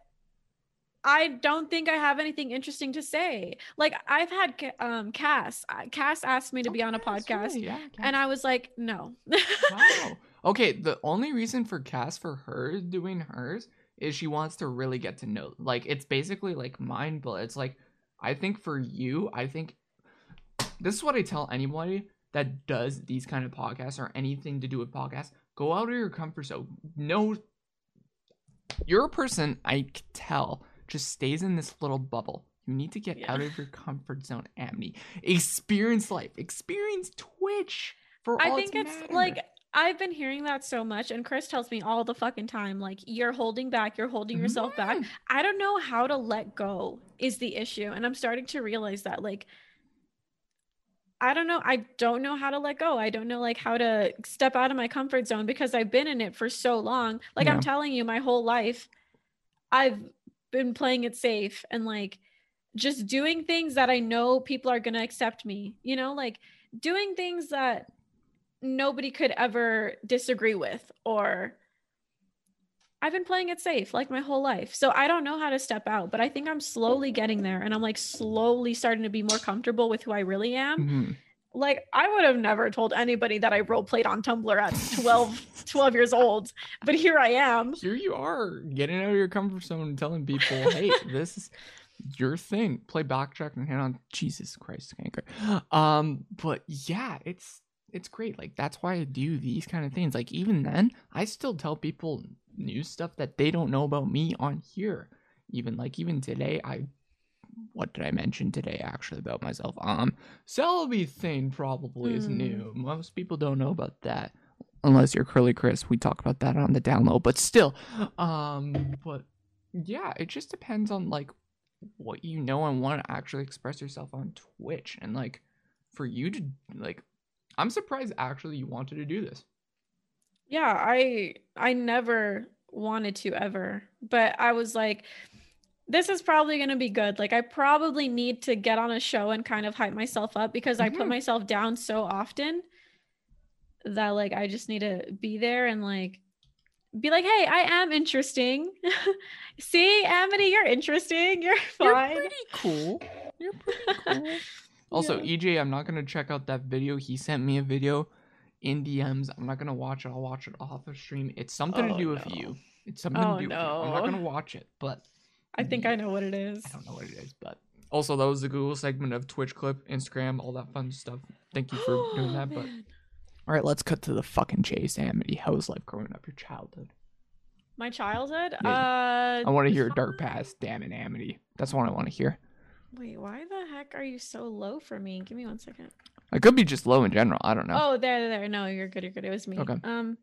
Speaker 2: I don't think I have anything interesting to say. Like I've had um Cass. Cass asked me to be on a podcast,
Speaker 1: Yeah.
Speaker 2: and I was like, no.
Speaker 1: wow. Okay, the only reason for Cass for her doing hers is she wants to really get to know. Like it's basically like mind blow. It's like I think for you, I think this is what I tell anybody that does these kind of podcasts or anything to do with podcasts. Go out of your comfort zone. No, you're a person I tell just stays in this little bubble. You need to get
Speaker 2: Yeah.
Speaker 1: out of your comfort zone, Amity. Experience life. Experience Twitch. For all I
Speaker 2: think
Speaker 1: its
Speaker 2: it's like I've been hearing that so much, and Chris tells me all the fucking time, like you're holding back, you're holding yourself back.
Speaker 1: Mhm.
Speaker 2: I don't know how to let go is the issue, and I'm starting to realize that like I don't know, I don't know how to let go. I don't know like how to step out of my comfort zone because I've been in it for so long. Like
Speaker 1: Yeah.
Speaker 2: I'm telling you, my whole life I've been playing it safe and like just doing things that I know people are going to accept me. You know, like doing things that nobody could ever disagree with or I've been playing it safe like my whole life. So I don't know how to step out, but I think I'm slowly getting there and I'm like slowly starting to be more comfortable with who I really am.
Speaker 1: Mhm.
Speaker 2: Like I would have never told anybody that I role played on Tumblr at 12 12 years old, but here I am.
Speaker 1: Here you are, getting out of your comfort zone and telling people, "Hey, this is your thing." Play backtrack and hit on Jesus Christ. Um, but yeah, it's it's great. Like that's why I do these kind of things. Like even then, I still tell people new stuff that they don't know about me on here. Even like even today, I what did I mention today actually about myself? Um, Selby thing probably is
Speaker 2: Mm.
Speaker 1: new. Most people don't know about that unless you're Curly Chris. We talk about that on the download, but still, um, but yeah, it just depends on like what you know and want to actually express yourself on Twitch, and like for you to like, I'm surprised actually you wanted to do this.
Speaker 2: Yeah, I I never wanted to ever, but I was like this is probably going to be good. Like I probably need to get on a show and kind of hype myself up because I put
Speaker 1: Mhm.
Speaker 2: myself down so often that like I just need to be there and like be like, "Hey, I am interesting." See, Amity, you're interesting. You're fine.
Speaker 1: You're pretty cool. You're pretty cool. Also, EJ, I'm not gonna check out that video. He sent me a video in DMs. I'm not gonna watch it. I'll watch it off of stream. It's something to
Speaker 2: Oh,
Speaker 1: do with
Speaker 2: no.
Speaker 1: you. It's something
Speaker 2: Oh,
Speaker 1: to do with you. I'm not gonna watch it, but
Speaker 2: I think I know what it is.
Speaker 1: I don't know what it is, but also that was the Google segment of Twitch clip, Instagram, all that fun stuff. Thank you for doing that. But
Speaker 2: Man.
Speaker 1: all right, let's cut to the fucking chase, Amity. How was life growing up? Your childhood?
Speaker 2: my childhood.
Speaker 1: Yeah.
Speaker 2: Uh
Speaker 1: I want to hear dark past. Damn it, Amity. That's what I want to hear.
Speaker 2: Wait, why the heck are you so low for me? Give me one second.
Speaker 1: I could be just low in general. I don't know.
Speaker 2: Oh, there, there. No, you're good. You're good. It was me.
Speaker 1: Okay.
Speaker 2: Um,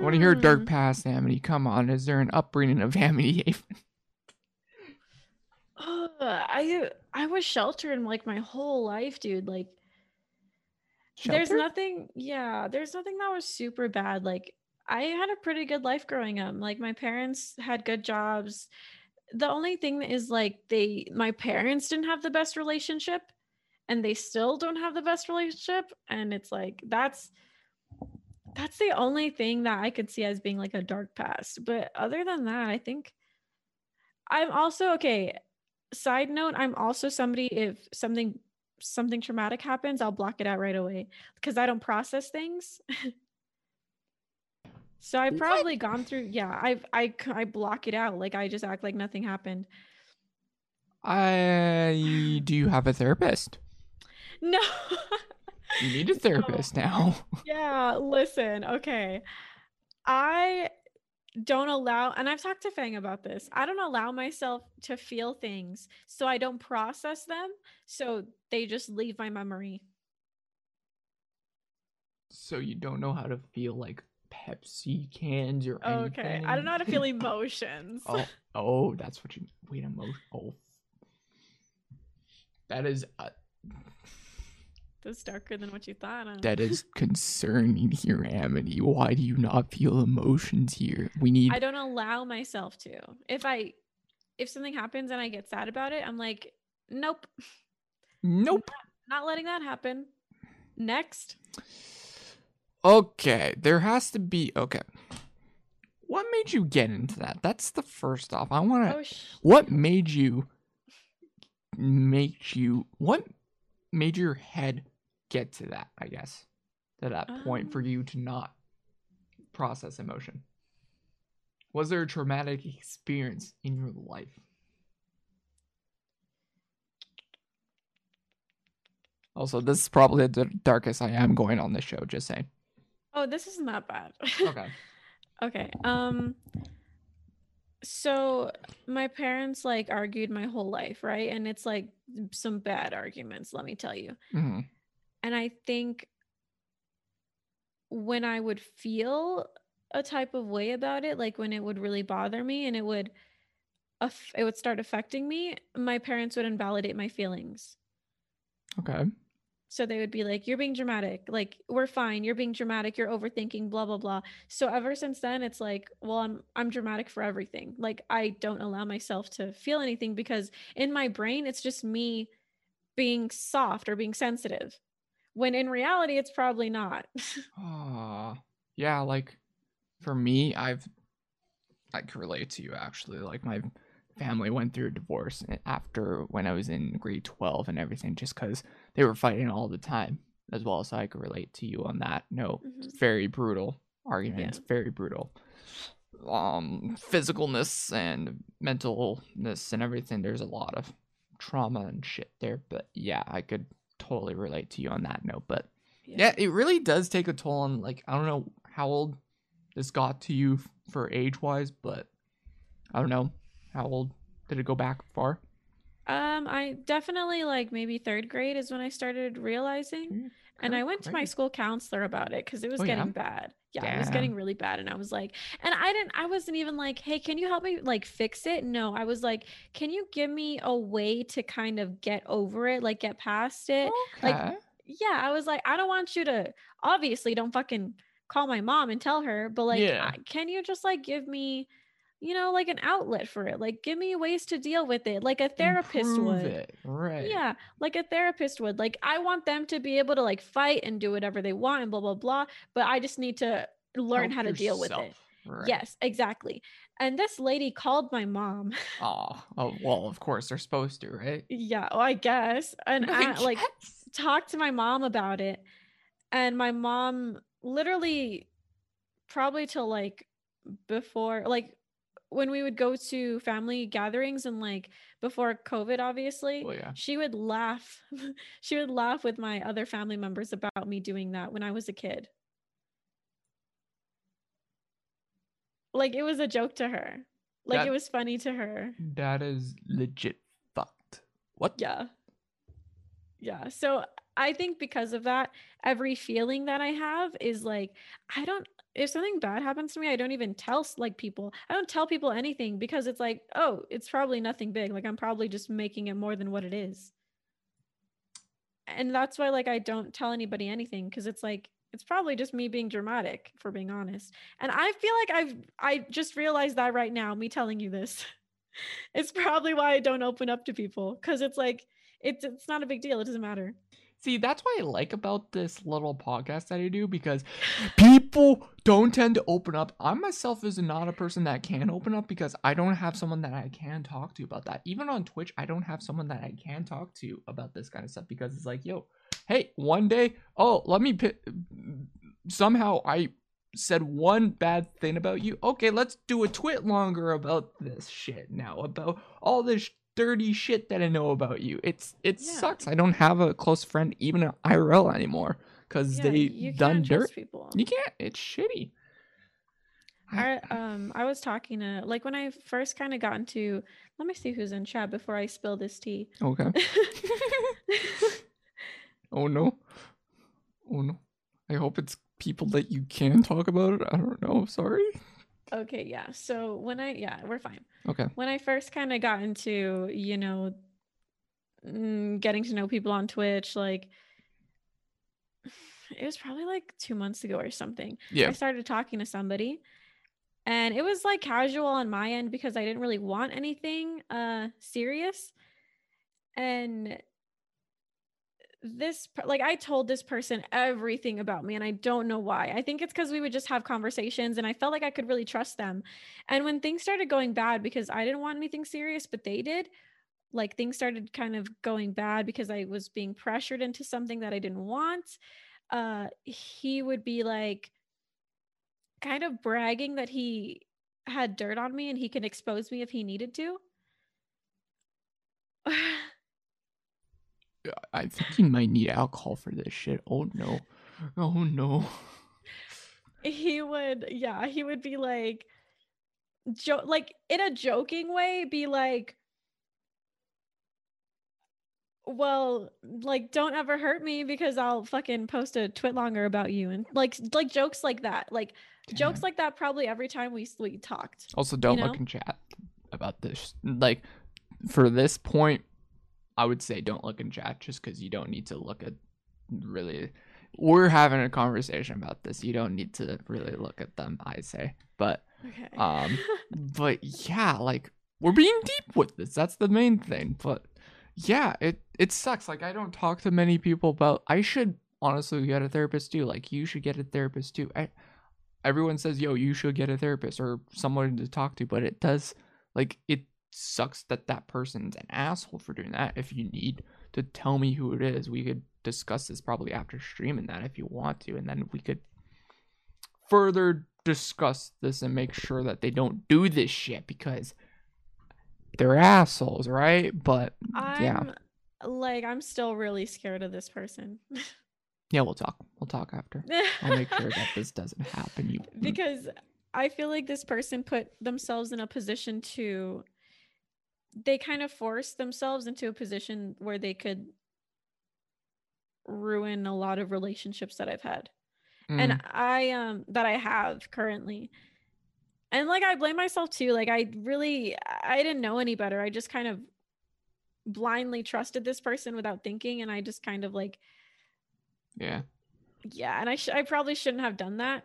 Speaker 1: I want to hear a dark
Speaker 2: Hmm.
Speaker 1: past, Amity. Come on, is there an upbringing of Amity Haven?
Speaker 2: Ugh, I I was sheltered like my whole life, dude. Like there's nothing yeah, there's nothing that was super bad. Like I had a pretty good life growing up. Like my parents had good jobs. The only thing is like they my parents didn't have the best relationship and they still don't have the best relationship and it's like that's that's the only thing that I could see as being like a dark past. But other than that, I think I'm also okay. Side note, I'm also somebody if something something traumatic happens, I'll block it out right away because I don't process things. so I've
Speaker 1: What?
Speaker 2: probably gone through yeah, I've I c- I block it out like I just act like nothing happened.
Speaker 1: I do you have a therapist?
Speaker 2: No.
Speaker 1: You need a therapist now.
Speaker 2: yeah, listen, okay. I don't allow and I've talked to Fang about this. I don't allow myself to feel things so I don't process them so they just leave my memory.
Speaker 1: So you don't know how to feel like Pepsi cans or anything.
Speaker 2: Okay. I don't know how to feel emotions.
Speaker 1: oh, oh, that's what you mean. wait emotion. Oh, that is uh,
Speaker 2: That's darker than what you thought. Huh?
Speaker 1: that is concerning here, Amity. Why do you not feel emotions here? We need.
Speaker 2: I don't allow myself to. If I if something happens and I get sad about it, I'm like, nope,
Speaker 1: Nope.
Speaker 2: not letting that happen. Next.
Speaker 1: Okay, there has to be. Okay. What made you get into that? That's the first off. I want to.
Speaker 2: Oh, sh-
Speaker 1: what made you make you what made your head get to that i guess to that point for
Speaker 2: Um.
Speaker 1: you to not process emotion was there a traumatic experience in your life also this is probably the darkest i am going on this show just saying
Speaker 2: oh, this isn't that bad.
Speaker 1: okay
Speaker 2: Okay. Um so my parents like argued my whole life, right? And it's like some bad arguments, let me tell you.
Speaker 1: hmm
Speaker 2: And I think when I would feel a type of way about it, like when it would really bother me and it would it would start affecting me, my parents would invalidate my feelings.
Speaker 1: okay
Speaker 2: So they would be like, You're being dramatic. Like, we're fine. You're being dramatic. You're overthinking, blah, blah, blah. So ever since then, it's like, well, I'm I'm dramatic for everything. Like I don't allow myself to feel anything because in my brain, it's just me being soft or being sensitive. When in reality, it's probably not.
Speaker 1: Ah, yeah, like for me, I've I can relate to you actually. Like my family went through a divorce after when I was in grade 12 and everything just cuz they were fighting all the time as well, so I could relate to you on that. No,
Speaker 2: Mhm.
Speaker 1: very brutal arguments, very brutal. Um physicalness and mentalness and everything. There's a lot of trauma and shit there, but yeah, I could totally relate to you on that note, but yeah, it really does take a toll on like I don't know how old this got to you for age wise, but I don't know how old did it go back far.
Speaker 2: Um, I definitely like maybe third grade is when I started realizing. And I went to my school counselor about it because it was
Speaker 1: Oh, yeah?
Speaker 2: getting bad. Yeah, it was getting really bad. And I was like, and I didn't, I wasn't even like, hey, can you help me like fix it? No, I was like, can you give me a way to kind of get over it, like get past it?
Speaker 1: Okay.
Speaker 2: like, Yeah, I was like, I don't want you to, obviously, don't fucking call my mom and tell her, but like,
Speaker 1: Yeah.
Speaker 2: Can you just like give me, you know, like an outlet for it? Like, give me ways to deal with it, like a therapist
Speaker 1: Improve
Speaker 2: would.
Speaker 1: it, Right.
Speaker 2: Yeah, like a therapist would. Like I want them to be able to like fight and do whatever they want and blah blah blah, but I just need to learn
Speaker 1: Help
Speaker 2: how to deal with it.
Speaker 1: right.
Speaker 2: Yes, exactly. And this lady called my mom.
Speaker 1: Aw. oh well, of course they're supposed to, right?
Speaker 2: yeah, well, I guess. And I, like
Speaker 1: guess.
Speaker 2: talked to my mom about it. And my mom literally probably till like before like when we would go to family gatherings and like before COVID obviously.
Speaker 1: Well, yeah.
Speaker 2: she would laugh she would laugh with my other family members about me doing that when i was a kid like it was a joke to her like
Speaker 1: That-
Speaker 2: it was funny to her
Speaker 1: That is legit fucked. What?
Speaker 2: yeah yeah so I think because of that, every feeling that I have is like I don't if something bad happens to me, I don't even tell like people. I don't tell people anything because it's like, oh, it's probably nothing big. Like I'm probably just making it more than what it is. And that's why like I don't tell anybody anything because it's like it's probably just me being dramatic for being honest. And I feel like I've I just realized that right now me telling you this. it's probably why I don't open up to people cuz it's like it's it's not a big deal. It doesn't matter.
Speaker 1: See, that's what I like about this little podcast that I do because people don't tend to open up. I myself is not a person that can open up because I don't have someone that I can talk to about that. Even on Twitch, I don't have someone that I can talk to about this kind of stuff because it's like, yo, hey, one day, oh, let me pi- somehow I said one bad thing about you. Okay, let's do a TwitLonger about this shit now, about all this dirty shit that I know about you. It's it
Speaker 2: Yeah.
Speaker 1: sucks. I don't have a close friend even in IRL anymore because
Speaker 2: Yeah,
Speaker 1: they done dirt.
Speaker 2: people.
Speaker 1: You can't. It's shitty.
Speaker 2: I um I was talking to like when I first kind of got into let me see who's in chat before I spill this tea.
Speaker 1: Okay. Oh no. Oh no. I hope it's people that you can talk about it. I don't know. Sorry.
Speaker 2: Okay, yeah. So when I yeah, we're fine.
Speaker 1: Okay.
Speaker 2: When I first kind of got into, you know, mm, getting to know people on Twitch like it was probably like 2 months ago or something.
Speaker 1: Yeah.
Speaker 2: I started talking to somebody and it was like casual on my end because I didn't really want anything uh serious. And this like I told this person everything about me and I don't know why. I think it's cuz we would just have conversations and I felt like I could really trust them. And when things started going bad because I didn't want anything serious but they did, like things started kind of going bad because I was being pressured into something that I didn't want. Uh he would be like kind of bragging that he had dirt on me and he can expose me if he needed to.
Speaker 1: I think he might need alcohol for this shit. Oh no. Oh no.
Speaker 2: he would yeah he would be like jo- like in a joking way be like well like don't ever hurt me because i'll fucking post a TwitLonger about you and like like jokes like that like jokes like that probably every time we we talked
Speaker 1: Also, don't
Speaker 2: know?
Speaker 1: look in chat about this. Like, for this point, I would say don't look in chat just because you don't need to look at really. We're having a conversation about this. You don't need to really look at them, I say. But,
Speaker 2: okay
Speaker 1: um, but yeah, like, we're being deep with this. That's the main thing. But yeah, it, it sucks. Like, I don't talk to many people about. I should honestly get a therapist too. Like, you should get a therapist too. I, everyone says, yo, you should get a therapist or someone to talk to, but it does, like, it sucks that that person's an asshole for doing that. If you need to tell me who it is, we could discuss this probably after streaming that if you want to, and then we could further discuss this and make sure that they don't do this shit because they're assholes, right? But
Speaker 2: i'm
Speaker 1: yeah,
Speaker 2: like i'm still really scared of this person
Speaker 1: yeah, we'll talk. We'll talk after. I'll make sure that this doesn't happen. You
Speaker 2: because I feel like this person put themselves in a position to they kind of forced themselves into a position where they could ruin a lot of relationships that I've had.
Speaker 1: Mm,
Speaker 2: And I um that I have currently. And like I blame myself too. Like I really I didn't know any better. I just kind of blindly trusted this person without thinking and I just kind of like
Speaker 1: yeah,
Speaker 2: yeah, and I sh- I probably shouldn't have done that.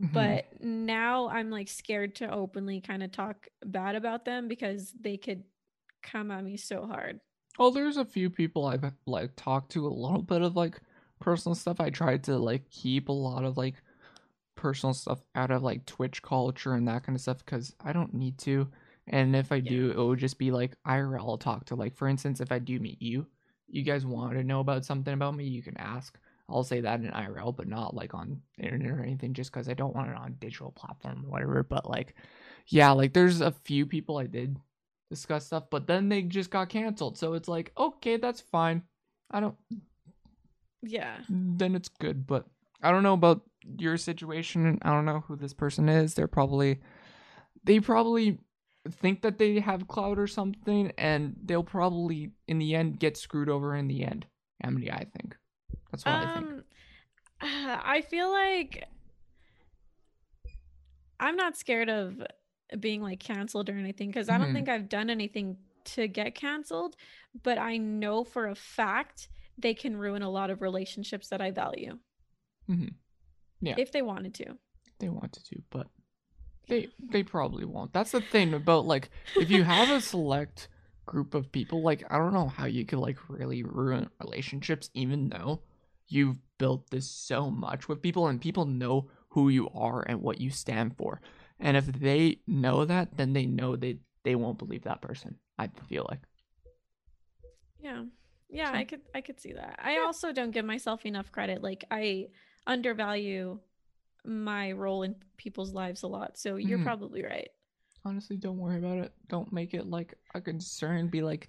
Speaker 1: Mhm.
Speaker 2: but now i'm like scared to openly kind of talk bad about them because they could come at me so hard
Speaker 1: Oh, there's a few people I've like talked to a little bit of like personal stuff. I tried to like keep a lot of like personal stuff out of like Twitch culture and that kind of stuff because I don't need to. And if I do, it would just be like IRL talk to like for instance, if I do meet you, you guys want to know about something about me, you can ask. I'll say that in IRL, but not like on internet or anything, just because I don't want it on digital platform or whatever. But like, yeah, like there's a few people I did discuss stuff, but then they just got canceled. So it's like, okay, that's fine. I don't
Speaker 2: yeah
Speaker 1: then it's good, but I don't know about your situation. I don't know who this person is. They're probably they probably think that they have clout or something and they'll probably in the end get screwed over in the end. Amity, I think. That's what I think.
Speaker 2: Um, I feel like I'm not scared of being like canceled or anything because I don't
Speaker 1: Mhm.
Speaker 2: think I've done anything to get canceled, but I know for a fact they can ruin a lot of relationships that I value
Speaker 1: Mhm. Yeah.
Speaker 2: if they wanted to.
Speaker 1: They wanted to but they they probably won't. That's the thing about like if you have a select group of people, like I don't know how you could like really ruin relationships, even though you've built this so much with people and people know who you are and what you stand for. And if they know that, then they know they they won't believe that person. I feel like.
Speaker 2: Yeah. Yeah,
Speaker 1: So-
Speaker 2: I could I could see that. I
Speaker 1: Yeah.
Speaker 2: also don't give myself enough credit. Like I undervalue my role in people's lives a lot. So you're
Speaker 1: Mhm.
Speaker 2: probably right.
Speaker 1: Honestly, don't worry about it. Don't make it like a concern. Be like,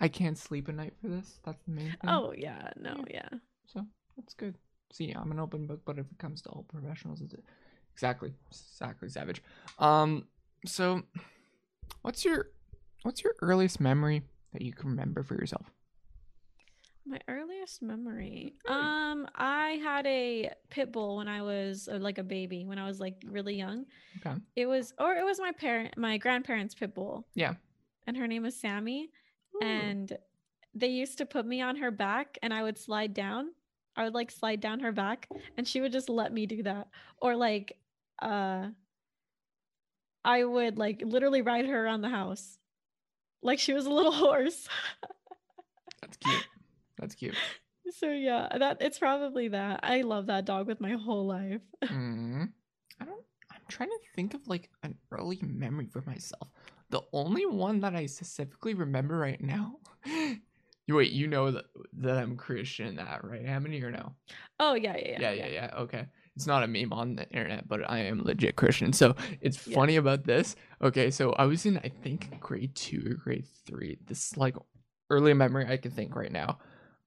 Speaker 1: I can't sleep at night for this. That's the main thing.
Speaker 2: Oh yeah, no, yeah.
Speaker 1: So that's good. See, I'm an open book, but if it comes to all professionals, it's exactly, exactly savage. Um, so what's your what's your earliest memory that you can remember for yourself?
Speaker 2: My earliest memory.
Speaker 1: Hmm.
Speaker 2: Um, I had a pit bull when I was uh, like a baby, when I was like really young.
Speaker 1: Okay.
Speaker 2: It was, or it was my parent, my grandparents' pit bull.
Speaker 1: Yeah.
Speaker 2: And her name was Sammy.
Speaker 1: Ooh.
Speaker 2: And they used to put me on her back, and I would slide down. I would like slide down her back, and she would just let me do that. Or like, uh, I would like literally ride her around the house, like she was a little horse.
Speaker 1: That's cute. That's cute.
Speaker 2: So yeah, that it's probably that. I love that dog with my whole life.
Speaker 1: Mm, I don't. I'm trying to think of like an early memory for myself. The only one that I specifically remember right now. You wait. You know that that I'm Christian. That right, Amity, or no?
Speaker 2: Oh yeah, yeah,
Speaker 1: yeah, yeah, yeah. Okay. It's not a meme on the internet, but I am legit Christian. So it's
Speaker 2: Yeah.
Speaker 1: funny about this. Okay, so I was in I think grade two or grade three. This like early memory I can think right now.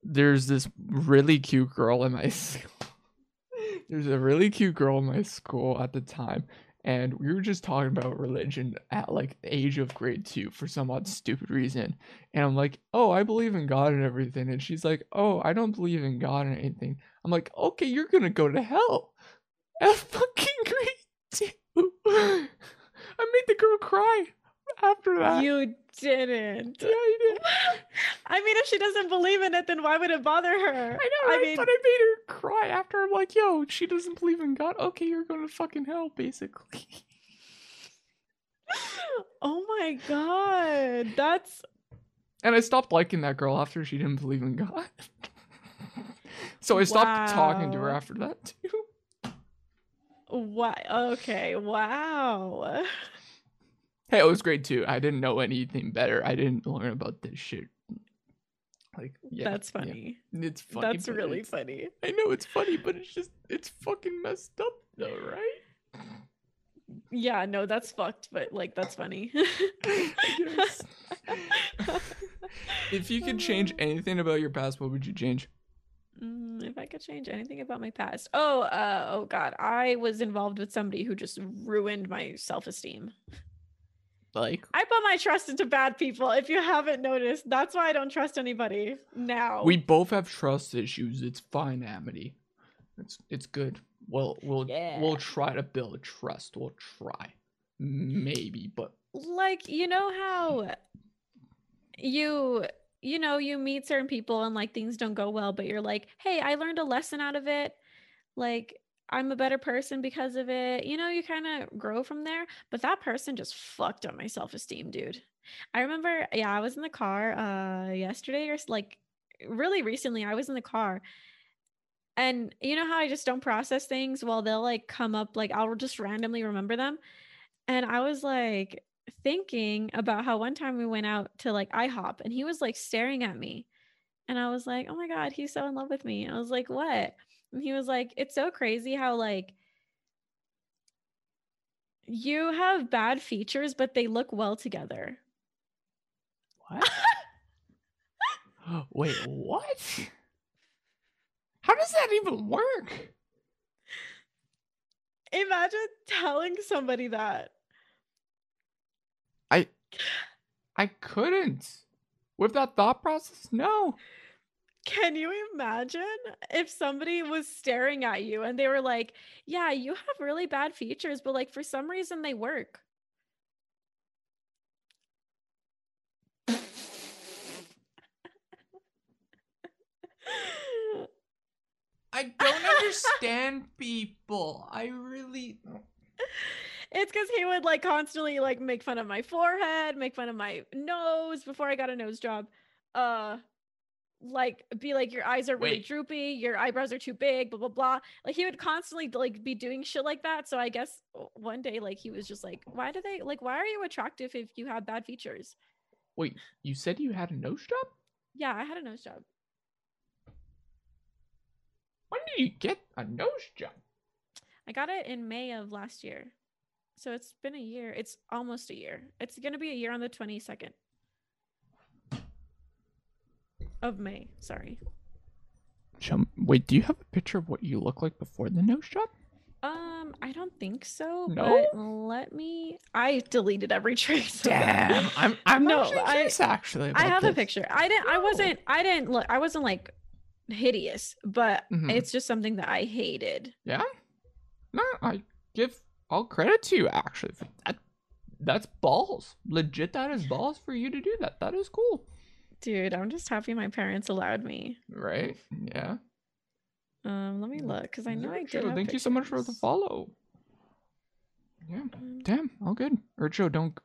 Speaker 1: There's this really cute girl in my. There's a really cute girl in my school at the time, and we were just talking about religion at like the age of grade two for some odd stupid reason. And I'm like, oh, I believe in God and everything. And she's like, oh, I don't believe in God and anything. I'm like, okay, you're gonna go to hell. At fucking grade two. I made the girl cry after that.
Speaker 2: You didn't.
Speaker 1: yeah, I did.
Speaker 2: I mean, if she doesn't believe in it, then why would it bother her?
Speaker 1: I know,
Speaker 2: I mean-
Speaker 1: but I made her cry after. I'm like, yo, she doesn't believe in God. Okay, you're going to fucking hell, basically.
Speaker 2: Oh my god, that's
Speaker 1: And I stopped liking that girl after she didn't believe in God. so I stopped talking to her after that too.
Speaker 2: What? Okay, wow.
Speaker 1: Hey, it was great too. I didn't know anything better. I didn't learn about this shit. Like, yeah,
Speaker 2: that's
Speaker 1: yeah.
Speaker 2: funny.
Speaker 1: It's funny.
Speaker 2: That's really funny.
Speaker 1: I know it's funny, but it's just it's fucking messed up though, right?
Speaker 2: Yeah, no, that's fucked, but like that's funny.
Speaker 1: If you could change anything about your past, what would you change?
Speaker 2: Mm, if I could change anything about my past. Oh, uh, oh God, I was involved with somebody who just ruined my self-esteem.
Speaker 1: Like,
Speaker 2: I put my trust into bad people. If you haven't noticed, that's why I don't trust anybody now.
Speaker 1: we both have trust issues. It's fine, Amity. It's it's good. We'll we'll
Speaker 2: Yeah.
Speaker 1: we'll try to build trust. We'll try, maybe, but
Speaker 2: like you know how you you know you meet certain people and like things don't go well, but you're like, hey, I learned a lesson out of it. Like I'm a better person because of it. You know, you kind of grow from there. But that person just fucked up my self esteem, dude. I remember, yeah, I was in the car uh yesterday or like really recently. I was in the car. And you know how I just don't process things? Well, they'll like come up, like I'll just randomly remember them. And I was like thinking about how one time we went out to like IHOP and he was like staring at me. And I was like, oh my God, he's so in love with me. I was like, what? And he was like, it's so crazy how like you have bad features, but they look well together.
Speaker 1: what? Wait, what? How does that even work?
Speaker 2: Imagine telling somebody that.
Speaker 1: I couldn't. With that thought process, no.
Speaker 2: Can you imagine if somebody was staring at you and they were like, "Yeah, you have really bad features, but like for some reason they work."
Speaker 1: I don't understand people. I really.
Speaker 2: It's because he would like constantly like make fun of my forehead, make fun of my nose before I got a nose job. Uh, like be like your eyes are really
Speaker 1: Wait.
Speaker 2: droopy, your eyebrows are too big, blah blah blah. Like he would constantly like be doing shit like that. So I guess one day like he was just like, why do they like? Why are you attractive if you have bad features?
Speaker 1: Wait, you said you had a nose job?
Speaker 2: Yeah, I had a nose job.
Speaker 1: When did you get a nose job?
Speaker 2: I got it in May of last year. So it's been a year. It's almost a year. It's going to be a year on the 22nd of May. Sorry.
Speaker 1: M- Wait, do you have a picture of what you look like before the nose job?
Speaker 2: Um, I don't think so.
Speaker 1: No?
Speaker 2: But let me. I deleted every trace. of it.
Speaker 1: Damn, I'm I'm
Speaker 2: No,
Speaker 1: actually
Speaker 2: I-
Speaker 1: actually.
Speaker 2: I have a picture. I didn't. I wasn't. I didn't look. I wasn't like hideous, but
Speaker 1: Mhm.
Speaker 2: it's just something that I hated.
Speaker 1: Yeah. No, I give all credit to you actually. That. That's balls. Legit, that is balls for you to do that. That is cool.
Speaker 2: Dude, I'm just happy my parents allowed me.
Speaker 1: Right? Yeah.
Speaker 2: Um, let me look because I know I did.
Speaker 1: Thank you so much for the follow. Yeah.
Speaker 2: Um,
Speaker 1: Damn. All good. Urcho, don't.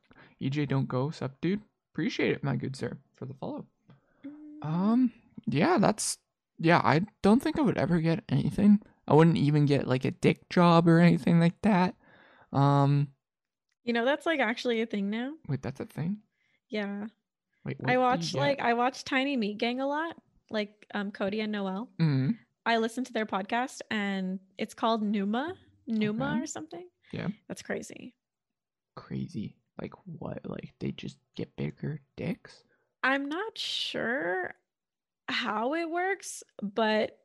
Speaker 1: EJ, don't go. Sup, dude. Appreciate it, my good sir, for the follow.
Speaker 2: mm,
Speaker 1: Um. Yeah, that's. Yeah, I don't think I would ever get anything. I wouldn't even get like a dick job or anything like that. Um.
Speaker 2: You know, that's like actually a thing now.
Speaker 1: Wait, that's a thing.
Speaker 2: Yeah.
Speaker 1: Wait.
Speaker 2: I watch like I watch Tiny Meat Gang a lot, like um Cody and Noel.
Speaker 1: hmm
Speaker 2: I listen to their podcast and it's called Numa, Numa
Speaker 1: Okay.
Speaker 2: or something.
Speaker 1: Yeah.
Speaker 2: That's crazy.
Speaker 1: Crazy. Like what? Like they just get bigger dicks?
Speaker 2: I'm not sure how it works, but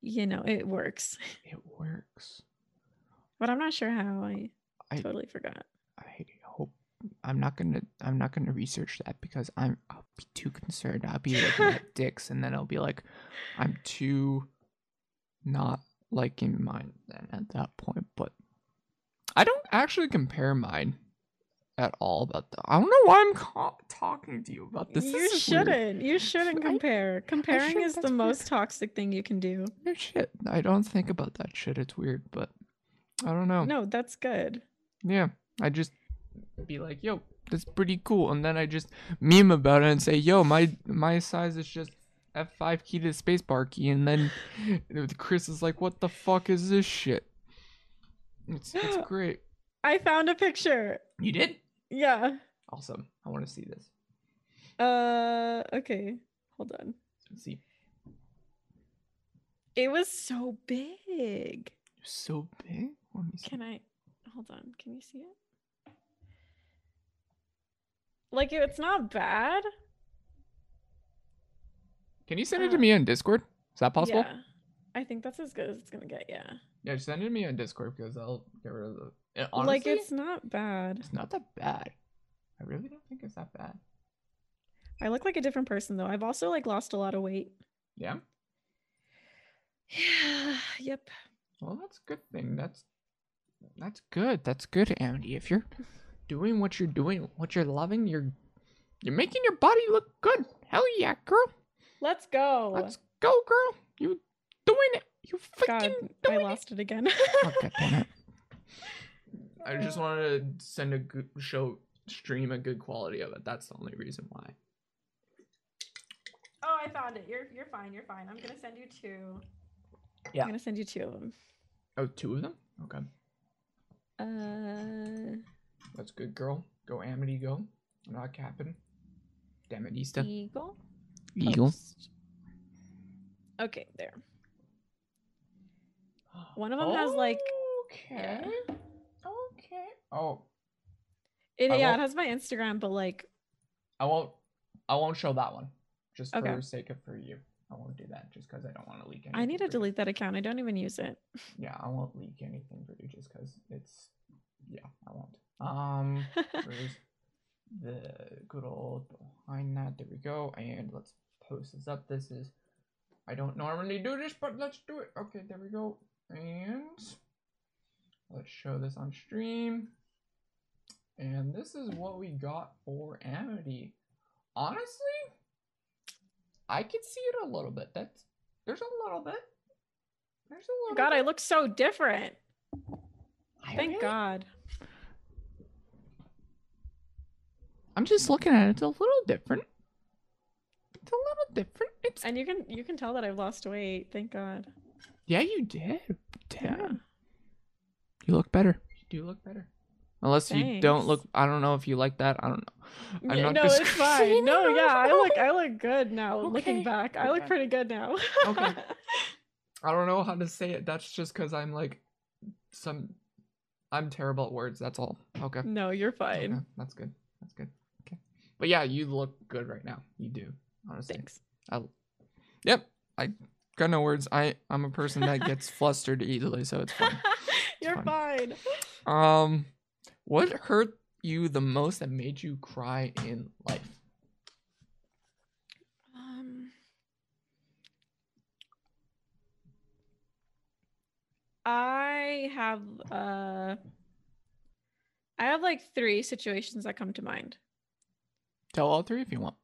Speaker 2: you know, it works.
Speaker 1: It works.
Speaker 2: But I'm not sure how. I,
Speaker 1: I-
Speaker 2: totally forgot.
Speaker 1: I hope I'm not gonna I'm not gonna research that because I'm I'll be too concerned. I'll be looking at dicks and then I'll be like, I'm too not liking mine then at that point. But I don't actually compare mine at all about that. I don't know why I'm talking to you about this.
Speaker 2: you
Speaker 1: This
Speaker 2: shouldn't. You shouldn't
Speaker 1: I-
Speaker 2: compare. Comparing
Speaker 1: should-
Speaker 2: is the
Speaker 1: weird.
Speaker 2: most toxic thing you can do.
Speaker 1: No shit. I don't think about that shit. It's weird, but I don't know.
Speaker 2: No, that's good.
Speaker 1: Yeah, I just be like, "Yo, that's pretty cool," and then I just meme about it and say, "Yo, my my size is just F5 key to the spacebar key," and then Chris is like, "What the fuck is this shit?" It's it's great.
Speaker 2: I found a picture.
Speaker 1: You did
Speaker 2: Yeah.
Speaker 1: awesome. I want to see this.
Speaker 2: Uh okay. Hold on.
Speaker 1: Let's see.
Speaker 2: It was so big.
Speaker 1: So big. Let me see.
Speaker 2: Can I hold on? Can you see it? Like it's not bad.
Speaker 1: Can you send it to
Speaker 2: uh,
Speaker 1: me on Discord? Is that possible?
Speaker 2: Yeah. I think that's as good as it's gonna get, yeah.
Speaker 1: Yeah, just send it to me on Discord because I'll get rid of the. Eh,
Speaker 2: like it's not bad.
Speaker 1: it's not that bad. I really don't think it's that bad.
Speaker 2: I look like a different person though. I've also like lost a lot of weight.
Speaker 1: Yeah.
Speaker 2: Yeah. Yep.
Speaker 1: Well, that's a good thing. That's that's good. That's good, Andy. If you're doing what you're doing, what you're loving, you're you're making your body look good. Hell yeah, girl.
Speaker 2: Let's go.
Speaker 1: Let's go, girl. You doing it. You
Speaker 2: God,
Speaker 1: freaking
Speaker 2: I
Speaker 1: doing it.
Speaker 2: lost it again.
Speaker 1: Oh, God damn it. I just wanted to send a good show stream a good quality of it. That's the only reason why.
Speaker 2: Oh, I found it. You're you're fine. You're fine. I'm gonna send you two.
Speaker 1: Yeah.
Speaker 2: I'm gonna send you two of them.
Speaker 1: Oh, two of them? Okay.
Speaker 2: Uh,
Speaker 1: That's good, girl. Go Amity, go. I'm not capping. Damn it, Easta.
Speaker 2: eagle.
Speaker 1: Eagle.
Speaker 2: Post. Okay, there. One of 'em has, like-
Speaker 1: Okay. Okay. Oh,
Speaker 2: It,
Speaker 1: I
Speaker 2: yeah, it has my Instagram, but like,
Speaker 1: I won't. I won't show that one. Just
Speaker 2: Okay.
Speaker 1: for sake of for you. I won't do that just because I don't want to leak anything.
Speaker 2: I need to delete that account. I don't even use it.
Speaker 1: Yeah, I won't leak anything for you just because it's. Yeah, I won't. Um, where's the good old behind that? There we go. And let's post this up. This is I don't normally do this, but let's do it. Okay, there we go. And let's show this on stream. And this is what we got for Amity. Honestly, I can see it a little bit. That's there's a little bit. There's a little
Speaker 2: God, I look so different.
Speaker 1: I
Speaker 2: Thank
Speaker 1: really-
Speaker 2: God.
Speaker 1: I'm just looking at it. It's a little different. It's a little different. It's
Speaker 2: And you can you can tell that I've lost weight. Thank God.
Speaker 1: yeah, you did.
Speaker 2: Yeah.
Speaker 1: Damn. You look better. You do look better. Unless you don't look. I don't know if you like that. I don't know. I'm not
Speaker 2: no, it's fine. No, yeah, I look I look good now.
Speaker 1: Okay,
Speaker 2: Looking back, I look pretty good now.
Speaker 1: Okay. I don't know how to say it. That's just because I'm like some. I'm terrible at words. That's all. Okay.
Speaker 2: no, you're fine.
Speaker 1: Okay, That's good. That's good. Okay. But yeah, you look good right now. You do. Honestly.
Speaker 2: Thanks.
Speaker 1: I, yep. I got no words. I I'm a person that gets flustered easily, so it's fine.
Speaker 2: you're
Speaker 1: fine.
Speaker 2: fine.
Speaker 1: Um, what hurt you the most that made you cry in life?
Speaker 2: Um, I have uh I have like three situations that come to mind.
Speaker 1: Tell all three if you want.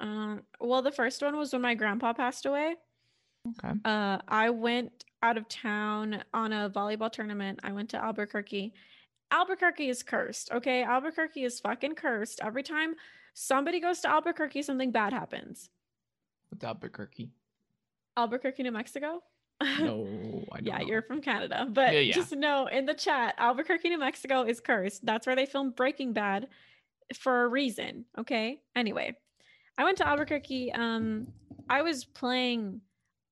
Speaker 2: Um well the first one was when my grandpa passed away.
Speaker 1: Okay.
Speaker 2: Uh I went out of town on a volleyball tournament. I went to Albuquerque. Albuquerque is cursed, okay? Albuquerque is fucking cursed. Every time somebody goes to Albuquerque something bad happens.
Speaker 1: What's Albuquerque?
Speaker 2: Albuquerque, New Mexico?
Speaker 1: No, I don't
Speaker 2: yeah,
Speaker 1: know.
Speaker 2: you're from Canada. But
Speaker 1: Yeah, yeah.
Speaker 2: just know in the chat, Albuquerque, New Mexico is cursed. That's where they filmed Breaking Bad for a reason. Okay. Anyway, I went to Albuquerque. Um, I was playing,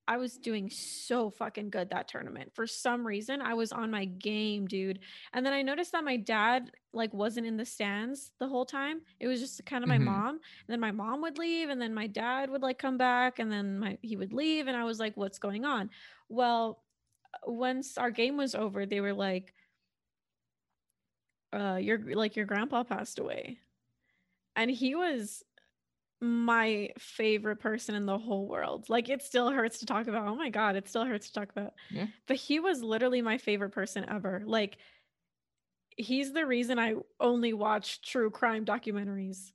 Speaker 2: I was doing so fucking good that tournament. For some reason, I was on my game, dude. And then I noticed that my dad like wasn't in the stands the whole time. It was just kind of my
Speaker 1: Mhm.
Speaker 2: mom. And then my mom would leave, and then my dad would like come back, and then my he would leave, and I was like, "What's going on?" Well, uh, once our game was over, they were like, uh, your like your grandpa passed away. And he was my favorite person in the whole world. Like it still hurts to talk about. Oh my god, it still hurts to talk about.
Speaker 1: Yeah.
Speaker 2: But he was literally my favorite person ever. Like he's the reason I only watch true crime documentaries.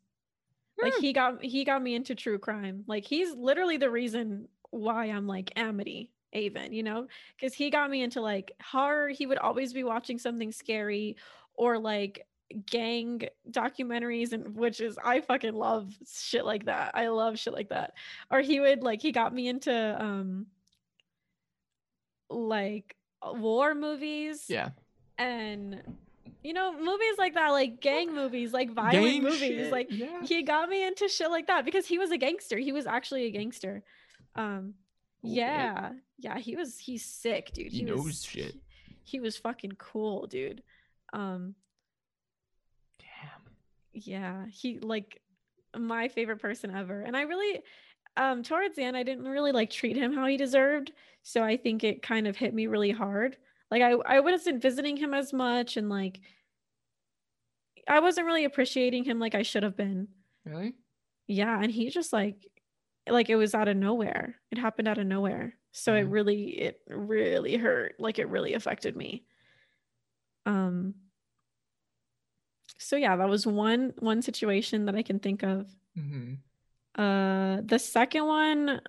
Speaker 2: Like
Speaker 1: Hmm.
Speaker 2: he got he got me into true crime. Like he's literally the reason why I'm like Amity Avon, you know? Cuz he got me into like horror. He would always be watching something scary or like gang documentaries and which is I fucking love shit like that. I love shit like that. Or he would like he got me into um like war movies
Speaker 1: Yeah.
Speaker 2: and you know movies like that like gang movies like violent
Speaker 1: Gang
Speaker 2: movies
Speaker 1: shit,
Speaker 2: like
Speaker 1: yeah.
Speaker 2: he got me into shit like that because he was a gangster he was actually a gangster um yeah yeah he was he's sick dude
Speaker 1: He
Speaker 2: he,
Speaker 1: knows
Speaker 2: was
Speaker 1: shit.
Speaker 2: he, he was fucking cool dude um. Yeah he like my favorite person ever and i really um towards the end i didn't really like treat him how he deserved so i think it kind of hit me really hard. Like i i wasn't visiting him as much and like i wasn't really appreciating him like i should have been.
Speaker 1: Really?
Speaker 2: yeah and he just like like it was out of nowhere. It happened out of nowhere. So it
Speaker 1: Mhm.
Speaker 2: really it really hurt. Like it really affected me. Um so yeah that was one one situation that i can think of
Speaker 1: Mm-hmm.
Speaker 2: uh the second one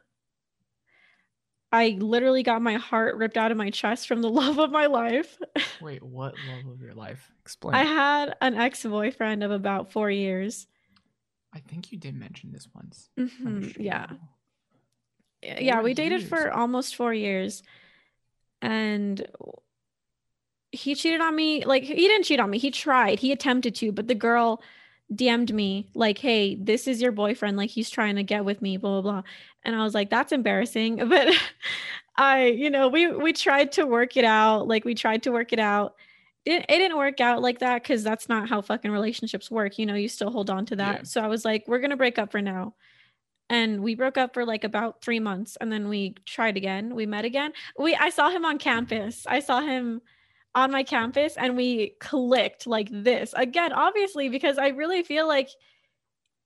Speaker 2: i literally got my heart ripped out of my chest from the love of my life
Speaker 1: Wait, what love of your life? Explain.
Speaker 2: i had an ex-boyfriend of about four years
Speaker 1: I think you did mention this once. on
Speaker 2: Mhm,
Speaker 1: stream.
Speaker 2: yeah yeah we dated for almost four years and he cheated on me like he didn't cheat on me he tried he attempted to but the girl dm'd me like hey this is your boyfriend like he's trying to get with me blah blah blah. And i was like that's embarrassing but i you know we we tried to work it out like we tried to work it out. It, it didn't work out like that because that's not how fucking relationships work you know you still hold on to that.
Speaker 1: Yeah.
Speaker 2: so i was like we're gonna break up for now. And we broke up for like about three months and then we tried again we met again. We i saw him on campus i saw him on my campus and we clicked like this again obviously because i really feel like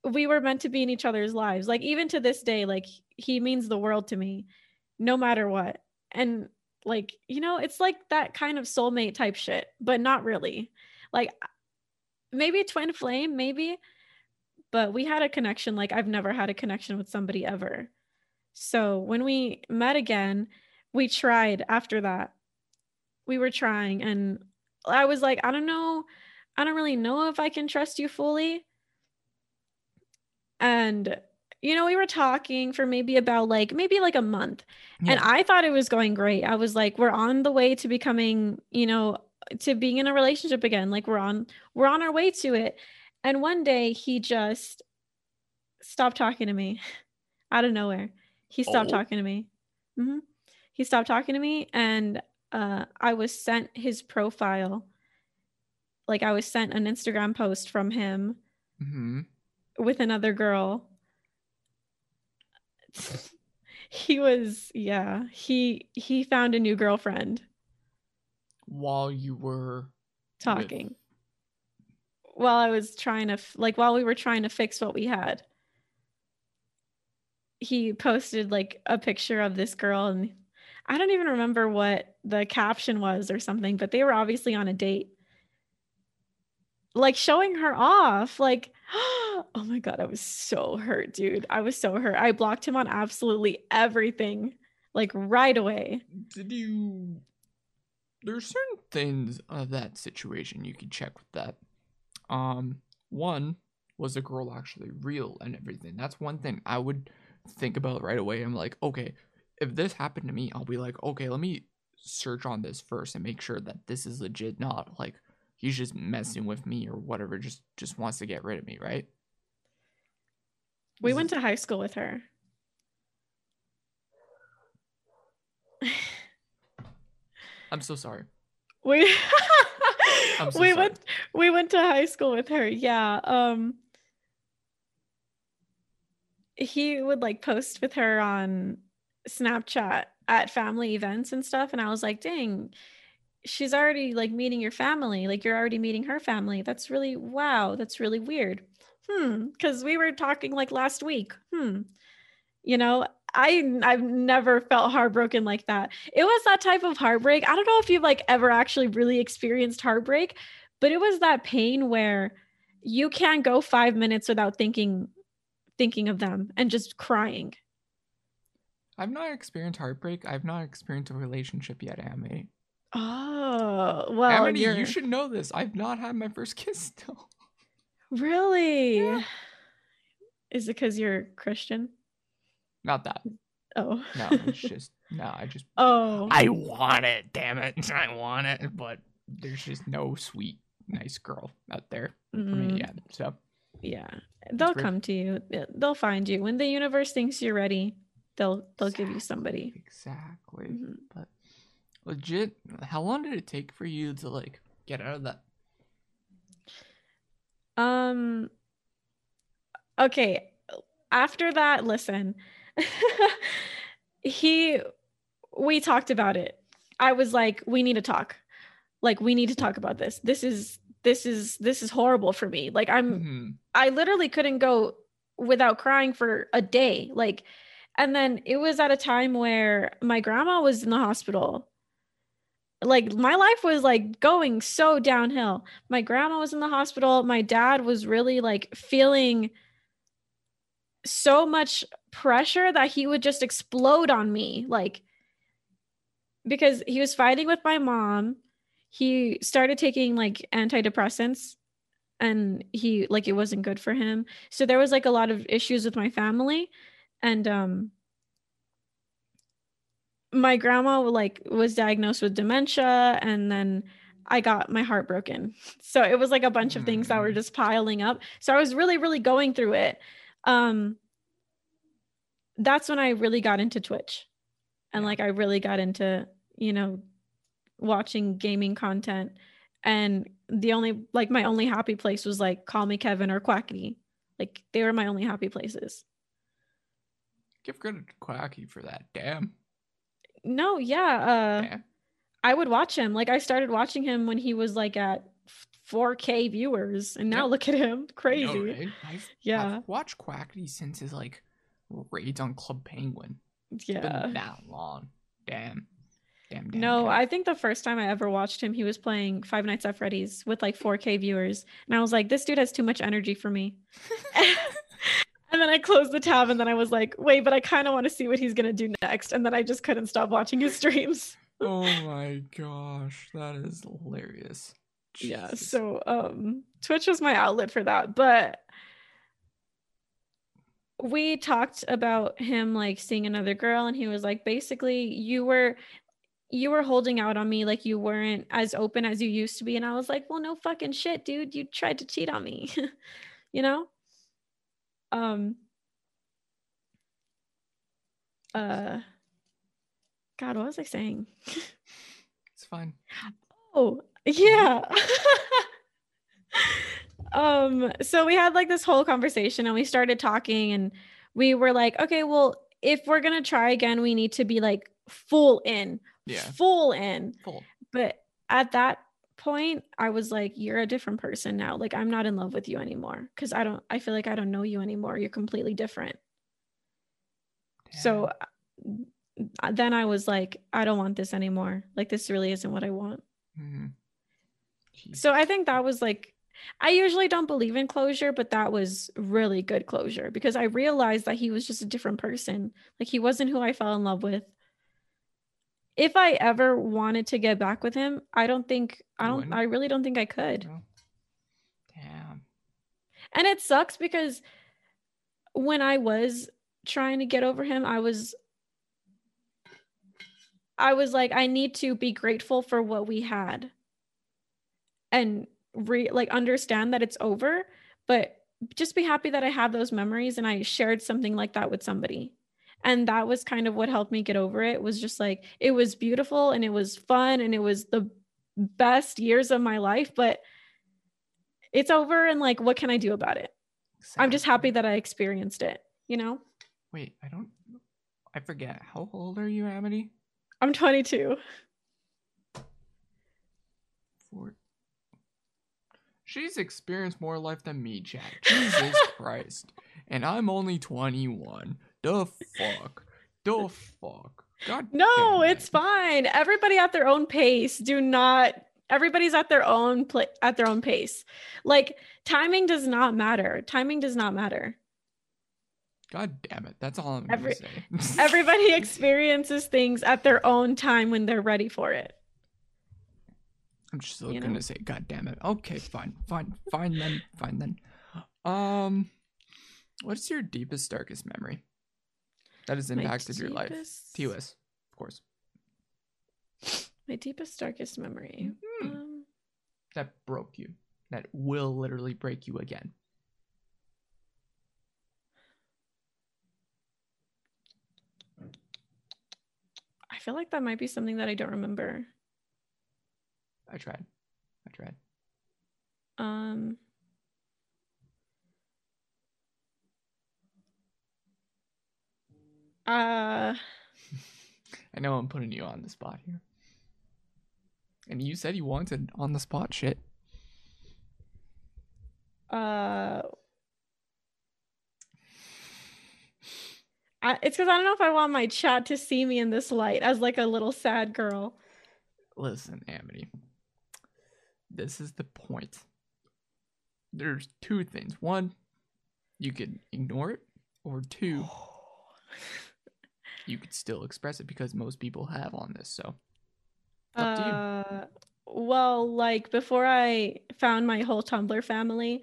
Speaker 2: we were meant to be in each other's lives like even to this day like he means the world to me no matter what. And like, you know, it's like that kind of soulmate type shit, but not really. Like maybe twin flame, maybe, but we had a connection like I've never had a connection with somebody ever. So when we met again, we tried after that. We were trying and I was like, I don't know, I don't really know if I can trust you fully. And you know, we were talking for maybe about like maybe like a month. And I thought it was going great. I was like, we're on the way to becoming, you know, to being in a relationship again. Like we're on we're on our way to it. And one day he just stopped talking to me out of nowhere. He stopped
Speaker 1: Oh.
Speaker 2: talking to me. hmm He stopped talking to me, and uh, I was sent his profile. Like I was sent an Instagram post from him
Speaker 1: hmm
Speaker 2: with another girl. he was yeah he he found a new girlfriend
Speaker 1: While you were with-
Speaker 2: talking while i was trying to like while we were trying to fix what we had he posted like a picture of this girl and i don't even remember what the caption was or something but they were obviously on a date like showing her off like oh my god i was so hurt dude i was so hurt i blocked him on absolutely everything like right away
Speaker 1: Did you? There's certain things of that situation you can check with that. Um, one was the girl actually real and everything. That's one thing I would think about right away. I'm like, okay, if this happened to me, I'll be like, okay, let me search on this first and make sure that this is legit, not like he's just messing with me or whatever. Just just wants to get rid of me, right?
Speaker 2: we went to high school with her
Speaker 1: I'm so sorry.
Speaker 2: we
Speaker 1: so
Speaker 2: we
Speaker 1: sorry.
Speaker 2: went we went to high school with her yeah um he would like post with her on snapchat at family events and stuff and i was like dang she's already like meeting your family like you're already meeting her family. That's really wow that's really weird. Hmm because we were talking like last week. Hmm. You know i i've never felt heartbroken like that. It was that type of heartbreak. I don't know if you've like ever actually really experienced heartbreak but it was that pain where you can't go five minutes without thinking thinking of them and just crying
Speaker 1: I've not experienced heartbreak. I've not experienced a relationship yet, Amity.
Speaker 2: oh well
Speaker 1: Amity,
Speaker 2: you're
Speaker 1: should know this. I've not had my first kiss still.
Speaker 2: really
Speaker 1: Yeah.
Speaker 2: is it because you're christian
Speaker 1: Not that.
Speaker 2: oh
Speaker 1: No, it's just no. I just
Speaker 2: oh
Speaker 1: I want it. Damn it, I want it. But there's just no sweet, nice girl out there for
Speaker 2: Mm,
Speaker 1: me yet. So
Speaker 2: yeah they'll come to you they'll find you when the universe thinks you're ready they'll they'll give you somebody
Speaker 1: exactly.
Speaker 2: Mhm.
Speaker 1: But legit, how long did it take for you to like get out of that?
Speaker 2: Um okay, after that, listen. he we talked about it. I was like, we need to talk. Like we need to talk about this. This is this is this is horrible for me. Like I'm
Speaker 1: Mhm.
Speaker 2: I literally couldn't go without crying for a day. Like, and then it was at a time where my grandma was in the hospital. Like, my life was like going so downhill. My grandma was in the hospital. My dad was really like feeling so much pressure that he would just explode on me. Like, because he was fighting with my mom. He started taking like antidepressants and he like it wasn't good for him so there was like a lot of issues with my family and um my grandma like was diagnosed with dementia and then i got my heart broken. So it was like a bunch of things that were
Speaker 1: Mm.
Speaker 2: just piling up. So i was really really going through it. Um that's when i really got into twitch. And like i really got into you know watching gaming content. And the only like my only happy place was like CallMeKevin or quackity. Like they were my only happy places
Speaker 1: Give credit to Quacky for that. Damn.
Speaker 2: no yeah uh i would watch him like i started watching him when he was like at 4k viewers and now
Speaker 1: Yeah.
Speaker 2: look at him crazy
Speaker 1: know, right? I've,
Speaker 2: Yeah.
Speaker 1: I've watched Quackity since his like raids on Club Penguin. It's
Speaker 2: Yeah.
Speaker 1: been that long. Damn. Damn. damn
Speaker 2: No,
Speaker 1: damn.
Speaker 2: I think the first time I ever watched him, he was playing Five Nights at Freddy's with like 4K viewers. And I was like, this dude has too much energy for me. and then I closed the tab and then I was like, wait, but I kind of want to see what he's going to do next. And then I just couldn't stop watching his streams.
Speaker 1: Oh my gosh, that is hilarious.
Speaker 2: yeah. So um Twitch was my outlet for that. But we talked about him like seeing another girl and he was like basically you were you were holding out on me like you weren't as open as you used to be and i was like well no fucking shit dude you tried to cheat on me you know um uh god what was i saying
Speaker 1: it's fine.
Speaker 2: Oh, yeah. um so we had like this whole conversation and we started talking and we were like, okay, well, if we're going to try again, we need to be like full in.
Speaker 1: Yeah.
Speaker 2: Full in.
Speaker 1: Full.
Speaker 2: But at that point, I was like, you're a different person now. Like I'm not in love with you anymore cuz I don't I feel like I don't know you anymore. You're completely different. So uh, then I was like, I don't want this anymore. Like this really isn't what I want.
Speaker 1: Mhm.
Speaker 2: So I think that was like I usually don't believe in closure, but that was really good closure because I realized that he was just a different person. Like he wasn't who I fell in love with. If I ever wanted to get back with him, I don't think I don't? I really don't think I could.
Speaker 1: No. Damn.
Speaker 2: And it sucks because when I was trying to get over him, I was I was like I need to be grateful for what we had. And re- like understand that it's over, but just be happy that I have those memories and I shared something like that with somebody. And that was kind of what helped me get over it. Was just like it was beautiful and it was fun and it was the best years of my life, but it's over and like what can I do about it? I'm just happy that I experienced it, you know?
Speaker 1: Wait, I don't. I forget. How old are you, Amity?
Speaker 2: I'm 22.
Speaker 1: Four. She's experienced more life than me, Jack. Jesus Christ. And I'm only 21. The fuck? The fuck? God
Speaker 2: No, it's fine. Everybody at their own pace. Do not everybody's at their own pla at their own pace. Like timing does not matter. Timing does not matter.
Speaker 1: God damn it. That's all I'm
Speaker 2: Every-
Speaker 1: gonna say.
Speaker 2: Everybody experiences things at their own time when they're ready for it.
Speaker 1: I'm just
Speaker 2: you
Speaker 1: gonna
Speaker 2: know?
Speaker 1: say, God damn it. Okay, fine, fine, fine then, fine then. Um, what's your deepest, darkest memory that has impacted your life?
Speaker 2: deepest-
Speaker 1: TOS, of course.
Speaker 2: My deepest, darkest memory.
Speaker 1: Hmm.
Speaker 2: Um,
Speaker 1: That broke you. That will literally break you again.
Speaker 2: I feel like that might be something that I don't remember.
Speaker 1: I tried. I tried.
Speaker 2: Um uh
Speaker 1: I know I'm putting you on the spot here. And you said you wanted on the spot shit.
Speaker 2: uh I, it's because I don't know if I want my chat to see me in this light as like a little sad girl.
Speaker 1: Listen, Amity. This is the point. There's two things. One, you can ignore it, or two, you could still express it because most people have on this. So, up to you.
Speaker 2: Uh, well, like before I found my whole Tumblr family,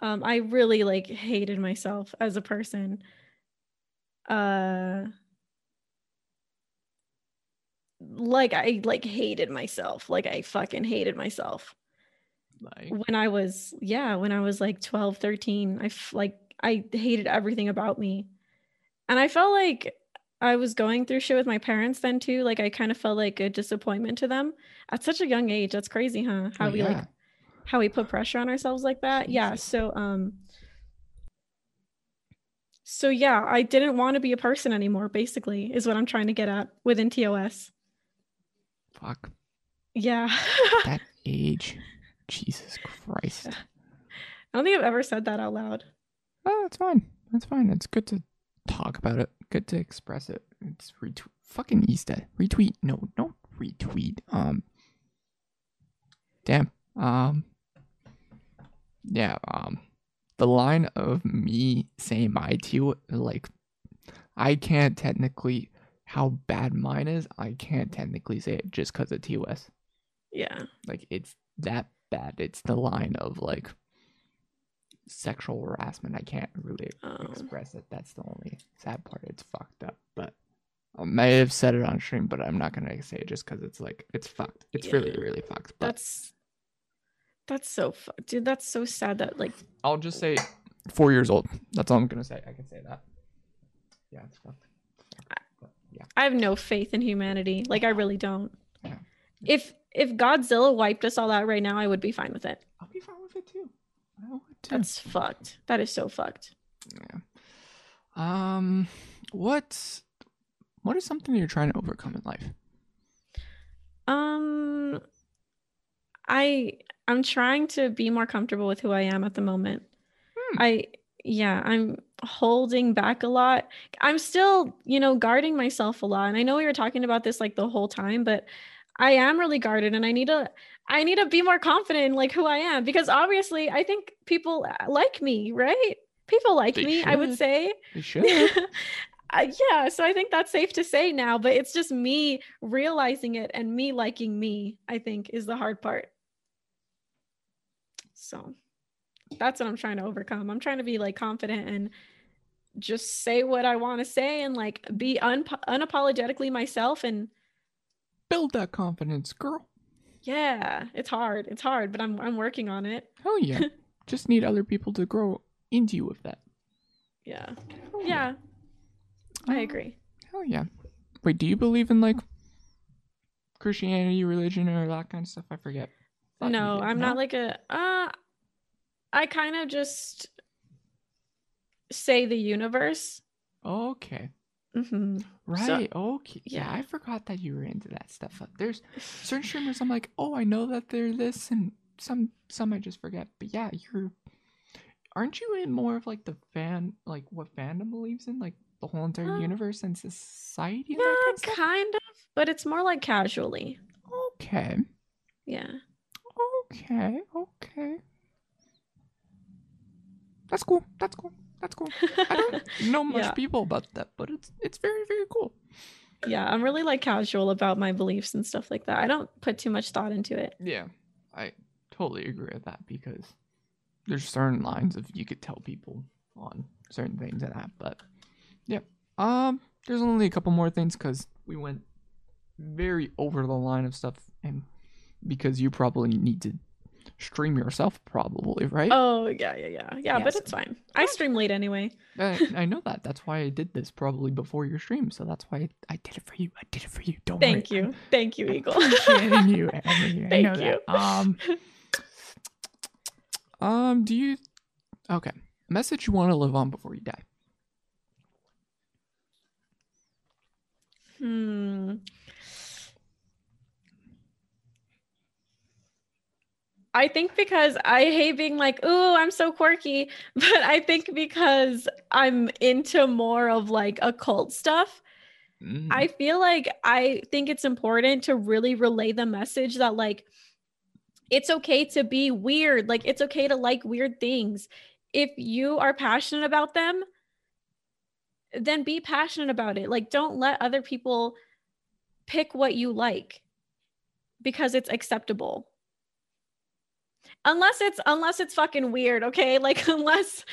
Speaker 2: um, I really like hated myself as a person. Uh, like I like hated myself. Like I fucking hated myself
Speaker 1: Like,
Speaker 2: when I was yeah, when I was like 12, 13. I f- like I hated everything about me. And I felt like I was going through shit with my parents then too. Like I kind of felt like a disappointment to them at such a young age. That's crazy, huh? How
Speaker 1: oh,
Speaker 2: we like how we put pressure on ourselves like that. Yeah. So um so yeah, I didn't want to be a person anymore, basically, is what I'm trying to get at within TOS.
Speaker 1: Fuck
Speaker 2: Yeah.
Speaker 1: that age. Jesus Christ.
Speaker 2: I don't think I've ever said that out loud.
Speaker 1: Oh, that's fine. That's fine. It's good to talk about it. Good to express it. It's retweet. Fucking Easted. Retweet. No, no retweet. Um. Damn. Um. Yeah. Um. The line of me saying my to like, I can't technically how bad mine is. I can't technically say it just because of TOS.
Speaker 2: Yeah.
Speaker 1: Like it's that bad. It's the line of like sexual harassment. I can't really
Speaker 2: Oh.
Speaker 1: express it. That's the only sad part. It's fucked up. But I may have said it on stream, but I'm not gonna say it just because it's like it's fucked. It's really
Speaker 2: Yeah.
Speaker 1: really fucked. But
Speaker 2: That's that's so fu- dude. That's so sad that like
Speaker 1: I'll just say four years old. That's all I'm gonna say. I can say that. Yeah, it's fucked. But, yeah.
Speaker 2: I have no faith in humanity. Like I really don't.
Speaker 1: Yeah.
Speaker 2: If if Godzilla wiped us all out right now, I would be fine with it.
Speaker 1: I'll be fine with it too. I would too.
Speaker 2: That's fucked. That is so fucked.
Speaker 1: Yeah. Um, what what is something you're trying to overcome in life?
Speaker 2: Um I I'm trying to be more comfortable with who I am at the moment.
Speaker 1: Hmm.
Speaker 2: I yeah, I'm holding back a lot. I'm still, you know, guarding myself a lot. And I know we were talking about this like the whole time, but I am really guarded and I need to I need to be more confident in like who I am because obviously I think people uh, like me, right? People like
Speaker 1: They
Speaker 2: me, I would say.
Speaker 1: You should.
Speaker 2: Uh, yeah, so I think that's safe to say now, but it's just me realizing it and me liking me, I think, is the hard part. So that's what I'm trying to overcome. I'm trying to be like confident and just say what I want to say and like be un- unapologetically myself. And
Speaker 1: Build that confidence, girl.
Speaker 2: Yeah, it's hard. It's hard, but I'm I'm working on it.
Speaker 1: Hell yeah. Just need other people to grow into you with that.
Speaker 2: Yeah,
Speaker 1: Hell
Speaker 2: yeah, I
Speaker 1: Um,
Speaker 2: agree.
Speaker 1: Hell yeah. Wait, do you believe in like Christianity, religion, or that kind of stuff? I forget.
Speaker 2: No. I'm not like a uh I kind of just say the universe.
Speaker 1: Okay.
Speaker 2: Hmm
Speaker 1: Right. okay. Yeah. I forgot that you were into that stuff. There's certain streamers I'm like, oh, I know that they're this, and some some I just forget. But yeah, you're. Aren't you in more of like the fan, like what fandom believes in, like the whole entire universe and society? And
Speaker 2: Yeah,
Speaker 1: kind of
Speaker 2: kind of, but it's more like casually.
Speaker 1: Okay.
Speaker 2: Yeah.
Speaker 1: Okay. Okay. That's cool. That's cool. That's cool. I don't know much
Speaker 2: Yeah.
Speaker 1: people about that, but it's it's very very cool.
Speaker 2: yeah, I'm really like casual about my beliefs and stuff like that. I don't put too much thought into it.
Speaker 1: Yeah, I totally agree with that because there's certain lines of you could tell people on certain things and that, but yeah. Um, there's only a couple more things because we went very over the line of stuff, and because you probably need to stream yourself, probably right?
Speaker 2: Oh, yeah, yeah, yeah. Yeah, but it's fine. I stream late anyway.
Speaker 1: I, I know that. That's why I did this probably before your stream, so that's why I did it for you. I did it for you. Don't
Speaker 2: Thank
Speaker 1: worry.
Speaker 2: you. Thank you, Eagle.
Speaker 1: appreciating you, Amity.
Speaker 2: Thank
Speaker 1: know that.
Speaker 2: you.
Speaker 1: Um, um, do you? Okay, message you want to live on before you die.
Speaker 2: Hmm. I think because I hate being like, "Ooh, I'm so quirky," but I think because I'm into more of like occult stuff,
Speaker 1: Mm,
Speaker 2: I feel like I think it's important to really relay the message that like it's okay to be weird, like it's okay to like weird things. If you are passionate about them, then be passionate about it. Like don't let other people pick what you like because it's acceptable. Unless it's unless it's fucking weird, okay? Like unless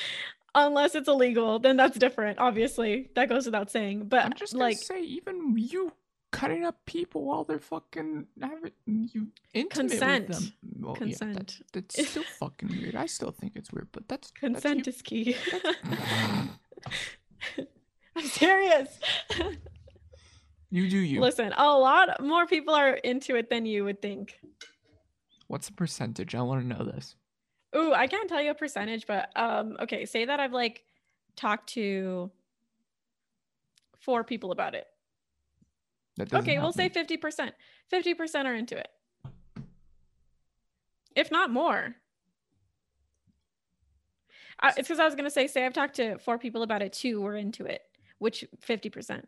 Speaker 2: unless it's illegal, then that's different, obviously. That goes without saying. But
Speaker 1: I'm just
Speaker 2: like
Speaker 1: say, even you cutting up people while they're fucking having you intimate
Speaker 2: Consent.
Speaker 1: with them. Well, yeah, that-
Speaker 2: Consent.
Speaker 1: that's still fucking weird. I still think it's weird, but that's
Speaker 2: consent
Speaker 1: That's
Speaker 2: is key. I'm serious.
Speaker 1: you do you.
Speaker 2: Listen, a lot more people are into it than you would think.
Speaker 1: What's the percentage? I want to know this.
Speaker 2: Ooh, I can't tell you a percentage, but um, okay, say that I've like talked to four people about it. Okay, we'll say 50%. 50% are into it. If not more. I, it's because I was going to say, say I've talked to four people about it, two were into it. which 50%.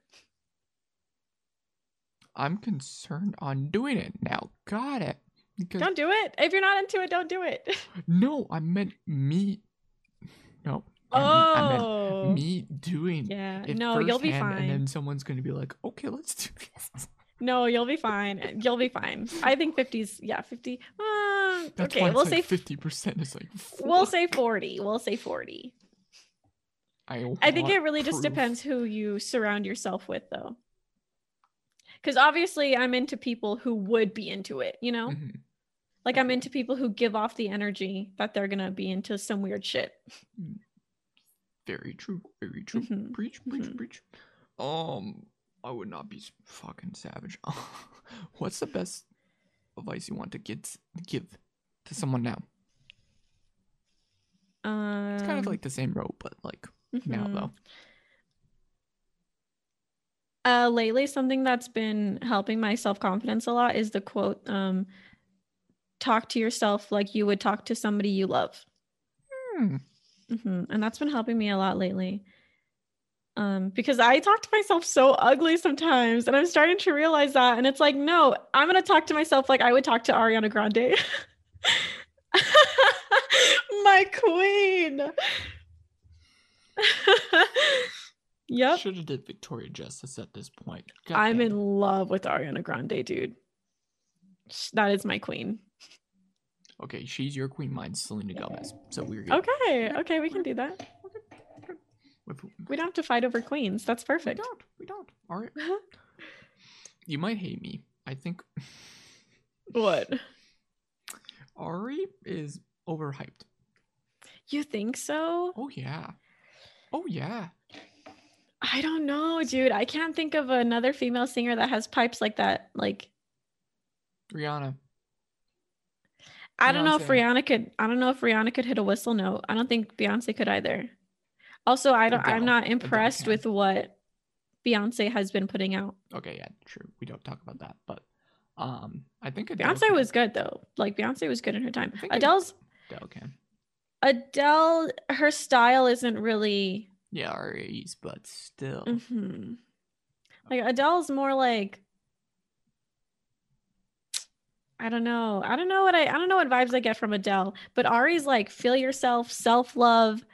Speaker 1: I'm concerned on doing it now. Got it. Because
Speaker 2: Don't do it. If you're not into it, don't do it.
Speaker 1: no, I meant me. No. Mean- I meant
Speaker 2: Oh.
Speaker 1: me doing
Speaker 2: Yeah. No, you'll be fine.
Speaker 1: And then someone's gonna be like, "Okay, let's do this."
Speaker 2: No, you'll be fine. You'll be fine. I think 50's yeah, 50. Uh,
Speaker 1: That's
Speaker 2: okay,
Speaker 1: why
Speaker 2: we'll
Speaker 1: it's
Speaker 2: say
Speaker 1: fifty percent. Is like
Speaker 2: we'll say 40. We'll say 40.
Speaker 1: I,
Speaker 2: I think it really just depends who you surround yourself with though. Cuz obviously I'm into people who would be into it, you know?
Speaker 1: Mhm.
Speaker 2: Like I'm into people who give off the energy that they're to be into some weird shit.
Speaker 1: Very true. Very true.
Speaker 2: Mhm,
Speaker 1: Preach, preach,
Speaker 2: mhm.
Speaker 1: preach. Um, I would not be fucking savage. What's the best advice you want to get give to someone now?
Speaker 2: Um
Speaker 1: It's kind of like the same road, but like now
Speaker 2: mhm.
Speaker 1: though.
Speaker 2: Uh, lately, something that's been helping my self confidence a lot is the quote, um, talk to yourself like you would talk to somebody you love.
Speaker 1: Hmm.
Speaker 2: hmm And that's been helping me a lot lately. Um, because I talk to myself so ugly sometimes, and I'm starting to realize that. And it's like, no, I'm gonna talk to myself like I would talk to Ariana Grande. my queen. yep.
Speaker 1: Should have did Victoria Justice at this point. God
Speaker 2: I'm
Speaker 1: damn
Speaker 2: in love with Ariana Grande, dude. That is my queen.
Speaker 1: Okay, she's your queen. Mine's Selena Gomez. So we're good.
Speaker 2: Okay, okay, we can do that. We don't have to fight over queens. That's perfect.
Speaker 1: we don't. We don't. All right. You might hate me. I think
Speaker 2: what?
Speaker 1: Ari is overhyped.
Speaker 2: You think so?
Speaker 1: Oh yeah. Oh yeah.
Speaker 2: I don't know, dude. I can't think of another female singer that has pipes like that. Like,
Speaker 1: Rihanna.
Speaker 2: I don't know if Rihanna could. I don't know if Rihanna could hit a whistle note. I don't think Beyonce could either. Also, I don't. I'm not impressed with what Beyonce has been putting out.
Speaker 1: Okay, yeah, true. We don't talk about that, but um, I think Adele
Speaker 2: Beyonce
Speaker 1: can.
Speaker 2: was good though. Like Beyonce was good in her time.
Speaker 1: I think Ad-
Speaker 2: Adele's
Speaker 1: Adele can.
Speaker 2: Adele, her style isn't really.
Speaker 1: Yeah, Ari's, but still.
Speaker 2: mhm. Like Adele's more like. I don't know. I don't know what I. I don't know what vibes I get from Adele. But Ari's like feel yourself, self love.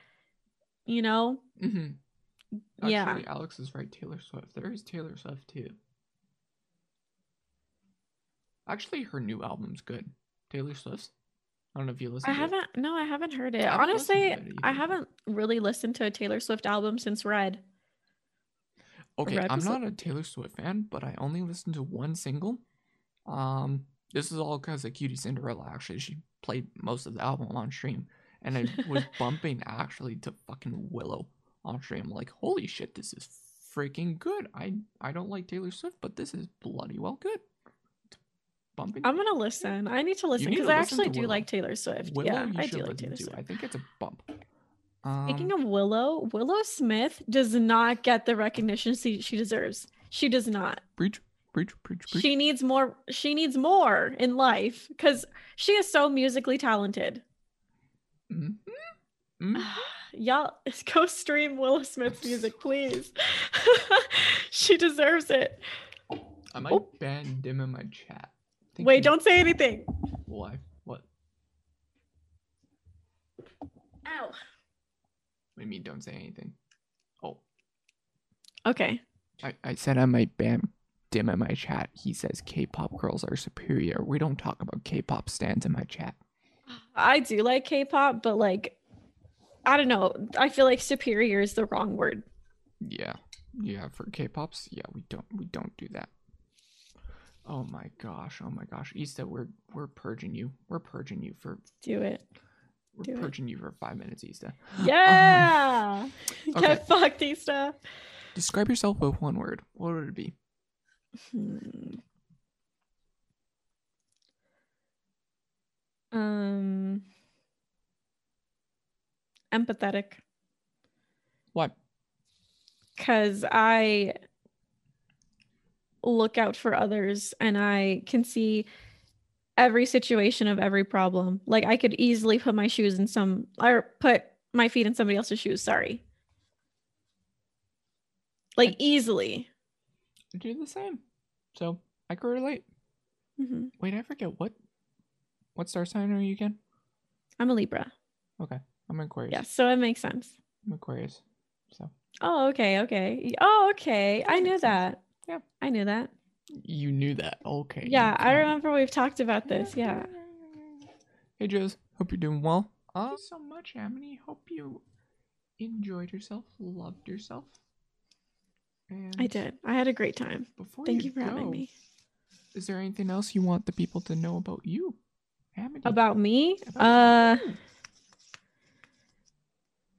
Speaker 2: You know.
Speaker 1: hmm
Speaker 2: Yeah.
Speaker 1: Actually, Alex is right. Taylor Swift. There is Taylor Swift too. Actually, her new album's good. Taylor Swift's. I don't know if you listen.
Speaker 2: I
Speaker 1: to
Speaker 2: haven't. No, I haven't heard it.
Speaker 1: I haven't
Speaker 2: Honestly,
Speaker 1: it
Speaker 2: I haven't really listened to a Taylor Swift album since Red.
Speaker 1: Okay,
Speaker 2: Red
Speaker 1: I'm not a Taylor Swift fan, but I only listened to one single. Um, this is all because of QTCinderella. Actually, she played most of the album on stream, and I was bumping actually to fucking Willow on stream. Like, holy shit, this is freaking good. I I don't like Taylor Swift, but this is bloody well good. Bumping.
Speaker 2: I'm gonna listen. I need to listen because I
Speaker 1: listen
Speaker 2: actually do
Speaker 1: Willow.
Speaker 2: like Taylor Swift.
Speaker 1: Willow,
Speaker 2: yeah, I do like Taylor
Speaker 1: to.
Speaker 2: Swift.
Speaker 1: I think it's a bump. Um,
Speaker 2: Speaking of Willow, Willow Smith does not get the recognition she, she deserves. She does not.
Speaker 1: preach, preach, preach, preach.
Speaker 2: She needs more. She needs more in life because she is so musically talented.
Speaker 1: Mhm. Mhm.
Speaker 2: Y'all, go stream Willow Smith's music, please. she deserves it.
Speaker 1: I might
Speaker 2: Oh.
Speaker 1: ban dim in my chat. Thank
Speaker 2: Wait,
Speaker 1: you.
Speaker 2: don't say anything.
Speaker 1: Why? What?
Speaker 2: Ow.
Speaker 1: What do you mean? Don't say anything. Oh,
Speaker 2: Okay.
Speaker 1: I, I said I might ban dim in my chat. He says K-pop girls are superior. We don't talk about K-pop stands in my chat.
Speaker 2: I do like K-pop, but like, I don't know. I feel like superior is the wrong word.
Speaker 1: Yeah, yeah. For K-pops, yeah, we don't we don't do that. Oh my gosh! Oh my gosh! Ista, we're we're purging you. We're purging you for
Speaker 2: Do it.
Speaker 1: we're
Speaker 2: Do it.
Speaker 1: purging you for five minutes, Ista.
Speaker 2: Yeah.
Speaker 1: Um, okay.
Speaker 2: Get fucked, Easter.
Speaker 1: Describe yourself with one word. What would it be?
Speaker 2: Hmm. Um. Empathetic,
Speaker 1: What?
Speaker 2: because I look out for others and I can see every situation of every problem. Like I could easily put my shoes in some or put my feet in somebody else's shoes. Sorry. like easily.
Speaker 1: Do the same. So I could relate.
Speaker 2: hmm
Speaker 1: Wait, I forget what what star sign are you again?
Speaker 2: I'm a Libra.
Speaker 1: Okay. I'm Aquarius.
Speaker 2: Yes, so it makes sense.
Speaker 1: I'm Aquarius. So
Speaker 2: Oh, okay, okay. Oh, okay. I knew that.
Speaker 1: Yeah.
Speaker 2: I knew that.
Speaker 1: you knew that. Okay.
Speaker 2: Yeah, I remember we've talked about this. Yeah.
Speaker 1: Hey Joes, hope you're doing well. Thank you so much, Amity. Hope you enjoyed yourself, loved yourself. And
Speaker 2: I did. I had a great time.
Speaker 1: Before
Speaker 2: Thank
Speaker 1: you,
Speaker 2: you for having me.
Speaker 1: Is there anything else you want the people to know about you, Amity?
Speaker 2: About me?
Speaker 1: About
Speaker 2: Uh
Speaker 1: you.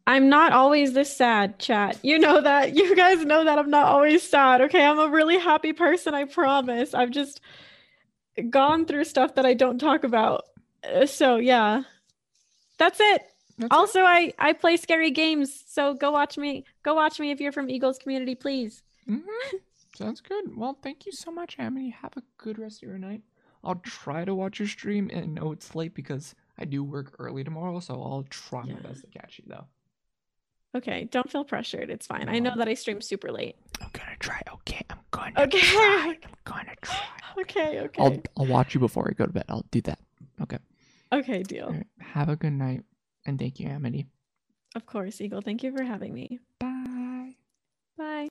Speaker 2: I'm not always this sad, chat. You know that. You guys know that I'm not always sad. Okay. I'm a really happy person. I promise. I've just gone through stuff that I don't talk about. Uh, So, yeah. That's it.
Speaker 1: That's.
Speaker 2: Also, I I play scary games. So go watch me. Go watch me if you're from Eagles community, please.
Speaker 1: Mhm. Sounds good. Well, thank you so much, Amity. Have a good rest of your night. I'll try to watch your stream, and know it's late because I do work early tomorrow, so I'll try my best to catch you though.
Speaker 2: Okay, don't feel pressured. It's fine. I know that I stream super late.
Speaker 1: I'm gonna try. Okay, I'm gonna
Speaker 2: Okay.
Speaker 1: try. I'm gonna try.
Speaker 2: Okay, okay.
Speaker 1: I'll I'll watch you before I go to bed. I'll do that. Okay.
Speaker 2: Okay, deal.
Speaker 1: Right. Have a good night, and thank you, Amity.
Speaker 2: Of course, Eagle. Thank you for having me.
Speaker 1: Bye.
Speaker 2: Bye.